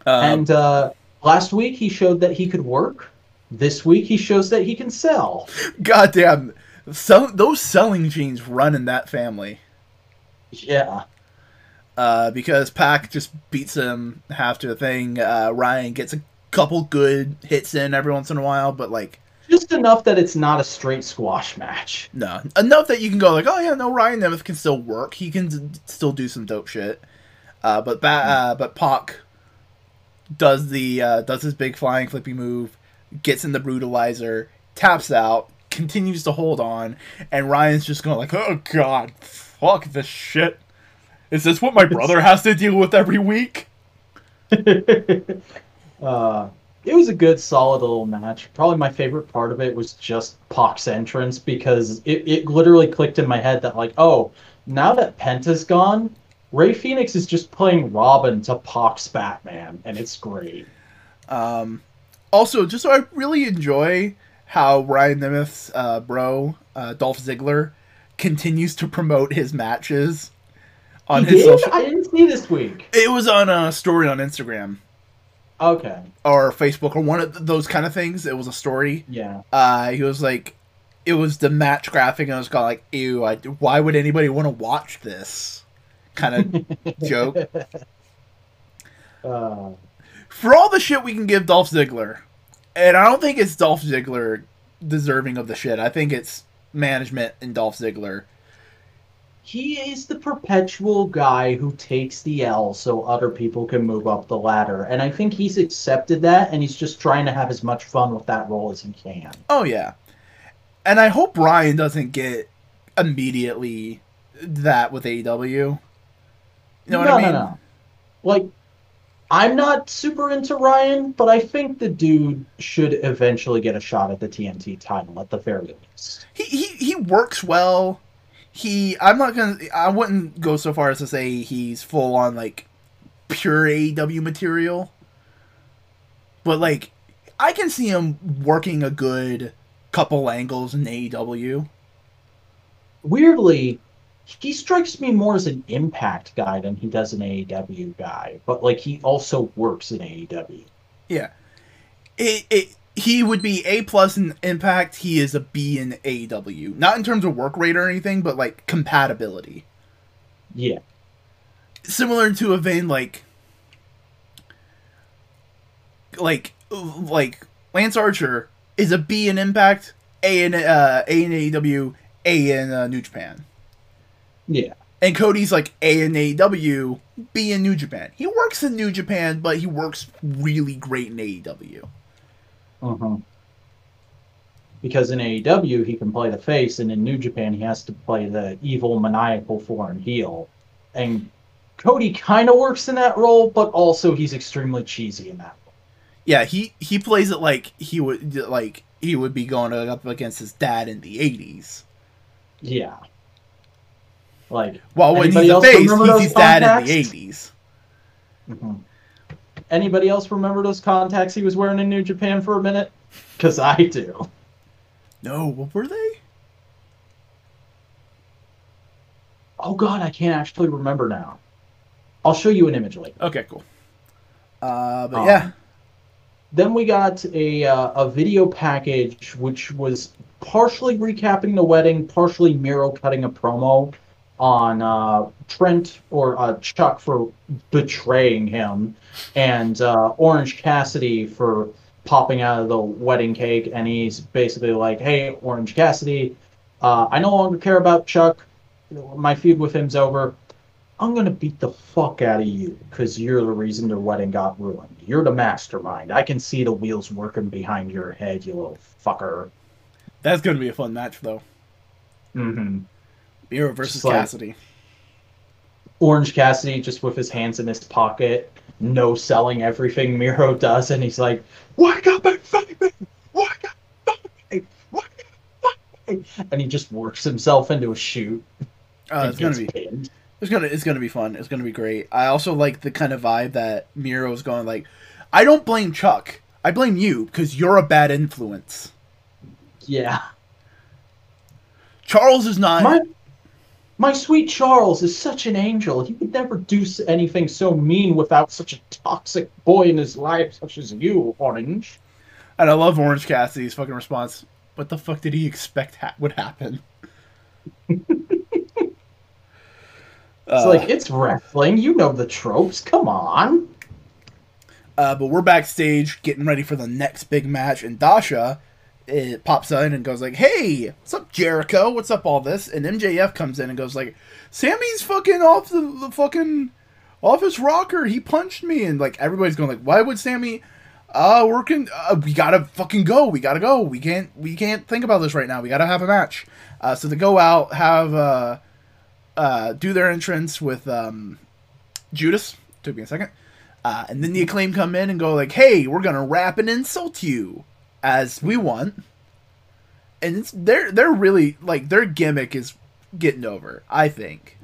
and uh, last week he showed that he could work. This week he shows that he can sell. Goddamn, sell, those selling genes run in that family. Yeah. Uh, because Pac just beats him half to a thing. Uh, Ryan gets a couple good hits in every once in a while, but like Just enough that it's not a straight squash match. no enough that you can go like, oh yeah, no, Ryan Nemeth can still work. He can d- still do some dope shit. Uh, but ba- uh, but Pac does the uh, does his big flying flippy move, gets in the brutalizer, taps out, continues to hold on, and Ryan's just going like, oh god, fuck this shit. Is this what my brother has to deal with every week? (laughs) uh, it was a good, solid little match. Probably my favorite part of it was just Pac's entrance because it, it literally clicked in my head that, like, oh, now that Penta's gone, Rey Fenix is just playing Robin to Pac's Batman, and it's great. Um, also, just so I really enjoy how Ryan Nemeth's uh, bro, uh, Dolph Ziggler, continues to promote his matches on He his did? social. I didn't see this week. It was on a story on Instagram Okay. or Facebook or one of those kind of things. It was a story. Yeah. Uh, he was like, it was the match graphic, and I was kind of like, ew, I, why would anybody want to watch this? Kind of (laughs) joke. Uh, For all the shit we can give Dolph Ziggler, and I don't think it's Dolph Ziggler deserving of the shit. I think it's management and Dolph Ziggler. He is the perpetual guy who takes the L so other people can move up the ladder. And I think he's accepted that, and he's just trying to have as much fun with that role as he can. Oh yeah, and I hope Ryan doesn't get immediately that with AEW. You know what no, I mean? no, no. Like, I'm not super into Ryan, but I think the dude should eventually get a shot at the TNT title at the very least. He, he he works well. He I'm not gonna I wouldn't go so far as to say he's full on like pure AEW material. But like I can see him working a good couple angles in AEW. Weirdly, he strikes me more as an impact guy than he does an AEW guy, but like he also works in AEW. Yeah. It, it he would be A plus in Impact. He is a B in AEW. Not in terms of work rate or anything, but like compatibility. Yeah. Similar to a vein like like like Lance Archer is a B in Impact, A in uh, A in AEW, A in uh, New Japan. Yeah. And Cody's like A in AEW, B in New Japan. He works in New Japan, but he works really great in AEW. Uh-huh. Because in AEW he can play the face, and in New Japan he has to play the evil, maniacal foreign heel. And Cody kind of works in that role, but also he's extremely cheesy in that. Role. Yeah, he he plays it like he would like he would be going up against his dad in the '80s. Yeah. Like, While when Anybody he's a else face, remember he's those his dad in the contacts? '80s. mhm. Anybody else remember those contacts he was wearing in New Japan for a minute? Because I do. No, what were they? Oh God, I can't actually remember now. I'll show you an image later. Okay, cool. Uh, but Um, yeah, Then we got a uh, a video package which was partially recapping the wedding, partially Miro cutting a promo on uh, Trent or uh, Chuck for betraying him, and uh, Orange Cassidy for popping out of the wedding cake, and he's basically like, "Hey, Orange Cassidy, uh, I no longer care about Chuck. My feud with him's over. I'm gonna beat the fuck out of you because you're the reason their wedding got ruined. You're the mastermind. I can see the wheels working behind your head, you little fucker. that's gonna be a fun match though. Mm-hmm. Miro versus like- Cassidy. Orange Cassidy just with his hands in his pocket, no selling everything Miro does, and he's like, "Wake up and fight me! Wake up, and fight me! Wake up, and fight me!" And he just works himself into a shoot. Uh, it's gonna be pinned. it's gonna it's gonna be fun. It's gonna be great. I also like the kind of vibe that Miro's going like. I don't blame Chuck. I blame you because you're a bad influence. Yeah. Charles is not. My, my sweet Charles is such an angel. He would never do anything so mean without such a toxic boy in his life, such as you, Orange. And I love Orange Cassidy's fucking response. What the fuck did he expect ha- would happen? (laughs) It's Uh, like, it's wrestling. You know the tropes. Come on. uh, but we're backstage getting ready for the next big match, and Dasha it pops in and goes like, "Hey, what's up, Jericho? What's up, all this?" And MJF comes in and goes like, "Sammy's fucking off the, the fucking off his rocker. He punched me." And like everybody's going like, "Why would Sammy?" Uh, working. Uh, we gotta fucking go. We gotta go. We can't. We can't think about this right now. We gotta have a match. Uh, so they go out, have uh, uh, do their entrance with um, Judas. Took me a second. Uh, and then the acclaim come in and go like, "Hey, we're gonna rap and insult you as we want." And they're they're really like their gimmick is getting over. I think.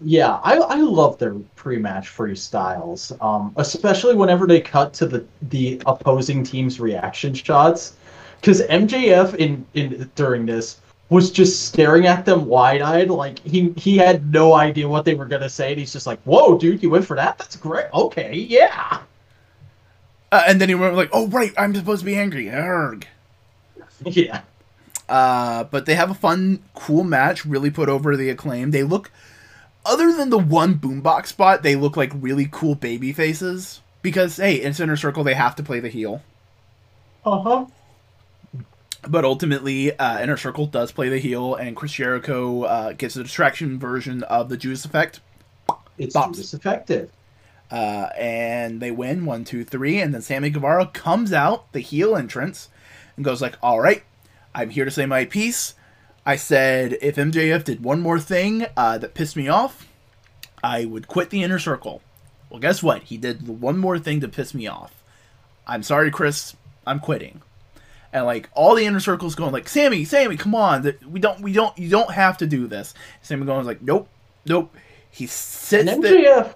Yeah, I, I love their pre-match freestyles, um, especially whenever they cut to the, the opposing team's reaction shots. Because MJF in, in during this was just staring at them wide-eyed, like he he had no idea what they were gonna say, and he's just like, "Whoa, dude, you went for that? That's great. Okay, yeah." Uh, and then he went like, "Oh right, I'm supposed to be angry." Arrgh. (laughs) Yeah. Uh, but they have a fun, cool match. Really put over the acclaim. They look, other than the one boombox spot, they look like really cool baby faces. Because hey, in Center Circle, they have to play the heel. Uh huh. But ultimately, uh, Inner Circle does play the heel, and Chris Jericho uh, gets a distraction version of the Judas effect. It's Bops. just effective. Uh, and they win one, two, three, and then Sammy Guevara comes out, the heel entrance, and goes like, "All right, I'm here to say my piece. I said if MJF did one more thing uh, that pissed me off, I would quit the inner circle. Well, guess what? He did one more thing to piss me off. I'm sorry, Chris. I'm quitting." And like all the inner circles going like, "Sammy, Sammy, come on! We don't, we don't, you don't have to do this." Sammy going like, "Nope, nope." He sits And there. MJF,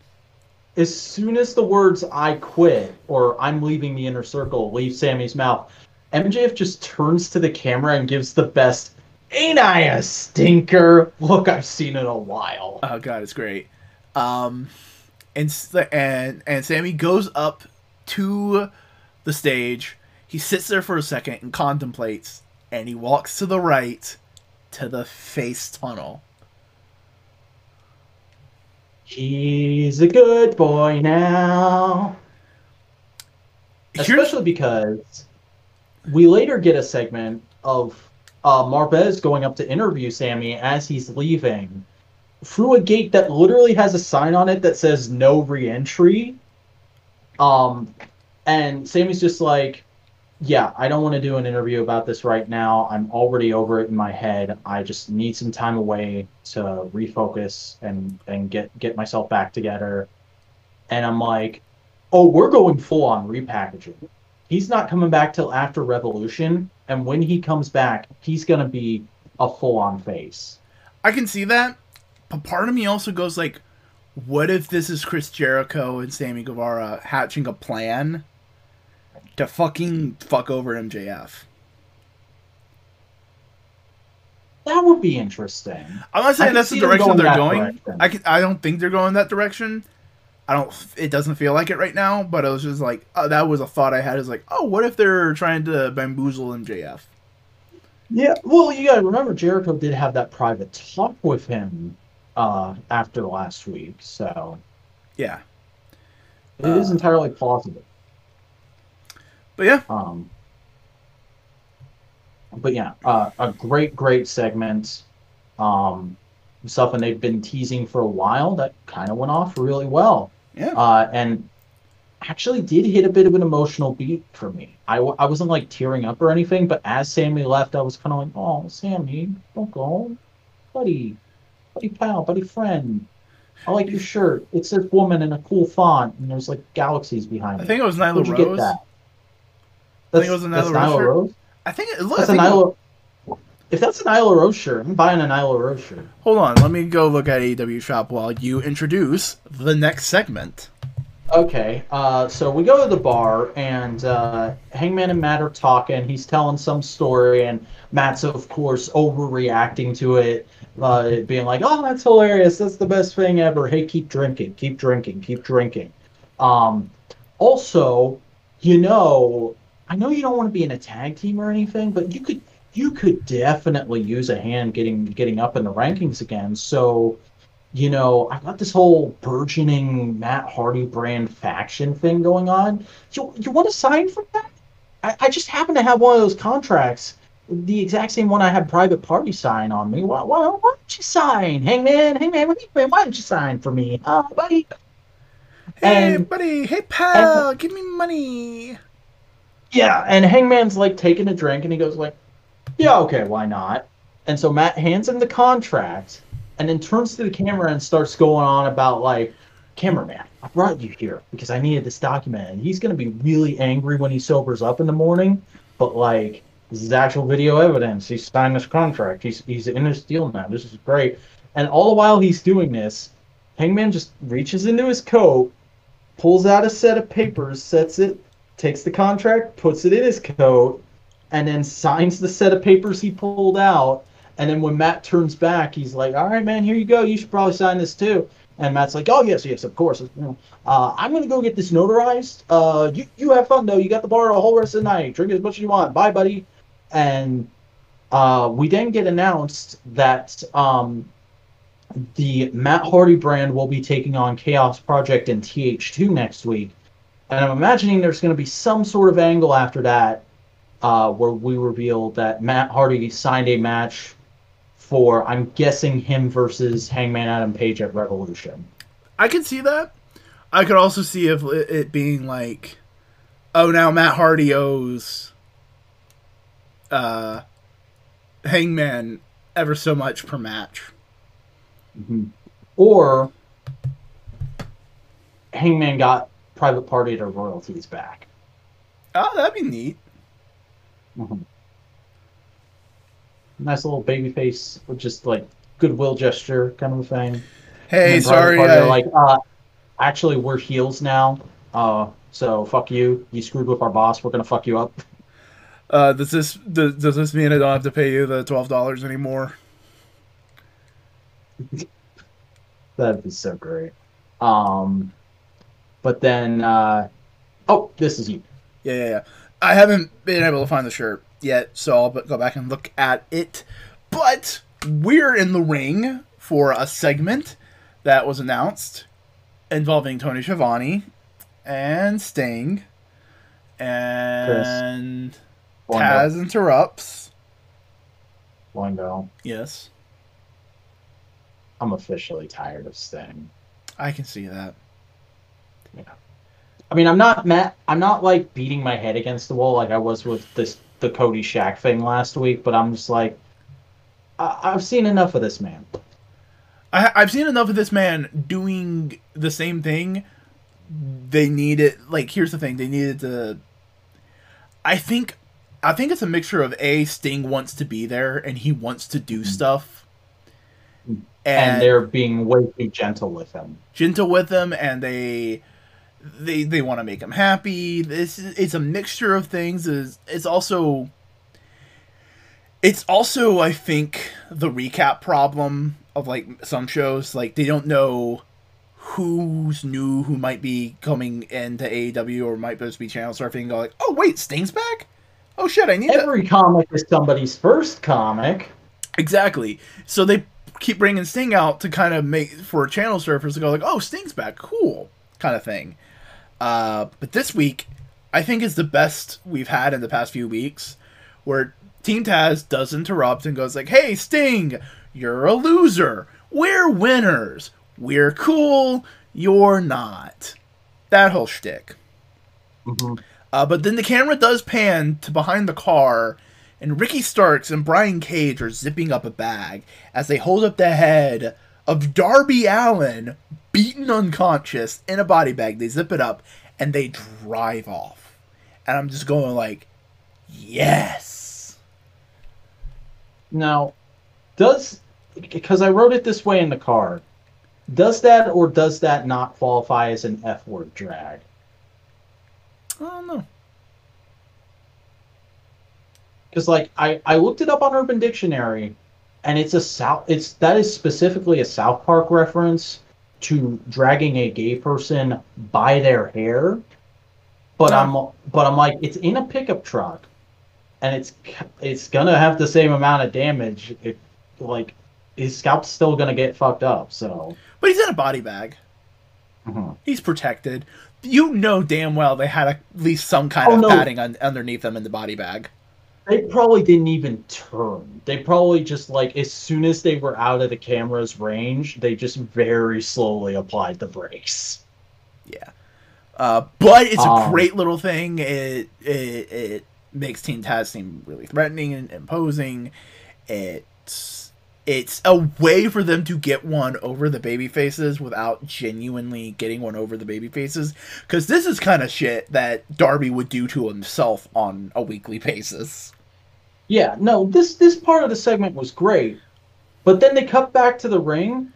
as soon as the words "I quit" or "I'm leaving the inner circle" leave Sammy's mouth, MJF just turns to the camera and gives the best "Ain't I a stinker?" look I've seen in a while. Oh god, it's great. Um, and and and Sammy goes up to the stage. He sits there for a second and contemplates, and he walks to the right to the face tunnel. He's a good boy now. Here's, Especially because we later get a segment of uh, Marvez going up to interview Sammy as he's leaving through a gate that literally has a sign on it that says no reentry. Um, and Sammy's just like, yeah, I don't want to do an interview about this right now. I'm already over it in my head. I just need some time away to refocus and and get get myself back together. And I'm like, oh, we're going full on repackaging. He's not coming back till after Revolution, and when he comes back, he's gonna be a full on face. I can see that, but part of me also goes like, what if this is Chris Jericho and Sammy Guevara hatching a plan to fucking fuck over MJF? That would be interesting. I'm not saying that's the direction going they're that going. direction. I can, I don't think they're going that direction, I don't. It doesn't feel like it right now, but it was just like uh, that was a thought I had. Is like, oh, what if they're trying to bamboozle MJF? Yeah, well, you gotta remember Jericho did have that private talk with him uh, after last week, so Yeah, it is Uh, entirely plausible. But yeah, Um, but yeah, uh, a great, great segment. Um, something they've been teasing for a while that kind of went off really well. yeah. Uh, and actually did hit a bit of an emotional beat for me. I, w- I wasn't like tearing up or anything, but as Sammy left, I was kind of like, oh, Sammy, don't go. Buddy, buddy pal, buddy friend. I like your shirt. It says woman in a cool font, and there's like galaxies behind I it. I think it was Nyla Where'd you get Rose. That? I think it was a that's Nyla Rose. Rose. I think it look. That's I a think it- Nyla. If that's a Nyla Rose shirt, I'm buying a Nyla Rose shirt. Hold on, let me go look at AEW shop while you introduce the next segment. Okay, uh, so we go to the bar, and uh, Hangman and Matt are talking. He's telling some story, and Matt's, of course, overreacting to it, uh, being like, "Oh, that's hilarious! That's the best thing ever! Hey, keep drinking, keep drinking, keep drinking." Um, also, you know, I know you don't want to be in a tag team or anything, but you could you could definitely use a hand getting getting up in the rankings again. So you know, I've got this whole burgeoning Matt Hardy brand faction thing going on. You, you want to sign for that? I, I just happen to have one of those contracts, the exact same one I had Private Party sign on me. Why, why, why don't you sign? Hangman, Hangman, why don't you sign for me? Uh, buddy. Hey, And- buddy. Hey, pal. give me money. Yeah, and Hangman's like taking a drink and he goes like, "Yeah, okay, why not?" And so Matt hands him the contract and then turns to the camera and starts going on about like, "Cameraman, I brought you here because I needed this document." And he's gonna be really angry when he sobers up in the morning, but like, this is actual video evidence. He signed this contract. He's he's in his deal now. This is great. And all the while he's doing this, Hangman just reaches into his coat, pulls out a set of papers, sets it takes the contract, puts it in his coat, and then signs the set of papers he pulled out. And then when Matt turns back, he's like, "All right, man, here you go. You should probably sign this too." And Matt's like, "Oh yes, yes, of course. Uh, I'm gonna go get this notarized. Uh, you you have fun though. You got the bar the whole rest of the night. Drink as much as you want. Bye, buddy." And uh, we then get announced that um, the Matt Hardy brand will be taking on Chaos Project and TH2 next week. And I'm imagining there's going to be some sort of angle after that uh, where we reveal that Matt Hardy signed a match for, I'm guessing, him versus Hangman Adam Page at Revolution. I can see that. I could also see if it being like, oh, now Matt Hardy owes uh, Hangman ever so much per match. Or Hangman got Private Party to royalties back. Oh, that'd be neat. Nice little baby face, with just like goodwill gesture kind of a thing. Hey, And then Private sorry. I, like, uh, actually, we're heels now. Uh, so fuck you. You screwed with our boss. We're gonna fuck you up. uh, does this does, does this mean I don't have to pay you the twelve dollars anymore? (laughs) That'd be so great. Um, but then, uh, oh, this is you. Yeah, yeah, yeah. I haven't been able to find the shirt yet, so I'll go back and look at it. But we're in the ring for a segment that was announced involving Tony Schiavone and Sting and Taz interrupts. Boingo. Yes, I'm officially tired of Sting. I can see that. I mean, I'm not mad. I'm not like beating my head against the wall like I was with this the Cody Shaq thing last week. But I'm just like, I- I've seen enough of this man. I, I've seen enough of this man doing the same thing. They needed like here's the thing they needed to. I think, I think it's a mixture of a Sting wants to be there and he wants to do mm. stuff, And, and, they're being way too gentle with him. gentle with him, and they they they want to make him happy. This is it's a mixture of things. Is it's also it's also I think the recap problem of like some shows like they don't know who's new who might be coming into AEW or might just be channel surfing and go like, oh wait, Sting's back. Oh shit, I need Every that. comic is somebody's first comic. Exactly. So they keep bringing Sting out to kind of make for channel surfers to go like, oh, Sting's back, cool, kind of thing. Uh, but this week, I think is the best we've had in the past few weeks, where Team Taz does interrupt and goes like, "Hey, Sting, you're a loser. We're winners. We're cool. You're not." That whole shtick. Mhm. Uh, but then the camera does pan to behind the car, and Ricky Starks and Brian Cage are zipping up a bag as they hold up the head of Darby Allin, beaten unconscious in a body bag. They zip it up and they drive off. And I'm just going like, yes. Now, does because I wrote it this way in the card, does that or does that not qualify as an F word drag? I don't know. Because like I I looked it up on Urban Dictionary, and it's a south it's that is specifically a South Park reference to dragging a gay person by their hair. But I'm but I'm like it's in a pickup truck, and it's it's gonna have the same amount of damage. If like his scalp's still gonna get fucked up. So But he's in a body bag. Mhm. He's protected. You know damn well they had at least some kind Oh, of no. padding un- underneath them in the body bag. They probably didn't even turn. They probably just like as soon as they were out of the camera's range, they just very slowly applied the brakes. Yeah. Uh, but it's a Um, great little thing. It, it it makes Team Taz seem really threatening and imposing. It's it's a way for them to get one over the baby faces without genuinely getting one over the baby faces. Because this is kind of shit that Darby would do to himself on a weekly basis. Yeah, no, this this part of the segment was great. But then they cut back to the ring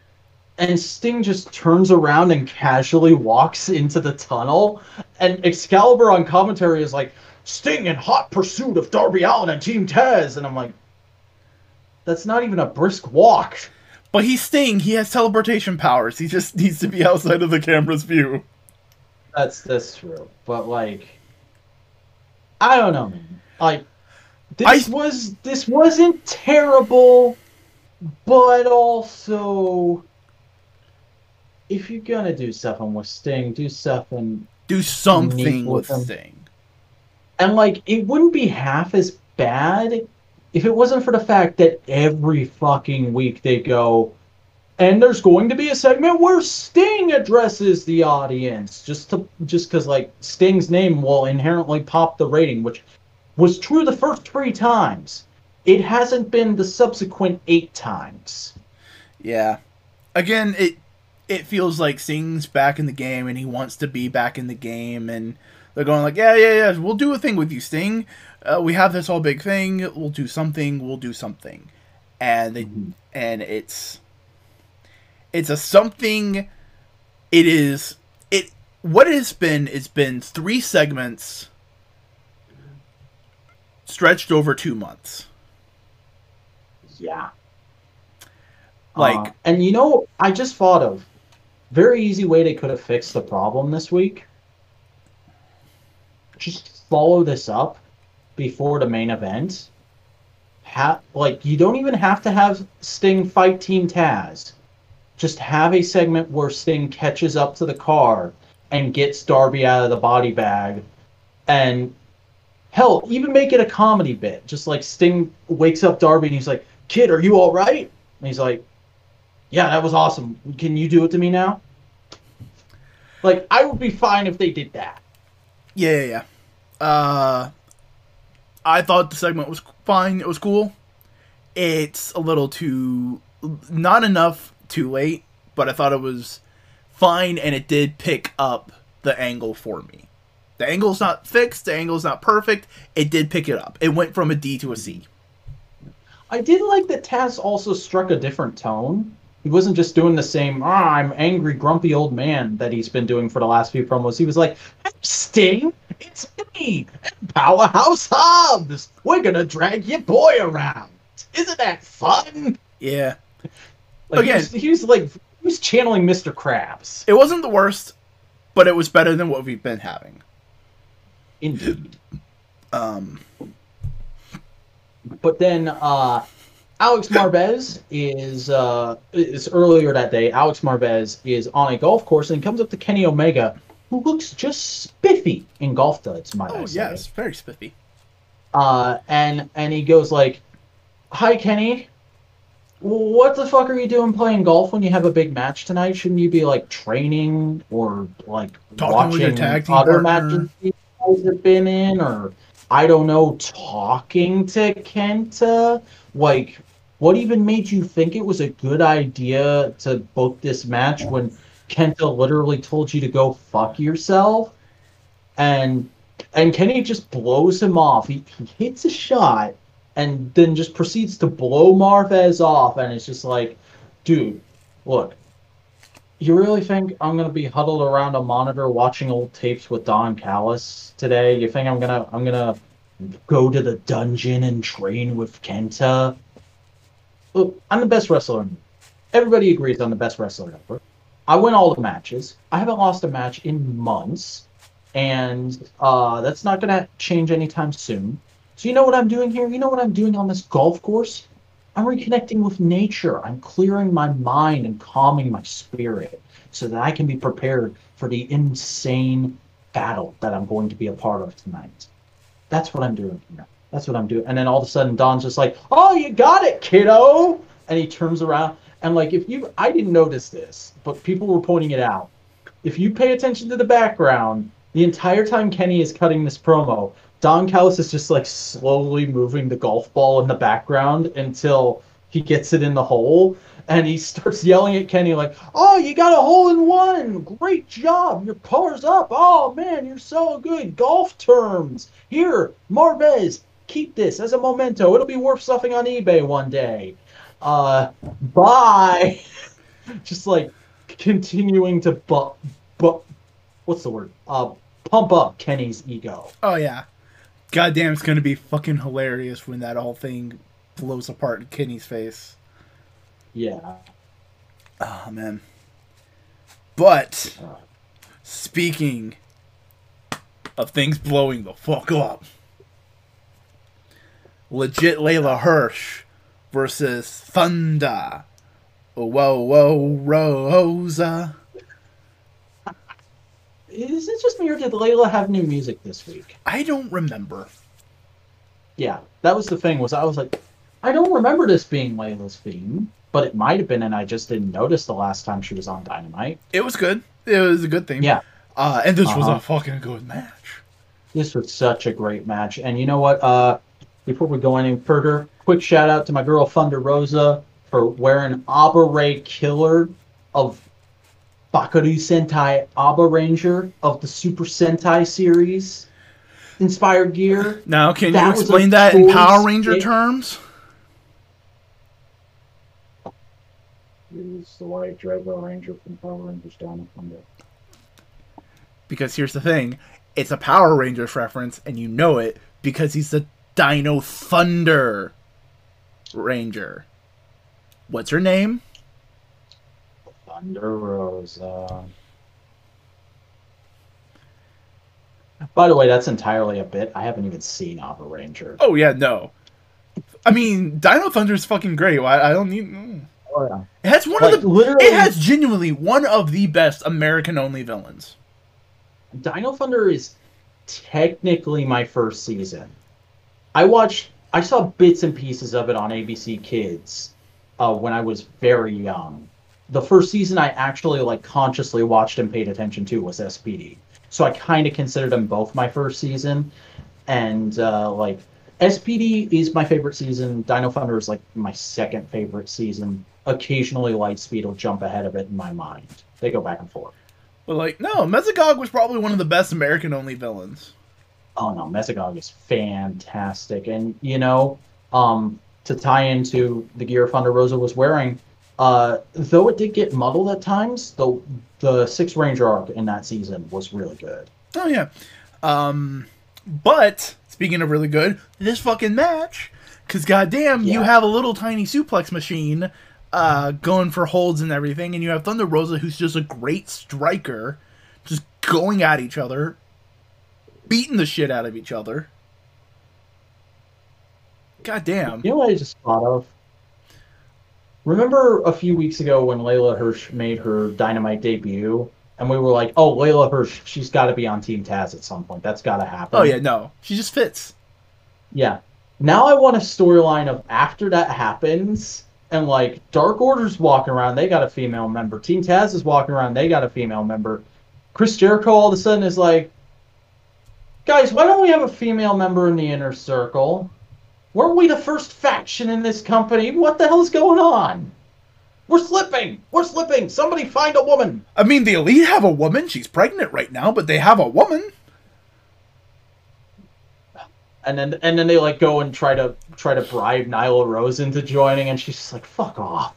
and Sting just turns around and casually walks into the tunnel and Excalibur on commentary is like Sting in hot pursuit of Darby Allin and Team Taz and I'm like that's not even a brisk walk. But he's Sting. He has teleportation powers. He just needs to be outside of the camera's view. That's that's true. But like I don't know, man. Like this I- was this wasn't terrible, but also if you're gonna do something with Sting, do something Do something with with. Sting. and like it wouldn't be half as bad if it wasn't for the fact that every fucking week they go and there's going to be a segment where Sting addresses the audience just to just because like Sting's name will inherently pop the rating, which was true the first three times. It hasn't been the subsequent eight times. Yeah. Again, it it feels like Sting's back in the game and he wants to be back in the game and they're going like, yeah, yeah, yeah, we'll do a thing with you, Sting. Uh, we have this whole big thing. We'll do something. We'll do something, and they and it's it's a something. It is it what it has been. It's been three segments stretched over two months. Yeah. Like Uh, and you know, I just thought of very easy way they could have fixed the problem this week. Just follow this up before the main event. Ha- like you don't even have to have Sting fight Team Taz. Just have a segment where Sting catches up to the car and gets Darby out of the body bag, and hell, even make it a comedy bit. Just like Sting wakes up Darby and he's like, "Kid, are you all right?" And he's like, "Yeah, that was awesome. Can you do it to me now?" Like I would be fine if they did that. Yeah, yeah, yeah. Uh, I thought the segment was fine. It was cool. It's a little too, not enough too late, but I thought it was fine, and it did pick up the angle for me. The angle's not fixed. The angle's not perfect. It did pick it up. It went from a D to a C. I did like that Taz also struck a different tone. He wasn't just doing the same "ah, I'm angry, grumpy old man" that he's been doing for the last few promos. He was like, "Hey, "Sting, it's me, Powerhouse Hobbs. We're gonna drag your boy around. Isn't that fun?" Yeah. Like, Again- he was, he was like he was channeling Mr. Krabs. It wasn't the worst, but it was better than what we've been having. Indeed. Um, But then uh, Alex Marvez is uh, is earlier that day. Alex Marvez is on a golf course and comes up to Kenny Omega, who looks just spiffy in golf duds. I oh yes, very spiffy. Uh, and and he goes like, "Hi, Kenny. What the fuck are you doing playing golf when you have a big match tonight? Shouldn't you be like training or like Talking watching tag team other partner." matches guys have been in, or I don't know, talking to Kenta? Like, what even made you think it was a good idea to book this match when Kenta literally told you to go fuck yourself?" And and Kenny just blows him off. He, he hits a shot and then just proceeds to blow Marvez off. And it's just like, dude, look, you really think I'm gonna be huddled around a monitor watching old tapes with Don Callis today? You think I'm gonna I'm gonna go to the dungeon and train with Kenta? Look, I'm the best wrestler. Everybody agrees I'm the best wrestler ever. I win all the matches. I haven't lost a match in months and uh, that's not to change anytime soon. So you know what I'm doing here? You know what I'm doing on this golf course? I'm reconnecting with nature. I'm clearing my mind and calming my spirit so that I can be prepared for the insane battle that I'm going to be a part of tonight. That's what I'm doing here. That's what I'm doing. And then all of a sudden, Don's just like, "Oh, you got it, kiddo!" And he turns around and like, if you, I didn't notice this, but people were pointing it out. If you pay attention to the background, the entire time Kenny is cutting this promo, Don Callis is just like slowly moving the golf ball in the background until he gets it in the hole. And he (laughs) starts yelling at Kenny like, "Oh, you got a hole in one! Great job! Your pullers up! Oh man, you're so good! Golf terms! Here, Marvez, keep this as a memento. It'll be worth something on eBay one day. Uh, bye." (laughs) just like continuing to bu- bu- what's the word? Uh, pump up Kenny's ego. Oh yeah, goddamn, it's gonna be fucking hilarious when that whole thing blows apart in Kenny's face. Yeah. Oh man. But speaking of things blowing the fuck up, legit Leyla Hirsch versus Thunder. Whoa, whoa, Rosa. Is it just me or did Leyla have new music this week? I don't remember. Yeah, that was the thing. Was I was like, I don't remember this being Leyla's theme, but it might have been, and I just didn't notice the last time she was on Dynamite. It was good. It was a good thing. Yeah, Uh, and this was Uh-huh. a fucking good match. this was such a great match. And you know what? Uh, before we go any further, quick shout out to my girl Thunder Rosa for wearing Ray Killer of Bakaru Sentai Abaranger of the Super Sentai series inspired gear. Now, can That you was explain that in Power Ranger pick. terms? Is the White Drago Ranger from Power Rangers Dino Thunder. Because here's the thing it's a Power Rangers reference, and you know it because he's the Dino Thunder Ranger. What's her name? Thunder Rosa. By the way, that's entirely a bit. I haven't even seen Abaranger. Oh, yeah, no. I mean, Dino Thunder is fucking great. I, I don't need. mm. Oh, yeah. It has one Like, of the. literally- It has genuinely one of the best American only villains. Dino Thunder is technically my first season. I watched, I saw bits and pieces of it on ABC Kids uh, when I was very young. The first season I actually like consciously watched and paid attention to was SPD. So I kind of consider them both my first season. And uh, like SPD is my favorite season. Dino Thunder is like my second favorite season. Occasionally Lightspeed will jump ahead of it in my mind. They go back and forth. But, like, no, Mesogog was probably one of the best American only villains. Oh no, Mesogog is fantastic, and you know, um, to tie into the gear Thunder Rosa was wearing, uh, though it did get muddled at times, the the Six Ranger arc in that season was really good. Oh yeah. Um but speaking of really good, this fucking match cuz goddamn you have a little tiny suplex machine uh, going for holds and everything, and you have Thunder Rosa, who's just a great striker, just going at each other, beating the shit out of each other. God damn. You know what I just thought of? Remember a few weeks ago when Leyla Hirsch made her Dynamite debut, and we were like, "Oh, Leyla Hirsch, she's got to be on Team Taz at some point. That's got to happen." Oh yeah, no, she just fits. Yeah. Now I want a storyline of after that happens, and like Dark Order's walking around, they got a female member. Team Taz is walking around, they got a female member. Chris Jericho all of a sudden is like, guys, why don't we have a female member in the inner circle? Weren't we the first faction in this company? What the hell's going on? We're slipping. We're slipping. Somebody find a woman. I mean, the elite have a woman. She's pregnant right now, but they have a woman. And then and then they like go and try to try to bribe Nyla Rose into joining, and she's just like, "Fuck off."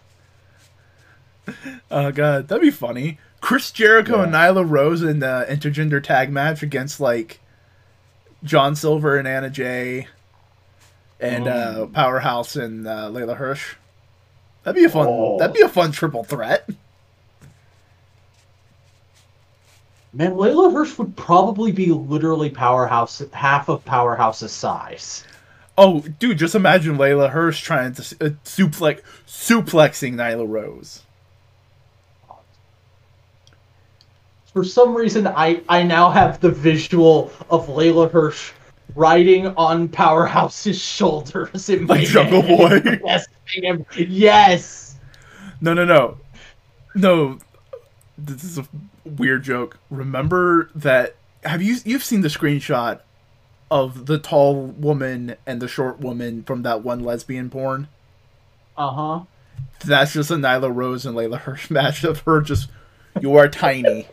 Oh god, that'd be funny. Chris Jericho Yeah. and Nyla Rose in the intergender tag match against like John Silver and Anna Jay and uh, Mm. Powerhouse and uh, Leyla Hirsch. That'd be a fun. Oh. That'd be a fun triple threat. Man, Leyla Hirsch would probably be literally powerhouse half of powerhouse's size. Oh, dude, just imagine Leyla Hirsch trying to uh, suplex suplexing Nyla Rose. For some reason, I I now have the visual of Leyla Hirsch riding on Powerhouse's (laughs) shoulders in my Jungle. Boy. (laughs) yes, yes. No, no, no, no. This is a weird joke. Remember that? Have you you've seen the screenshot of the tall woman and the short woman from that one lesbian porn? Uh huh. That's just a Nyla Rose and Leyla Hirsch (laughs) match of her just. You are tiny.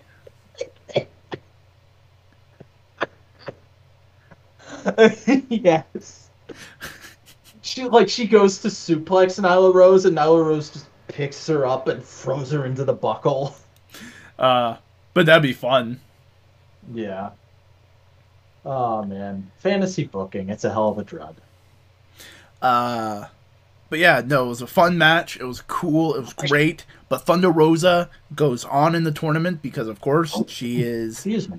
(laughs) yes. She like she goes to suplex Nyla Rose, and Nyla Rose just picks her up and throws her into the buckle. Uh, but that'd be fun. Yeah. Oh man, fantasy booking. It's a hell of a drug. Uh, but yeah, no, it was a fun match. It was cool. It was great. But Thunder Rosa goes on in the tournament because, of course, she is Excuse me.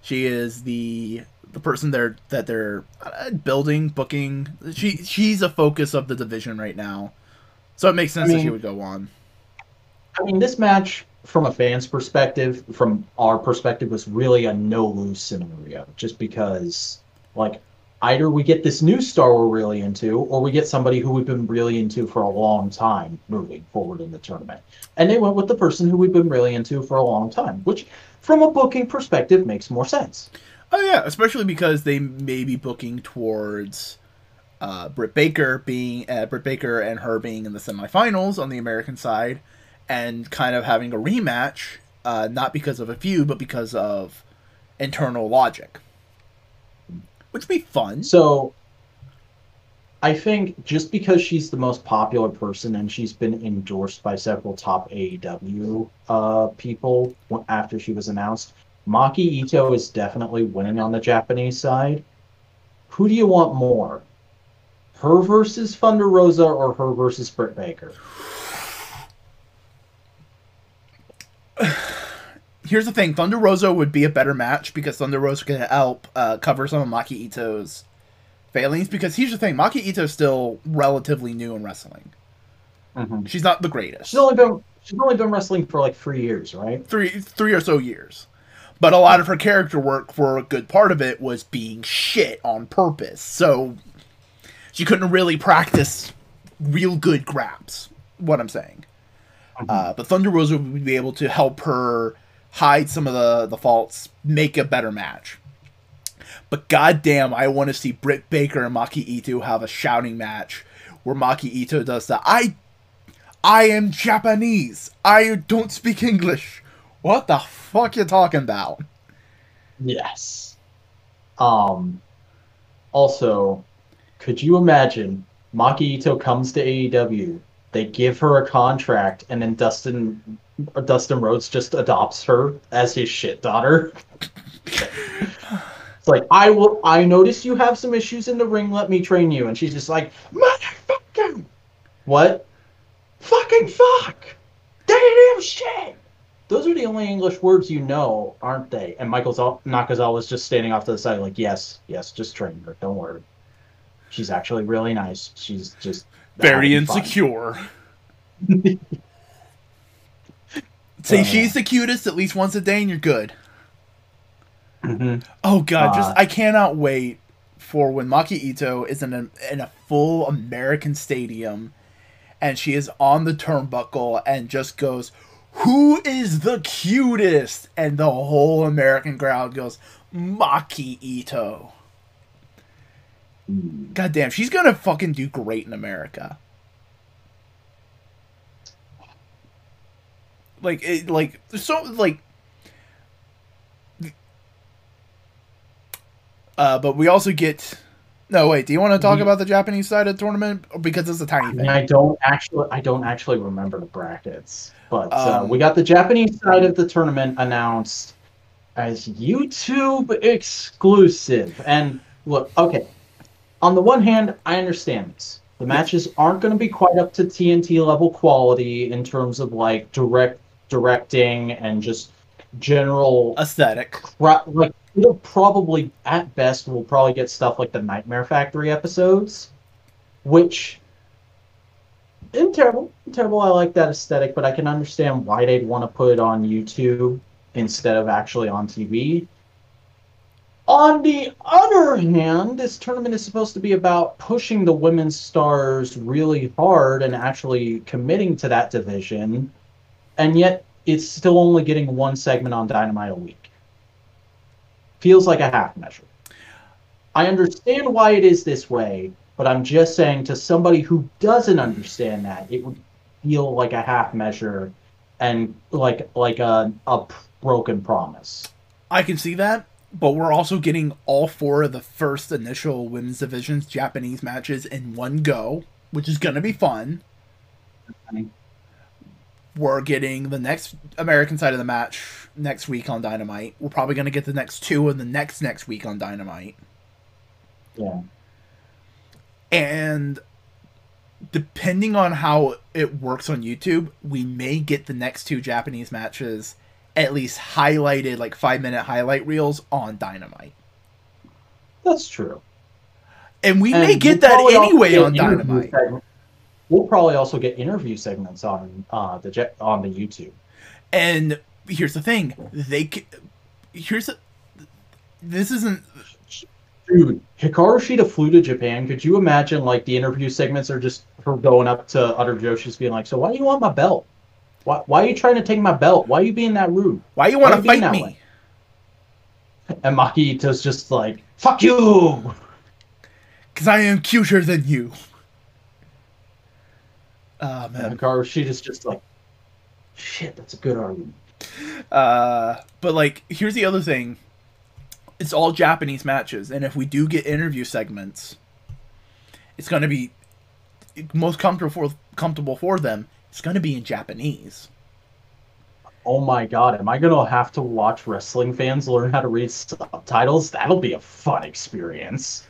she is the the person they're that they're uh, building, booking. She she's a focus of the division right now, so it makes sense that she would go on. I mean, this match, from a fan's perspective, from our perspective, was really a no lose scenario. Just because, like, either we get this new star we're really into, or we get somebody who we've been really into for a long time moving forward in the tournament. And they went with the person who we've been really into for a long time, which, from a booking perspective, makes more sense. Oh yeah, especially because they may be booking towards uh, Britt Baker being uh, Britt Baker and her being in the semifinals on the American side, and kind of having a rematch, uh, not because of a feud, but because of internal logic, which would be fun. So I think just because she's the most popular person and she's been endorsed by several top AEW uh, people after she was announced, Maki Ito is definitely winning on the Japanese side. Who do you want more? Her versus Thunder Rosa or her versus Britt Baker? (sighs) Here's the thing: Thunder Rosa would be a better match because Thunder Rosa could help uh, cover some of Maki Ito's failings. Because here's the thing: Maki Ito's still relatively new in wrestling. She's not the greatest. She's only been she's only been wrestling for like three years, right? three three or so years. But a lot of her character work for a good part of it was being shit on purpose. So she couldn't really practice real good grabs. What I'm saying. Uh, but Thunder Rosa would be able to help her hide some of the, the faults, make a better match. But goddamn, I want to see Britt Baker and Maki Ito have a shouting match where Maki Ito does that. I I am Japanese. I don't speak English. What the fuck you talking about? Yes. Um. Also, could you imagine Maki Ito comes to AEW, they give her a contract, and then Dustin Dustin Rhodes just adopts her as his shit daughter? it's like I will. I notice you have some issues in the ring. Let me train you, and she's just like, motherfucker. What? Fucking fuck, damn shit. Those are the only English words you know, aren't they? And Michael Nakazawa was just standing off to the side, like, yes, yes, just train her. Don't worry. She's actually really nice. She's just very insecure. (laughs) Say uh, she's the cutest at least once a day, and you're good. Mm-hmm. Oh god, uh, just I cannot wait for when Maki Ito is in a in a full American stadium, and she is on the turnbuckle and just goes, "Who is the cutest?" And the whole American crowd goes, "Maki Ito." God damn, she's gonna fucking do great in America. Like it, like so like uh but we also get no wait, do you want to talk about the Japanese side of the tournament because it's a tiny thing? I don't actually I don't actually remember the brackets. But uh, um, uh, we got the Japanese side of the tournament announced as YouTube exclusive. And look, okay. On the one hand, I understand this. The matches aren't going to be quite up to TNT level quality in terms of like direct directing and just general aesthetic. Cra- like it'll probably at best we'll probably get stuff like the Nightmare Factory episodes, which isn't terrible. terrible. I like that aesthetic, but I can understand why they'd want to put it on YouTube instead of actually on TV. On the other hand, this tournament is supposed to be about pushing the women's stars really hard and actually committing to that division and yet it's still only getting one segment on Dynamite a week. Feels like a half measure. I understand why it is this way, but I'm just saying to somebody who doesn't understand that, it would feel like a half measure and like like a, a broken promise. I can see that, but we're also getting all four of the first initial women's divisions Japanese matches in one go, which is going to be fun. I mean, we're getting the next American side of the match next week on Dynamite. We're probably going to get the next two in the next next week on Dynamite. Yeah. And depending on how it works on YouTube, we may get the next two Japanese matches at least highlighted, like five minute highlight reels on Dynamite. That's true. And we and may get that anyway on Dynamite we'll probably also get interview segments on uh, the on the YouTube. And here's the thing: they here's a, this isn't. Dude, Hikaru Shida flew to Japan. Could you imagine like the interview segments are just her going up to other Joshi's being like, "So why do you want my belt? Why, why are you trying to take my belt? Why are you being that rude? Why you want to fight me?" Way? And Maki just like, "Fuck you!" Because I am cuter than you. Oh man, Hikaru Shida's just like, shit. That's a good argument. Uh, but like, here's the other thing. It's all Japanese matches, and if we do get interview segments, it's going to be most comfortable for comfortable for them. It's going to be in Japanese. Oh my god, am I going to have to watch wrestling fans learn how to read subtitles? That'll be a fun experience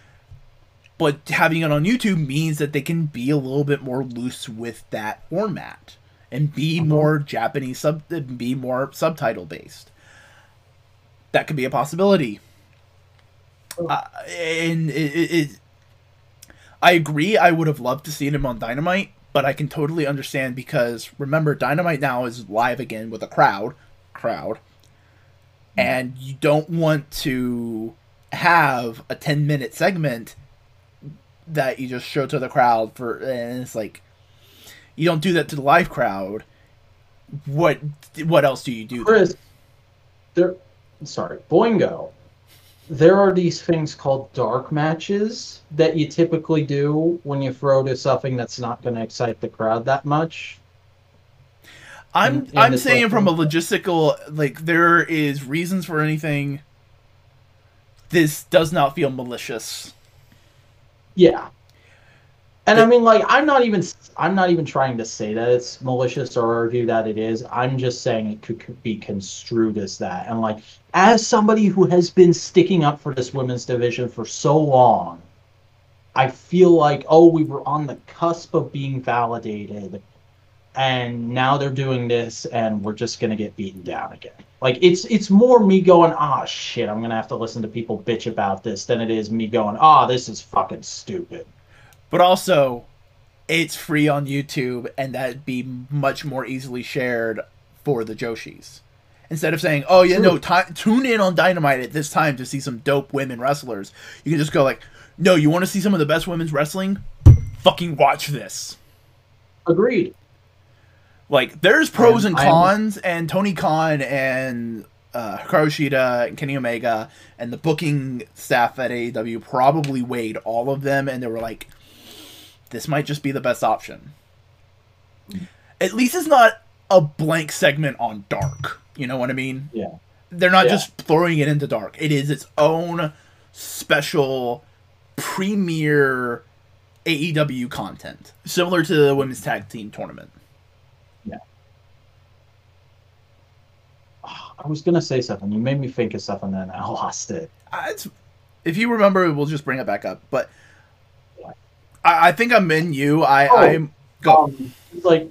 but having it on YouTube means that they can be a little bit more loose with that format and be uh-huh. more Japanese sub be more subtitle based. That could be a possibility. Oh. Uh, and it, it, it, I agree. I would have loved to see him on Dynamite, but I can totally understand because remember, Dynamite now is live again with a crowd, crowd, mm-hmm. and you don't want to have a ten minute segment that you just show to the crowd for and it's like you don't do that to the live crowd. What what else do you do chris there sorry boingo. There are these things called dark matches that you typically do when you throw to something that's not going to excite the crowd that much. I'm and, and i'm saying from a logistical like there is reasons for anything. This does not feel malicious yeah. And I mean, like, I'm not even, I'm not even trying to say that it's malicious or argue that it is. I'm just saying it could, could be construed as that. And like, as somebody who has been sticking up for this women's division for so long, I feel like, oh, we were on the cusp of being validated. and now they're doing this, and we're just gonna get beaten down again. Like it's it's more me going, ah, shit, I'm gonna have to listen to people bitch about this than it is me going, ah, this is fucking stupid. But also, it's free on YouTube, and that'd be much more easily shared for the Joshis. Instead of saying, "Oh yeah, no, ti tune in on Dynamite at this time to see some dope women wrestlers," you can just go like, "No, you want to see some of the best women's wrestling? Fucking watch this." Agreed. Like, there's pros and, and cons, I'm... and Tony Khan and uh, Hikaru Shida and Kenny Omega and the booking staff at AEW probably weighed all of them, and they were like, "This might just be the best option." At least it's not a blank segment on Dark. You know what I mean? Yeah. They're not yeah. just throwing it into Dark. It is its own special premier AEW content, similar to the women's tag team tournament. I was gonna say something. You made me think of something, and I (laughs) lost it. Uh, if you remember, we'll just bring it back up. But I, I think I'm in you. I oh, I'm go. Um, like,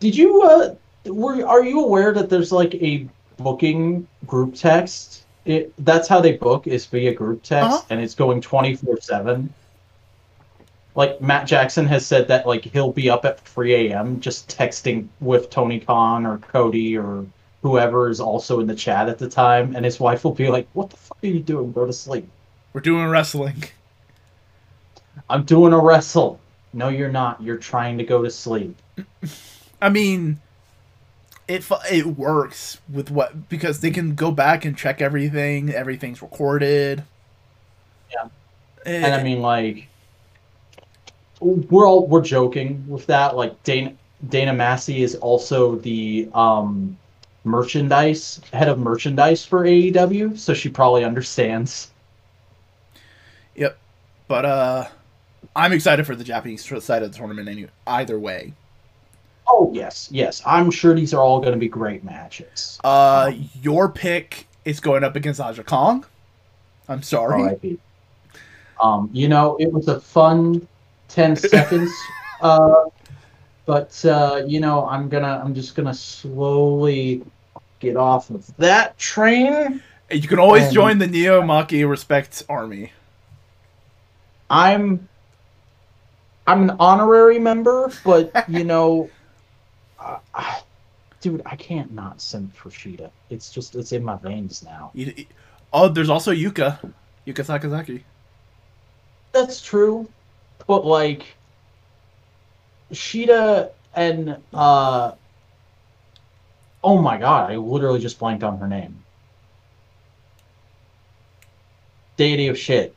did you uh were are you aware that there's like a booking group text? It that's how they book is via group text, uh-huh. and it's going twenty four seven. Like Matt Jackson has said that like he'll be up at three a.m. just texting with Tony Khan or Cody or whoever is also in the chat at the time, and his wife will be like, "What the fuck are you doing? Go to sleep." We're doing wrestling. I'm doing a wrestle. No, you're not. You're trying to go to sleep. I mean, it it works with what because they can go back and check everything. Everything's recorded. Yeah, it, and I mean, like, we're all we're joking with that. Like Dana Dana Massie is also the um merchandise head of merchandise for AEW, so she probably understands. Yep, but uh, I'm excited for the Japanese side of the tournament. Any either way. Oh yes, yes, I'm sure these are all going to be great matches. Uh, um, your pick is going up against Aja Kong. I'm sorry. Um, you know, it was a fun ten (laughs) seconds. Uh, but uh, you know, I'm gonna, I'm just gonna slowly get off of that train. You can always and join the Neo Maki Respect Army. I'm, I'm an honorary member, but (laughs) you know, uh, dude, I can't not send for Shida. It's just, it's in my veins now. You, oh, there's also Yuka, Yuka Sakazaki. That's true, but like Shida and uh oh my god, I literally just blanked on her name. Deity of shit.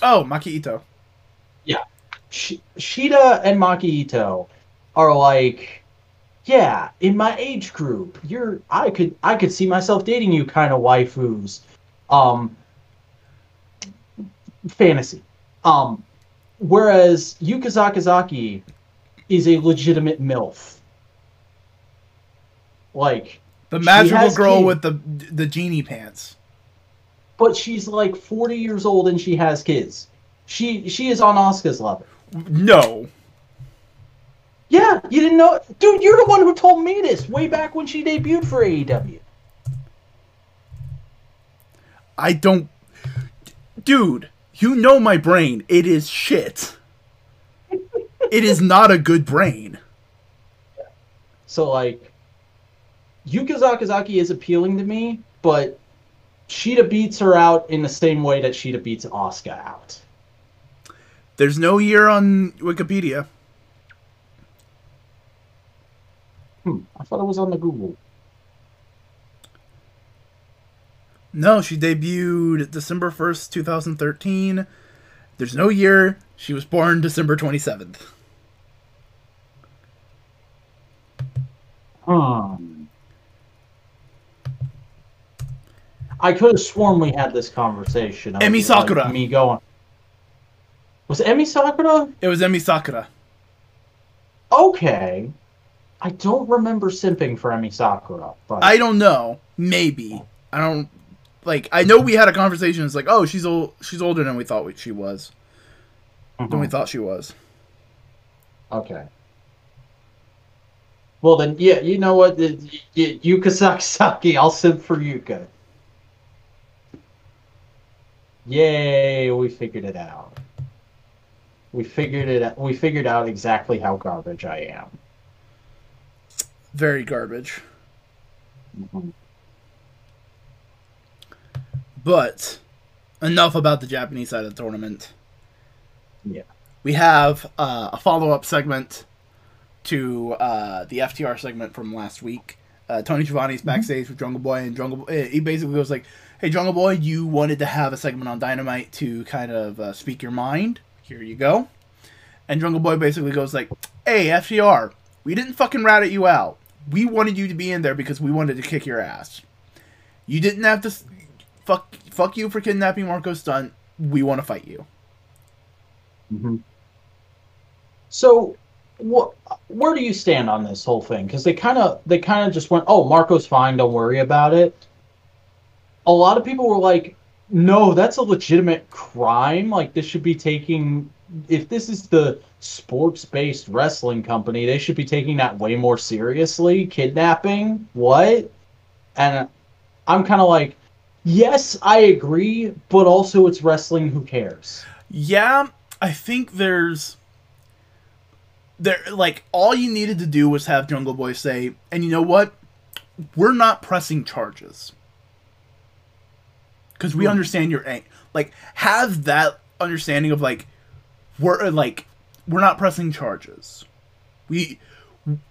Oh, Maki Ito. Yeah. Sh- Shida and Maki Ito are like yeah, in my age group, you're I could I could see myself dating you kind of waifus. Um fantasy. Um whereas Yuka Sakazaki is a legitimate MILF. Like the magical girl kids, with the the genie pants. But she's like 40 years old and she has kids. She she is on Oscar's level. No. Yeah, you didn't know, dude. You're the one who told me this way back when she debuted for AEW. I don't, dude. You know my brain. It is shit it is not a good brain. So like, Yuka Sakazaki is appealing to me, but Shida beats her out in the same way that Shida beats Asuka out. There's no year on Wikipedia. Hmm, I thought it was on the Google. No, she debuted December 1st, 2013. There's no year. She was born December 27th. Hmm. I could have sworn we had this conversation. Emi Sakura. Like, me going. Was it Emi Sakura? It was Emi Sakura. Okay. I don't remember simping for Emi Sakura. But... I don't know. Maybe. I don't like. I know we had a conversation. It's like, oh, she's old. She's older than we thought she was. Mm-hmm. Than we thought she was. Okay. Well then, yeah, you know what? Yuka Sakazaki, I'll send for Yuka. Yay, we figured it out. We figured it out. We figured out exactly how garbage I am. Very garbage. Mhm. But enough about the Japanese side of the tournament. Yeah. We have uh, a follow up segment to uh, the FTR segment from last week. Uh, Tony Schiavone's backstage with Jungle Boy, and Jungle Boy, he basically goes like, "Hey, Jungle Boy, you wanted to have a segment on Dynamite to kind of uh, speak your mind. Here you go." And Jungle Boy basically goes like, "Hey, FTR, we didn't fucking rat at you out. We wanted you to be in there because we wanted to kick your ass. You didn't have to s- fuck fuck you for kidnapping Marco Stunt. We want to fight you." Mhm. So, what? Where do you stand on this whole thing? Because they kind of they kind of just went, "Oh, Marco's fine. Don't worry about it." A lot of people were like, "No, that's a legitimate crime. Like this should be taking. If this is the sports-based wrestling company, they should be taking that way more seriously. Kidnapping, what?" And I'm kind of like, "Yes, I agree, but also it's wrestling. Who cares?" Yeah, I think there's there like all you needed to do was have Jungle Boy say, and you know what? We're not pressing charges. Cuz we Hmm. understand your ang- like have that understanding of like we're like we're not pressing charges. We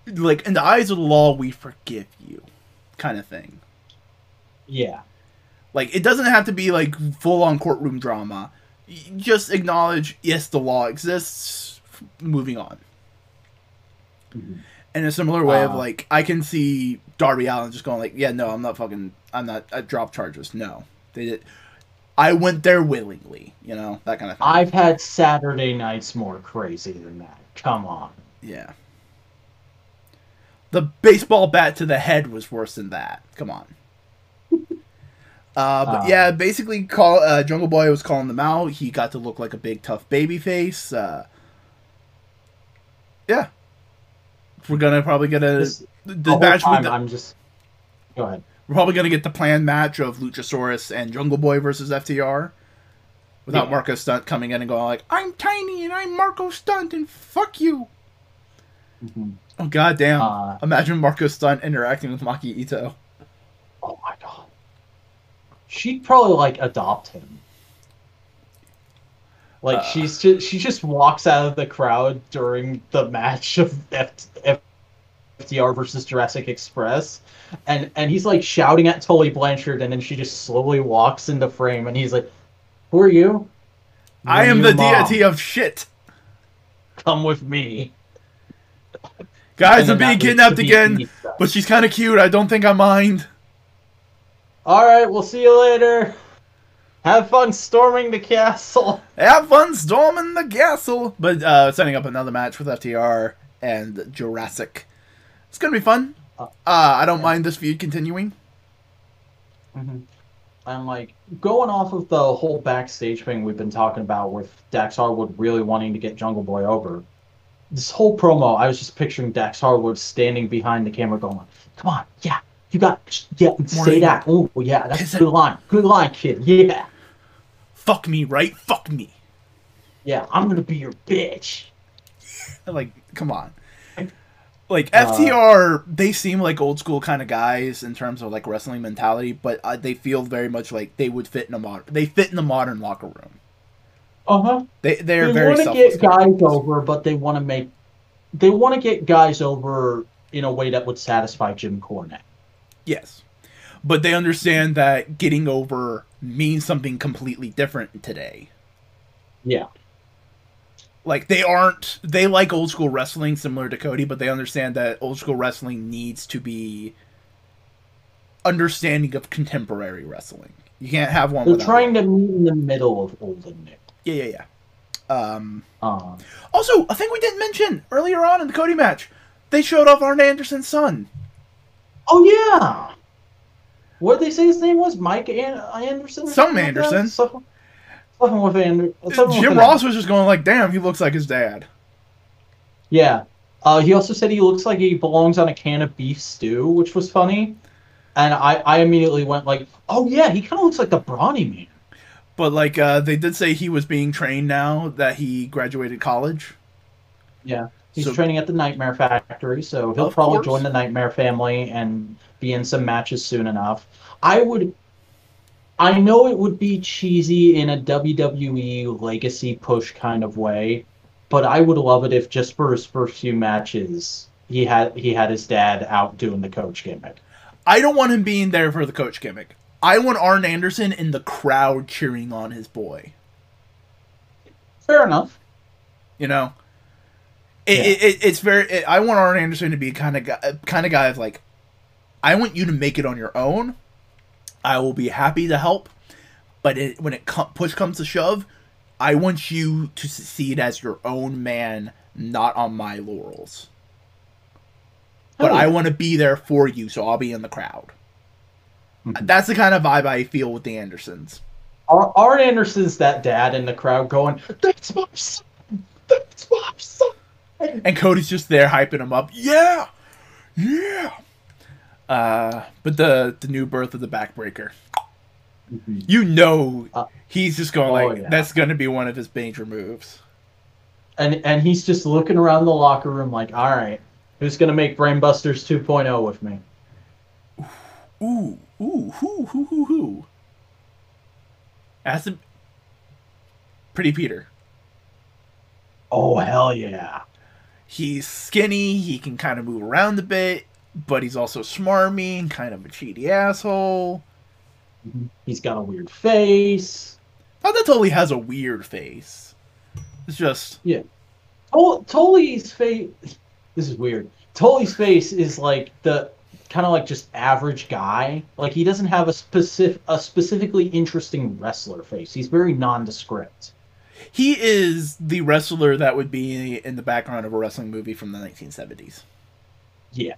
like in the eyes of the law we forgive you kind of thing. Yeah. Like it doesn't have to be like full on courtroom drama. Just acknowledge yes the law exists. Moving on. In a similar way of Uh, like I can see Darby Allin just going like yeah no I'm not fucking I'm not I drop charges no they did I went there willingly you know that kind of thing I've had Saturday nights more crazy than that. Come on. yeah. The baseball bat to the head was worse than that. Come on. (laughs) Uh, but Uh, yeah, basically, call uh, Jungle Boy was calling them out. He got to look like a big tough baby face. Uh, yeah, we're gonna probably get a This- the, match. time, With the, I'm just. Go ahead. we're probably gonna get the planned match of Luchasaurus and Jungle Boy versus FTR, without Yeah. Marco Stunt coming in and going like, "I'm tiny and I'm Marco Stunt and fuck you." Oh god damn! Uh, Imagine Marco Stunt interacting with Maki Ito. oh my god. She'd probably like adopt him. Like Uh. she's just she just walks out of the crowd during the match of F- F- FTR versus Jurassic Express, and and he's like shouting at Tully Blanchard, and then she just slowly walks into frame, and he's like, "Who are you?" I am the mom. deity of shit. Come with me. Guys, I'm being kidnapped again, but she's kind of cute. I don't think I mind. All right, we'll see you later. Have fun storming the castle. (laughs) Have fun storming the castle. But uh, setting up another match with FTR and Jurassic. It's gonna be fun. Uh, Uh, I don't yeah. mind this feud continuing. And like going off of the whole backstage thing we've been talking about with Dax Harwood really wanting to get Jungle Boy over. This whole promo, I was just picturing Dax Harwood standing behind the camera going, "Come on, yeah, you got, yeah, say that. Oh, yeah, that's a good it. line, good line, kid. Yeah, Fuck me, right? Fuck me. yeah, I'm gonna be your bitch." (laughs) Like, come on. Like Uh, FTR, they seem like old school kind of guys in terms of like wrestling mentality, but uh, they feel very much like they would fit in a modern. They fit in the modern locker room. Uh huh. They they're they very want to get guys over, but they want to make they want to get guys over in a way that would satisfy Jim Cornette. Yes. But they understand that getting over means something completely different today. Yeah. Like they aren't they like old school wrestling similar to Cody, but they understand that old school wrestling needs to be understanding of contemporary wrestling. You can't have one They're trying one. to meet in the middle of old and new. Yeah, yeah, yeah. Um Uh, also, a thing we didn't mention earlier on in the Cody match. They showed off Arn Anderson's son. oh yeah. What did they say his name was? Mike An- Anderson? Some something like? Anderson. Something, something with Ander- something with Jim Ross was just going like, "Damn, he looks like his dad." Yeah. Uh, he also said he looks like he belongs on a can of beef stew, which was funny. And I, I immediately went like, oh yeah, he kind of looks like the brawny man. But like uh, they did say he was being trained now that he graduated college. Yeah, he's So- training at the Nightmare Factory, so he'll probably course. join the Nightmare family and be in some matches soon enough. I would. I know it would be cheesy in a WWE legacy push kind of way, but I would love it if just for his first few matches he had he had his dad out doing the coach gimmick. I don't want him being there for the coach gimmick. I want Arn Anderson in the crowd cheering on his boy. Fair enough. You know, it, Yeah. it, it, it's very. I want Arn Anderson to be kind of guy, kind of guy of like, I want you to make it on your own. I will be happy to help, but it, when it com- push comes to shove, I want you to succeed as your own man, not on my laurels. But Hell I want to be there for you, so I'll be in the crowd. Mhm. That's the kind of vibe I feel with the Andersons. Ar- Arn Anderson's that dad in the crowd going, "That's my son. That's my son." And Cody's just there hyping him up. Yeah, yeah. Uh, but the the new birth of the backbreaker, you know, Uh, he's just going oh, like yeah. that's going to be one of his major moves. And and he's just looking around the locker room like, all right, who's gonna make Brainbusters 2.0 with me? Ooh, ooh, hoo, hoo, hoo, hoo. As a pretty Peter. Oh hell yeah! He's skinny. He can kind of move around a bit, but he's also smarmy and kind of a cheaty asshole. He's got a weird face. Not that totally has a weird face. It's just Tol- Tully's face. This is weird. Tully's face is like the kind of like just average guy. Like he doesn't have a specific a specifically interesting wrestler face. He's very nondescript. he is the wrestler that would be in the background of a wrestling movie from the 1970s. Yeah.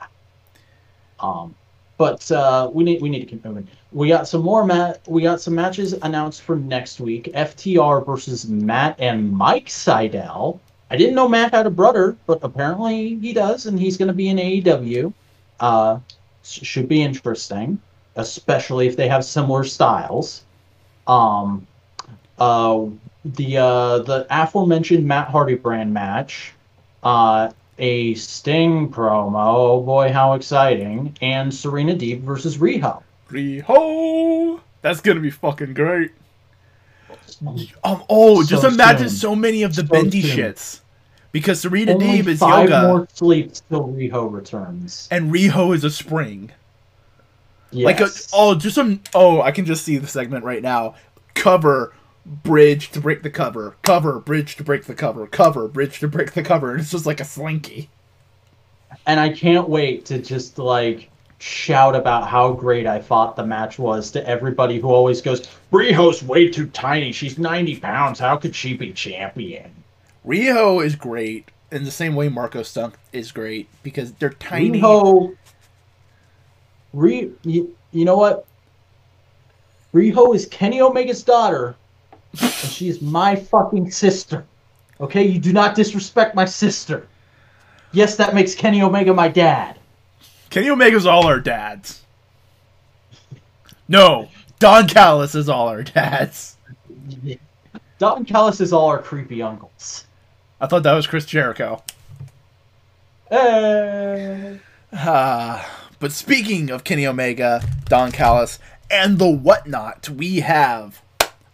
Um, but uh, we need we need to keep moving. We got some more mat. We got some matches announced for next week. FTR versus Matt and Mike Sydal. I didn't know Matt had a brother, but apparently he does, and he's going to be in AEW. Uh, should be interesting, especially if they have similar styles. Um, uh, the uh, the aforementioned Matt Hardy brand match. Uh, a Sting promo. Oh boy, how exciting! And Serena Deeb versus Riho. Riho! That's gonna be fucking great. Um, oh, just imagine soon. so many of the So bendy soon. shits. Because Serena Only Deeb is five yoga, more sleeps till Riho returns. and Riho is a spring. Yes. Like, a, oh, just some. Oh, I can just see the segment right now. Cover, bridge to break the cover. Cover, bridge to break the cover. Cover, bridge to break the cover. And it's just like a slinky. and I can't wait to just like shout about how great I thought the match was to everybody who always goes, Riho's way too tiny. She's 90 pounds. How could she be champion? Riho is great in the same way Marko Stunt is great because they're tiny. Riho. Ri, you, you know what? Riho is Kenny Omega's daughter, and she is my fucking sister. Okay, you do not disrespect my sister. Yes, that makes Kenny Omega my dad. Kenny Omega's all our dads. No, Don Callis is all our dads. Don Callis is all our creepy uncles. I thought that was Chris Jericho. Hey. Ah, but speaking of Kenny Omega, Don Callis, and the whatnot, we have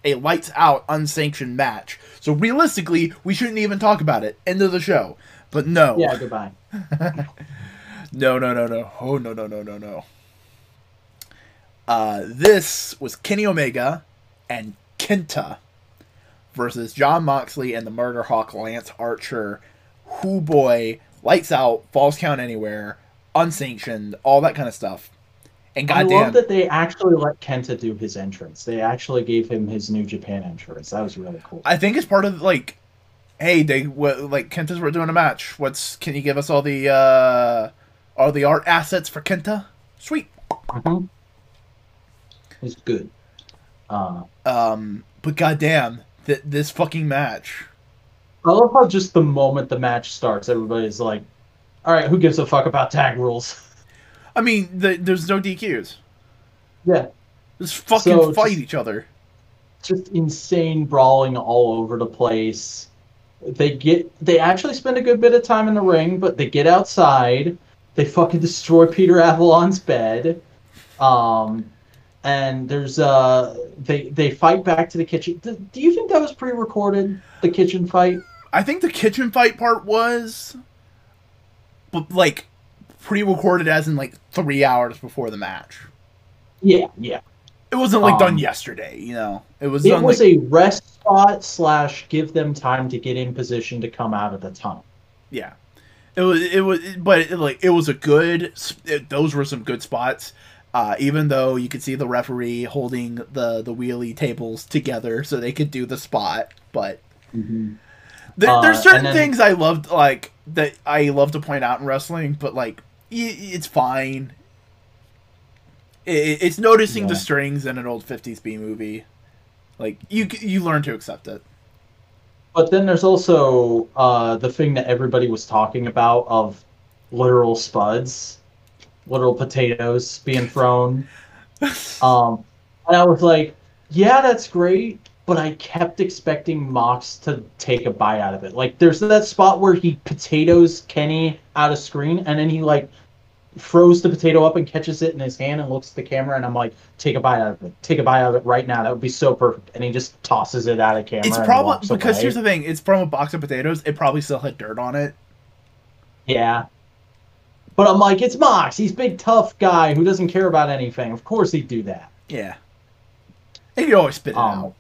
a lights out unsanctioned match. So realistically, we shouldn't even talk about it. End of the show. But no. Yeah, goodbye. (laughs) No, no, no, no. Oh, no, no, no, no, no. Uh, this was Kenny Omega and Kenta versus Jon Moxley and the Murder Hawk Lance Archer. Who boy, lights out, falls count anywhere, unsanctioned, all that kind of stuff. And I love that they actually let Kenta do his entrance. They actually gave him his New Japan entrance. That was really cool. I think it's part of like, hey, they what, like Kenta's we're doing a match. What's can you give us all the uh all the art assets for Kenta? Sweet. Mhm. It's good. Uh, Um, but goddamn, th- this fucking match. I love how just the moment the match starts, everybody's like, All right, who gives a fuck about tag rules? (laughs) I mean, the, there's no DQs. Yeah, Just fucking So, fight just- each other. just insane brawling all over the place. They get they actually spend a good bit of time in the ring, but they get outside. They fucking destroy Peter Avalon's bed. Um and there's uh they they fight back to the kitchen. Do, do you think that was pre-recorded? The kitchen fight? I think the kitchen fight part was, but like pre-recorded as in like three hours before the match. Yeah, yeah. It wasn't like Um, done yesterday, you know. It was It done was like a rest spot slash give them time to get in position to come out of the tunnel. yeah. It was it was but it, like it was a good. It, those were some good spots. Uh, even though you could see the referee holding the the wheelie tables together so they could do the spot, but There, Uh, there's certain then- things I loved, like that I love to point out in wrestling, but like it's fine. It, it's noticing the strings in an old '50s B movie. Like you, you learn to accept it. But then there's also uh, the thing that everybody was talking about of literal spuds, literal potatoes being thrown. (laughs) Um, and I was like, yeah, that's great, but I kept expecting Mox to take a bite out of it. Like, there's that spot where he potatoes Kenny out of screen, and then he like throws the potato up and catches it in his hand and looks at the camera, and I'm like, take a bite out of it, take a bite out of it right now. That would be so perfect. And he just tosses it out of camera. It's probably because away. here's the thing: it's from a box of potatoes. It probably still had dirt on it. Yeah. But I'm like, it's Mox. He's big tough guy who doesn't care about anything. Of course he'd do that. Yeah, and you always spit it Um, out.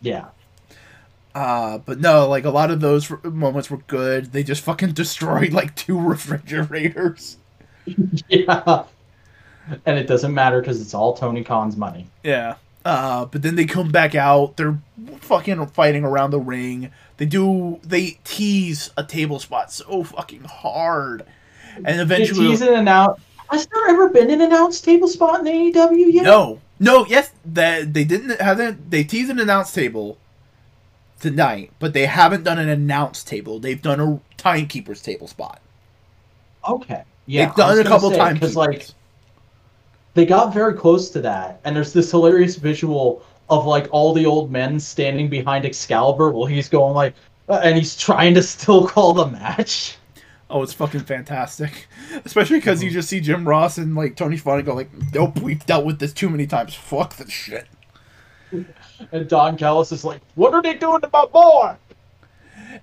Yeah. Uh, but no, like a lot of those moments were good. They just fucking (laughs) destroyed like two (laughs) refrigerators. (laughs) Yeah. And it doesn't matter because it's all Tony Khan's money. Yeah. Uh, but then they come back out. They're fucking fighting around the ring. They do. They tease a table spot so fucking hard, and eventually, He's in and out. Has there ever been an announced table spot in AEW yet? no, no, yes, that they didn't haven't. They teased an announce table tonight, but they haven't done an announce table. They've done a timekeeper's table spot. Okay. Yeah. They've done a couple times Because, like, they got very close to that. And there's this hilarious visual of, like, all the old men standing behind Excalibur while he's going, like, uh, and he's trying to still (laughs) call the match. Oh, it's fucking fantastic. (laughs) Especially because you just see Jim Ross and like Tony Schiavone go like, "Nope, we've dealt with this too many times. Fuck this shit." (laughs) And Don Callis is like, "What are they doing to my boy?"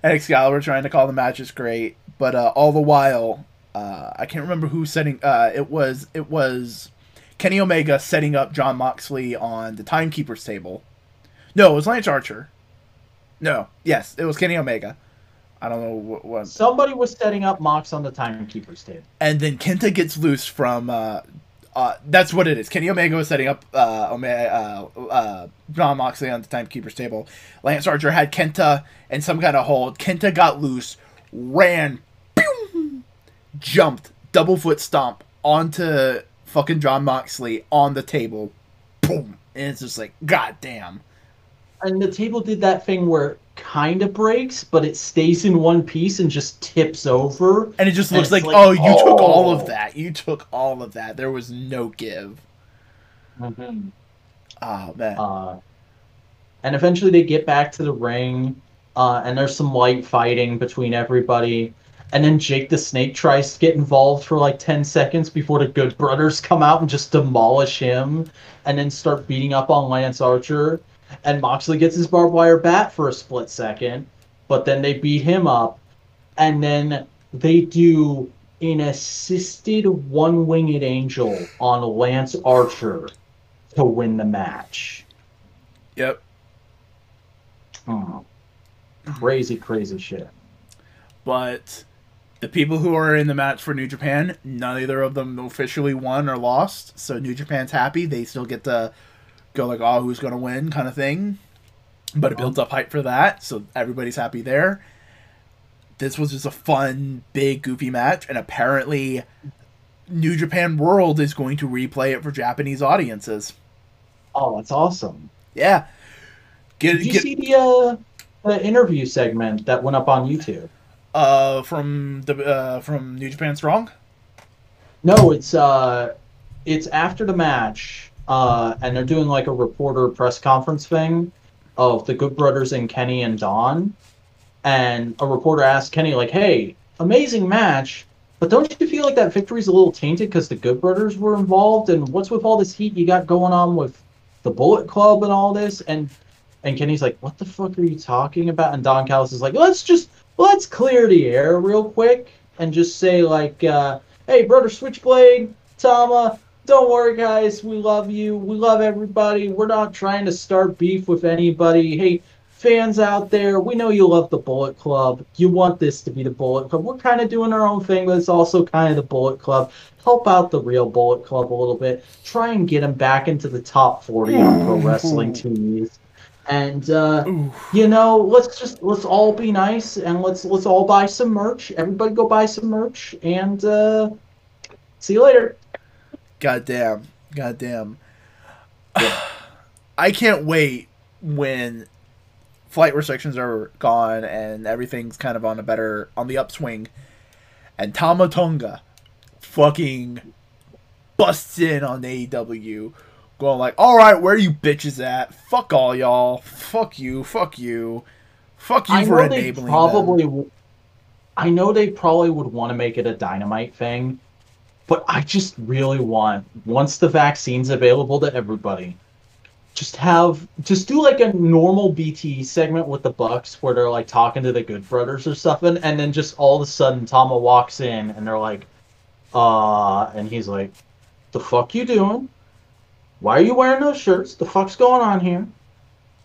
And Excalibur trying to call the match is great, but uh, all the while, uh, I can't remember who setting. Uh, it was it was Kenny Omega setting up Jon Moxley on the Timekeeper's table. No, it was Lance Archer. No, yes, it was Kenny Omega. I don't know what. what. Somebody was setting up Mox on the timekeeper's table. And then Kenta gets loose from. Uh, uh, that's what it is. Kenny Omega was setting up uh, Omega, uh, uh, Jon Moxley on the Timekeeper's table. Lance Archer had Kenta in some kind of hold. Kenta got loose, ran, pew, jumped, double foot stomp onto fucking Jon Moxley on the table. Boom. And it's just like, god damn. And the table did that thing where it kind of breaks, but it stays in one piece and just tips over. And it just looks like, like, oh, you took all oh. of that. You took all of that. There was no give. Oh, man. Uh, and eventually they get back to the ring, uh, and there's some light fighting between everybody. And then Jake the Snake tries to get involved for like 10 seconds before the Good Brothers come out and just demolish him and then start beating up on Lance Archer. And Moxley gets his barbed wire bat for a split second, but then they beat him up. And then they do an assisted one winged angel on Lance Archer to win the match. yep. Oh, Crazy, crazy shit. but the people who are in the match for New Japan, neither of them officially won or lost. So New Japan's happy; they still get to go like, "Oh, who's gonna win?" kind of thing. But it builds up hype for that, so everybody's happy there. This was just a fun, big, goofy match, and apparently, New Japan World is going to replay it for Japanese audiences. Oh, that's awesome. Yeah, get Did you get. see the uh, the interview segment that went up on YouTube? Uh, from the uh, from New Japan Strong. No, it's uh, it's after the match, uh, and they're doing like a reporter press conference thing of the Good Brothers and Kenny and Don, and a reporter asked Kenny like, "Hey, amazing match, but don't you feel like that victory's a little tainted because the Good Brothers were involved? And what's with all this heat you got going on with the Bullet Club and all this?" And and Kenny's like, "What the fuck are you talking about?" And Don Callis is like, "Let's just let's clear the air real quick and just say like, uh, hey, brother Switchblade, Tama." Don't worry, guys. We love you. We love everybody. We're not trying to start beef with anybody. Hey, fans out there, we know you love the Bullet Club. You want this to be the Bullet Club. We're kind of doing our own thing, but it's also kind of the Bullet Club. Help out the real Bullet Club a little bit. Try and get them back into the top 40 on Pro (laughs) Wrestling Tees. And uh, you know, let's just let's all be nice and let's let's all buy some merch. Everybody go buy some merch and uh, see you later. Goddamn. Goddamn. (sighs) I can't wait when flight restrictions are gone and everything's kind of on a better on the upswing and Tama Tonga fucking busts in on AEW going like, "All right, where are you bitches at? Fuck all y'all. Fuck you. Fuck you. Fuck you I for enabling probably. them." I know they probably would want to make it a dynamite thing, but I just really want once the vaccine's available to everybody, just have just do like a normal BT segment with the Bucks where they're like talking to the Good Brothers or something, and then just all of a sudden Tama walks in and they're like, uh, and he's like, "The fuck you doing? Why are you wearing those shirts? The fuck's going on here?"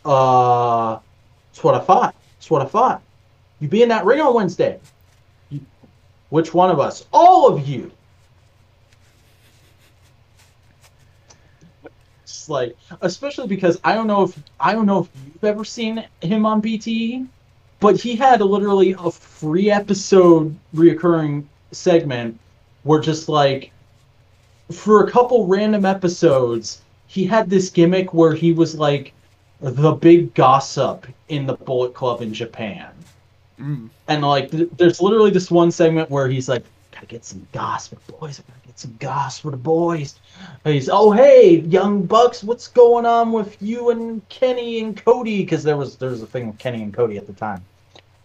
Uh, it's what I thought. It's what I thought. You be in that ring on Wednesday. You, which one of us? All of you. Like, especially because I don't know if I don't know if you've ever seen him on BTE, but he had literally a free episode reoccurring segment where just like for a couple random episodes, he had this gimmick where he was like the big gossip in the Bullet Club in Japan. Mm. And like, th- there's literally this one segment where he's like, "Gotta get some gossip, boys. I gotta get some gossip for the boys." He's, "Oh hey, young bucks, what's going on with you and Kenny and Cody?" Because there was there was a thing with Kenny and Cody at the time.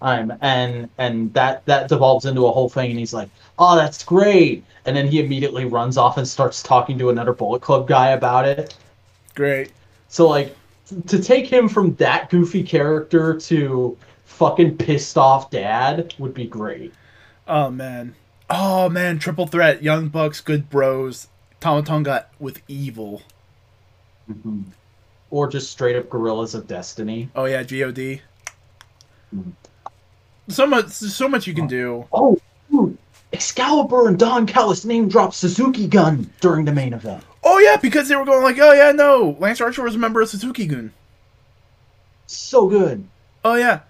Um, and and that that devolves into a whole thing, and he's like, "Oh, that's great!" And then he immediately runs off and starts talking to another Bullet Club guy about it. Great. So like to take him from that goofy character to fucking pissed off dad would be great. Oh man. Oh man, triple threat, Young Bucks, Good Bros, Tama Tonga with evil. Or just straight up Gorillas of Destiny. Oh yeah, God. Mhm. So much, so much you can do. Oh, dude, Excalibur and Don Callis name dropped Suzuki Gun during the main event. Oh yeah, because they were going like, oh yeah, no, Lance Archer was a member of Suzuki Gun. So good. Oh yeah,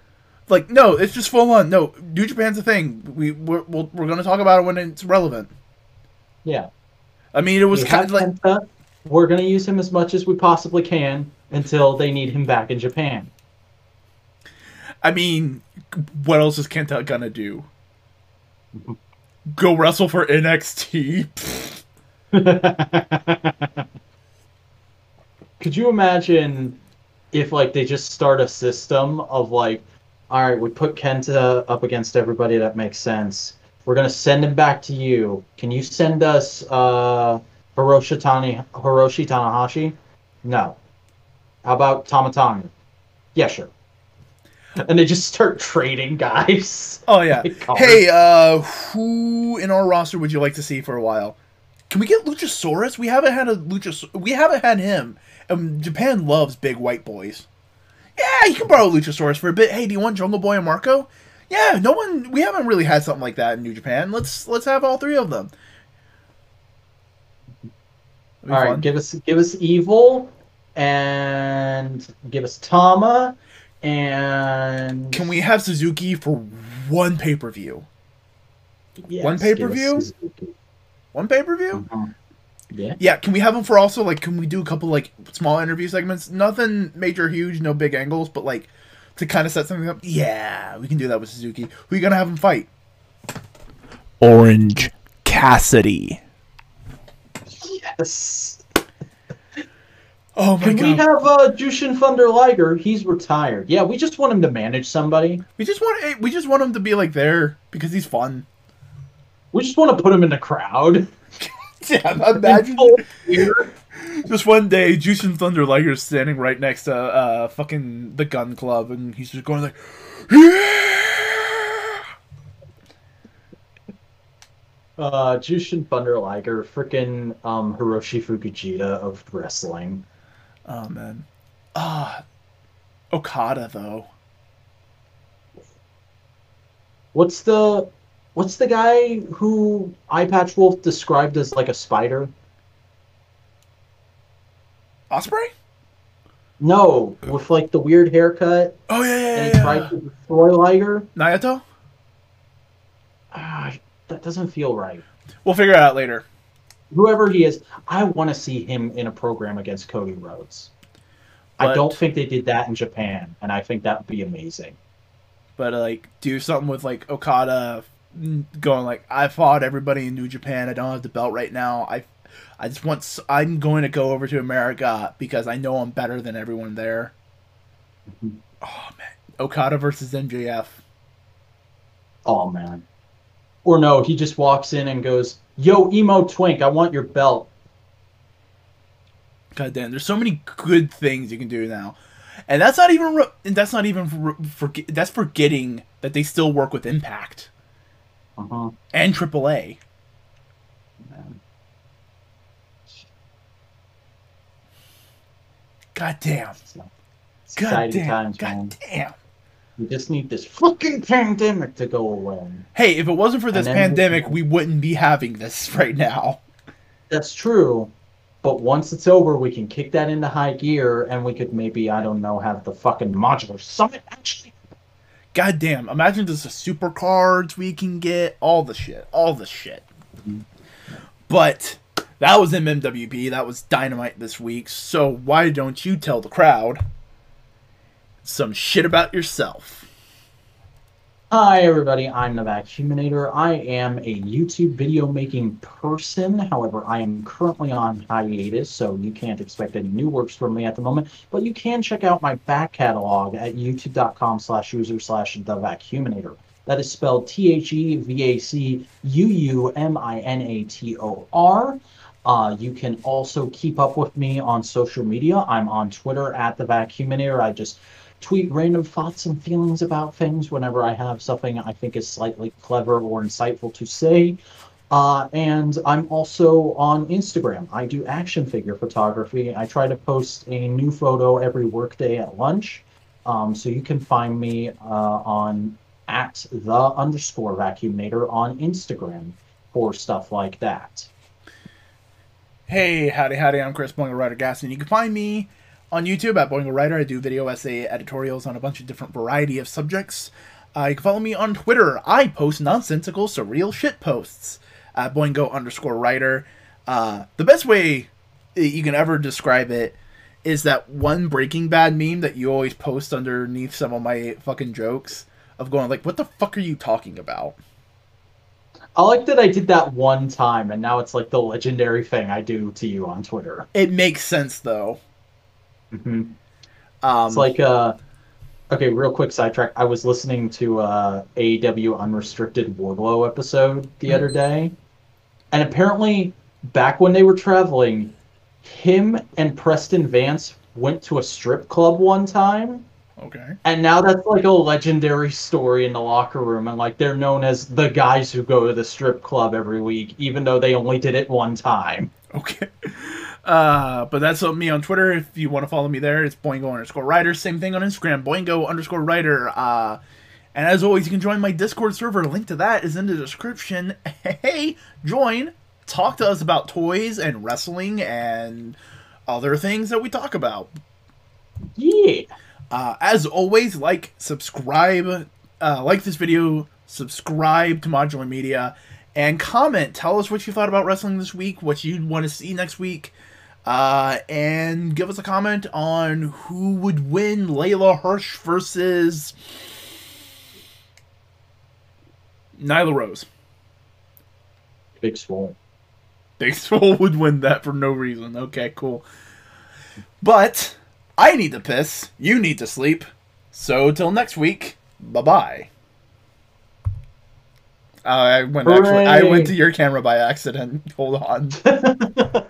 like no, it's just full on. No, New Japan's a thing. We we're we're, we're gonna talk about it when it's relevant. Yeah. I mean, it was We kind of like Penta. We're gonna use him as much as we possibly can until they need him back in Japan. I mean, what else is Kenta gonna do? Go wrestle for NXT? (laughs) Could you imagine if like they just start a system of like, all right, we put Kenta up against everybody that makes sense. We're gonna send him back to you. Can you send us uh Hiroshi Tani Hiroshi Tanahashi? No. How about Tama Tonga? Yeah, sure. (laughs) And they just start trading guys. (laughs) Oh yeah. (laughs) Hey, uh, who in our roster would you like to see for a while? Can we get Luchasaurus? We haven't had a Luchas. We haven't had him. Um, Japan loves big white boys. Yeah, you can borrow Luchasaurus for a bit. Hey, do you want Jungle Boy and Marko? Yeah, no one. We haven't really had something like that in New Japan. Let's let's have all three of them. All right, fun. give us give us evil, and give us Tama, and Can we have Suzuki for one pay per view? Yes, one pay-per-view? One pay per view? Mhm. Yeah. Yeah, can we have him for also like can we do a couple like small interview segments? Nothing major huge, no big angles, but like to kind of set something up. Yeah, we can do that with Suzuki. Who you gonna have him fight? Orange Cassidy. Yes. (laughs) Oh my Can we have uh, Jushin Thunder Liger? He's retired. Yeah, we just want him to manage somebody. we just want eh, we just want him to be like there because he's fun. We just want to put him in the crowd. (laughs) (laughs) Yeah, imagine just one day Jushin Thunder Liger's standing right next to uh fucking the gun club and he's just going like! Uh, Jushin Thunder Liger, freaking um, Hiroshi Fukujita of wrestling. Oh man. Ah Okada though. What's the what's the guy who Eye Patch Wolf described as like a spider? Ospreay? No, with like the weird haircut, Oh yeah yeah and yeah. he tried to destroy Liger. Naito? Ah, that doesn't feel right. We'll figure it out later. Whoever he is, I want to see him in a program against Cody Rhodes. I don't think they did that in Japan, and I think that would be amazing. But uh, like do something with like Okada going like I fought everybody in New Japan. I don't have the belt right now. I I just want I'm going to go over to America because I know I'm better than everyone there. Mhm. Oh man. Okada versus MJF. Oh man. Or no, he just walks in and goes, "Yo, emo twink, I want your belt." God damn, there's so many good things you can do now, and that's not even re- and that's not even for, for that's forgetting that they still work with Impact Uh huh. and AAA. Man. God damn, God damn, times, man. God damn. We just need this fucking pandemic to go away. Hey, if it wasn't for this pandemic, we wouldn't be having this (laughs) right now. That's true. But once it's over, we can kick that into high gear, and we could maybe, I don't know, have the fucking modular summit actually. God damn, imagine just the super cards we can get, all the shit, all the shit. But that was MMWP, that was Dynamite this week, so why don't you tell the crowd some shit about yourself? Hi, everybody. I'm the Vacuuminator. I am a YouTube video making person. However, I am currently on hiatus, so you can't expect any new works from me at the moment. But you can check out my back catalog at youtube.com slash user slash the Vacuuminator. That is spelled T H E V A C U U M I N A T O R. Uh, you can also keep up with me on social media. I'm on Twitter at the Vacuuminator. I just tweet random thoughts and feelings about things whenever I have something I think is slightly clever or insightful to say. Uh, and I'm also on Instagram. I do action figure photography. I try to post a new photo every workday at lunch. Um, so you can find me uh, on at the underscore vacuumator on Instagram for stuff like that. Hey, howdy, howdy, I'm Chris Boingo Writer Gaston. You can find me on YouTube at Boingo Writer. I do video essay editorials on a bunch of different variety of subjects. Uh, you can follow me on Twitter. I post nonsensical, surreal shit posts at Boingo underscore writer. Uh, the best way you can ever describe it is that one Breaking Bad meme that you always post underneath some of my fucking jokes of going like, "What the fuck are you talking about?" I like that I did that one time, and now it's like the legendary thing I do to you on Twitter. It makes sense though. Hmm Um, It's like uh okay, real quick sidetrack. I was listening to uh AEW Unrestricted Wardlow episode the Mhm. other day. And apparently back when they were traveling, him and Preston Vance went to a strip club one time. okay. And now that's like a legendary story in the locker room and like they're known as the guys who go to the strip club every week even though they only did it one time. Okay. Uh, but that's me on Twitter. If you want to follow me there, it's Boingo underscore writer. Same thing on Instagram, Boingo underscore writer. Uh, and as always, you can join my Discord server. Link to that is in the description. (laughs) Hey, join. Talk to us about toys and wrestling and other things that we talk about. Yeah. Uh, as always, like, subscribe, uh, like this video, subscribe to Modular Media, and comment. Tell us what you thought about wrestling this week, what you'd want to see next week. Uh, and give us a comment on who would win Leyla Hirsch versus Nyla Rose. Big Swole. Big (laughs) Swole would win that for no reason. Okay, cool. But I need to piss. You need to sleep. So till next week, bye bye. Uh, I went actually. I went to your camera by accident. (laughs) Hold on. (laughs)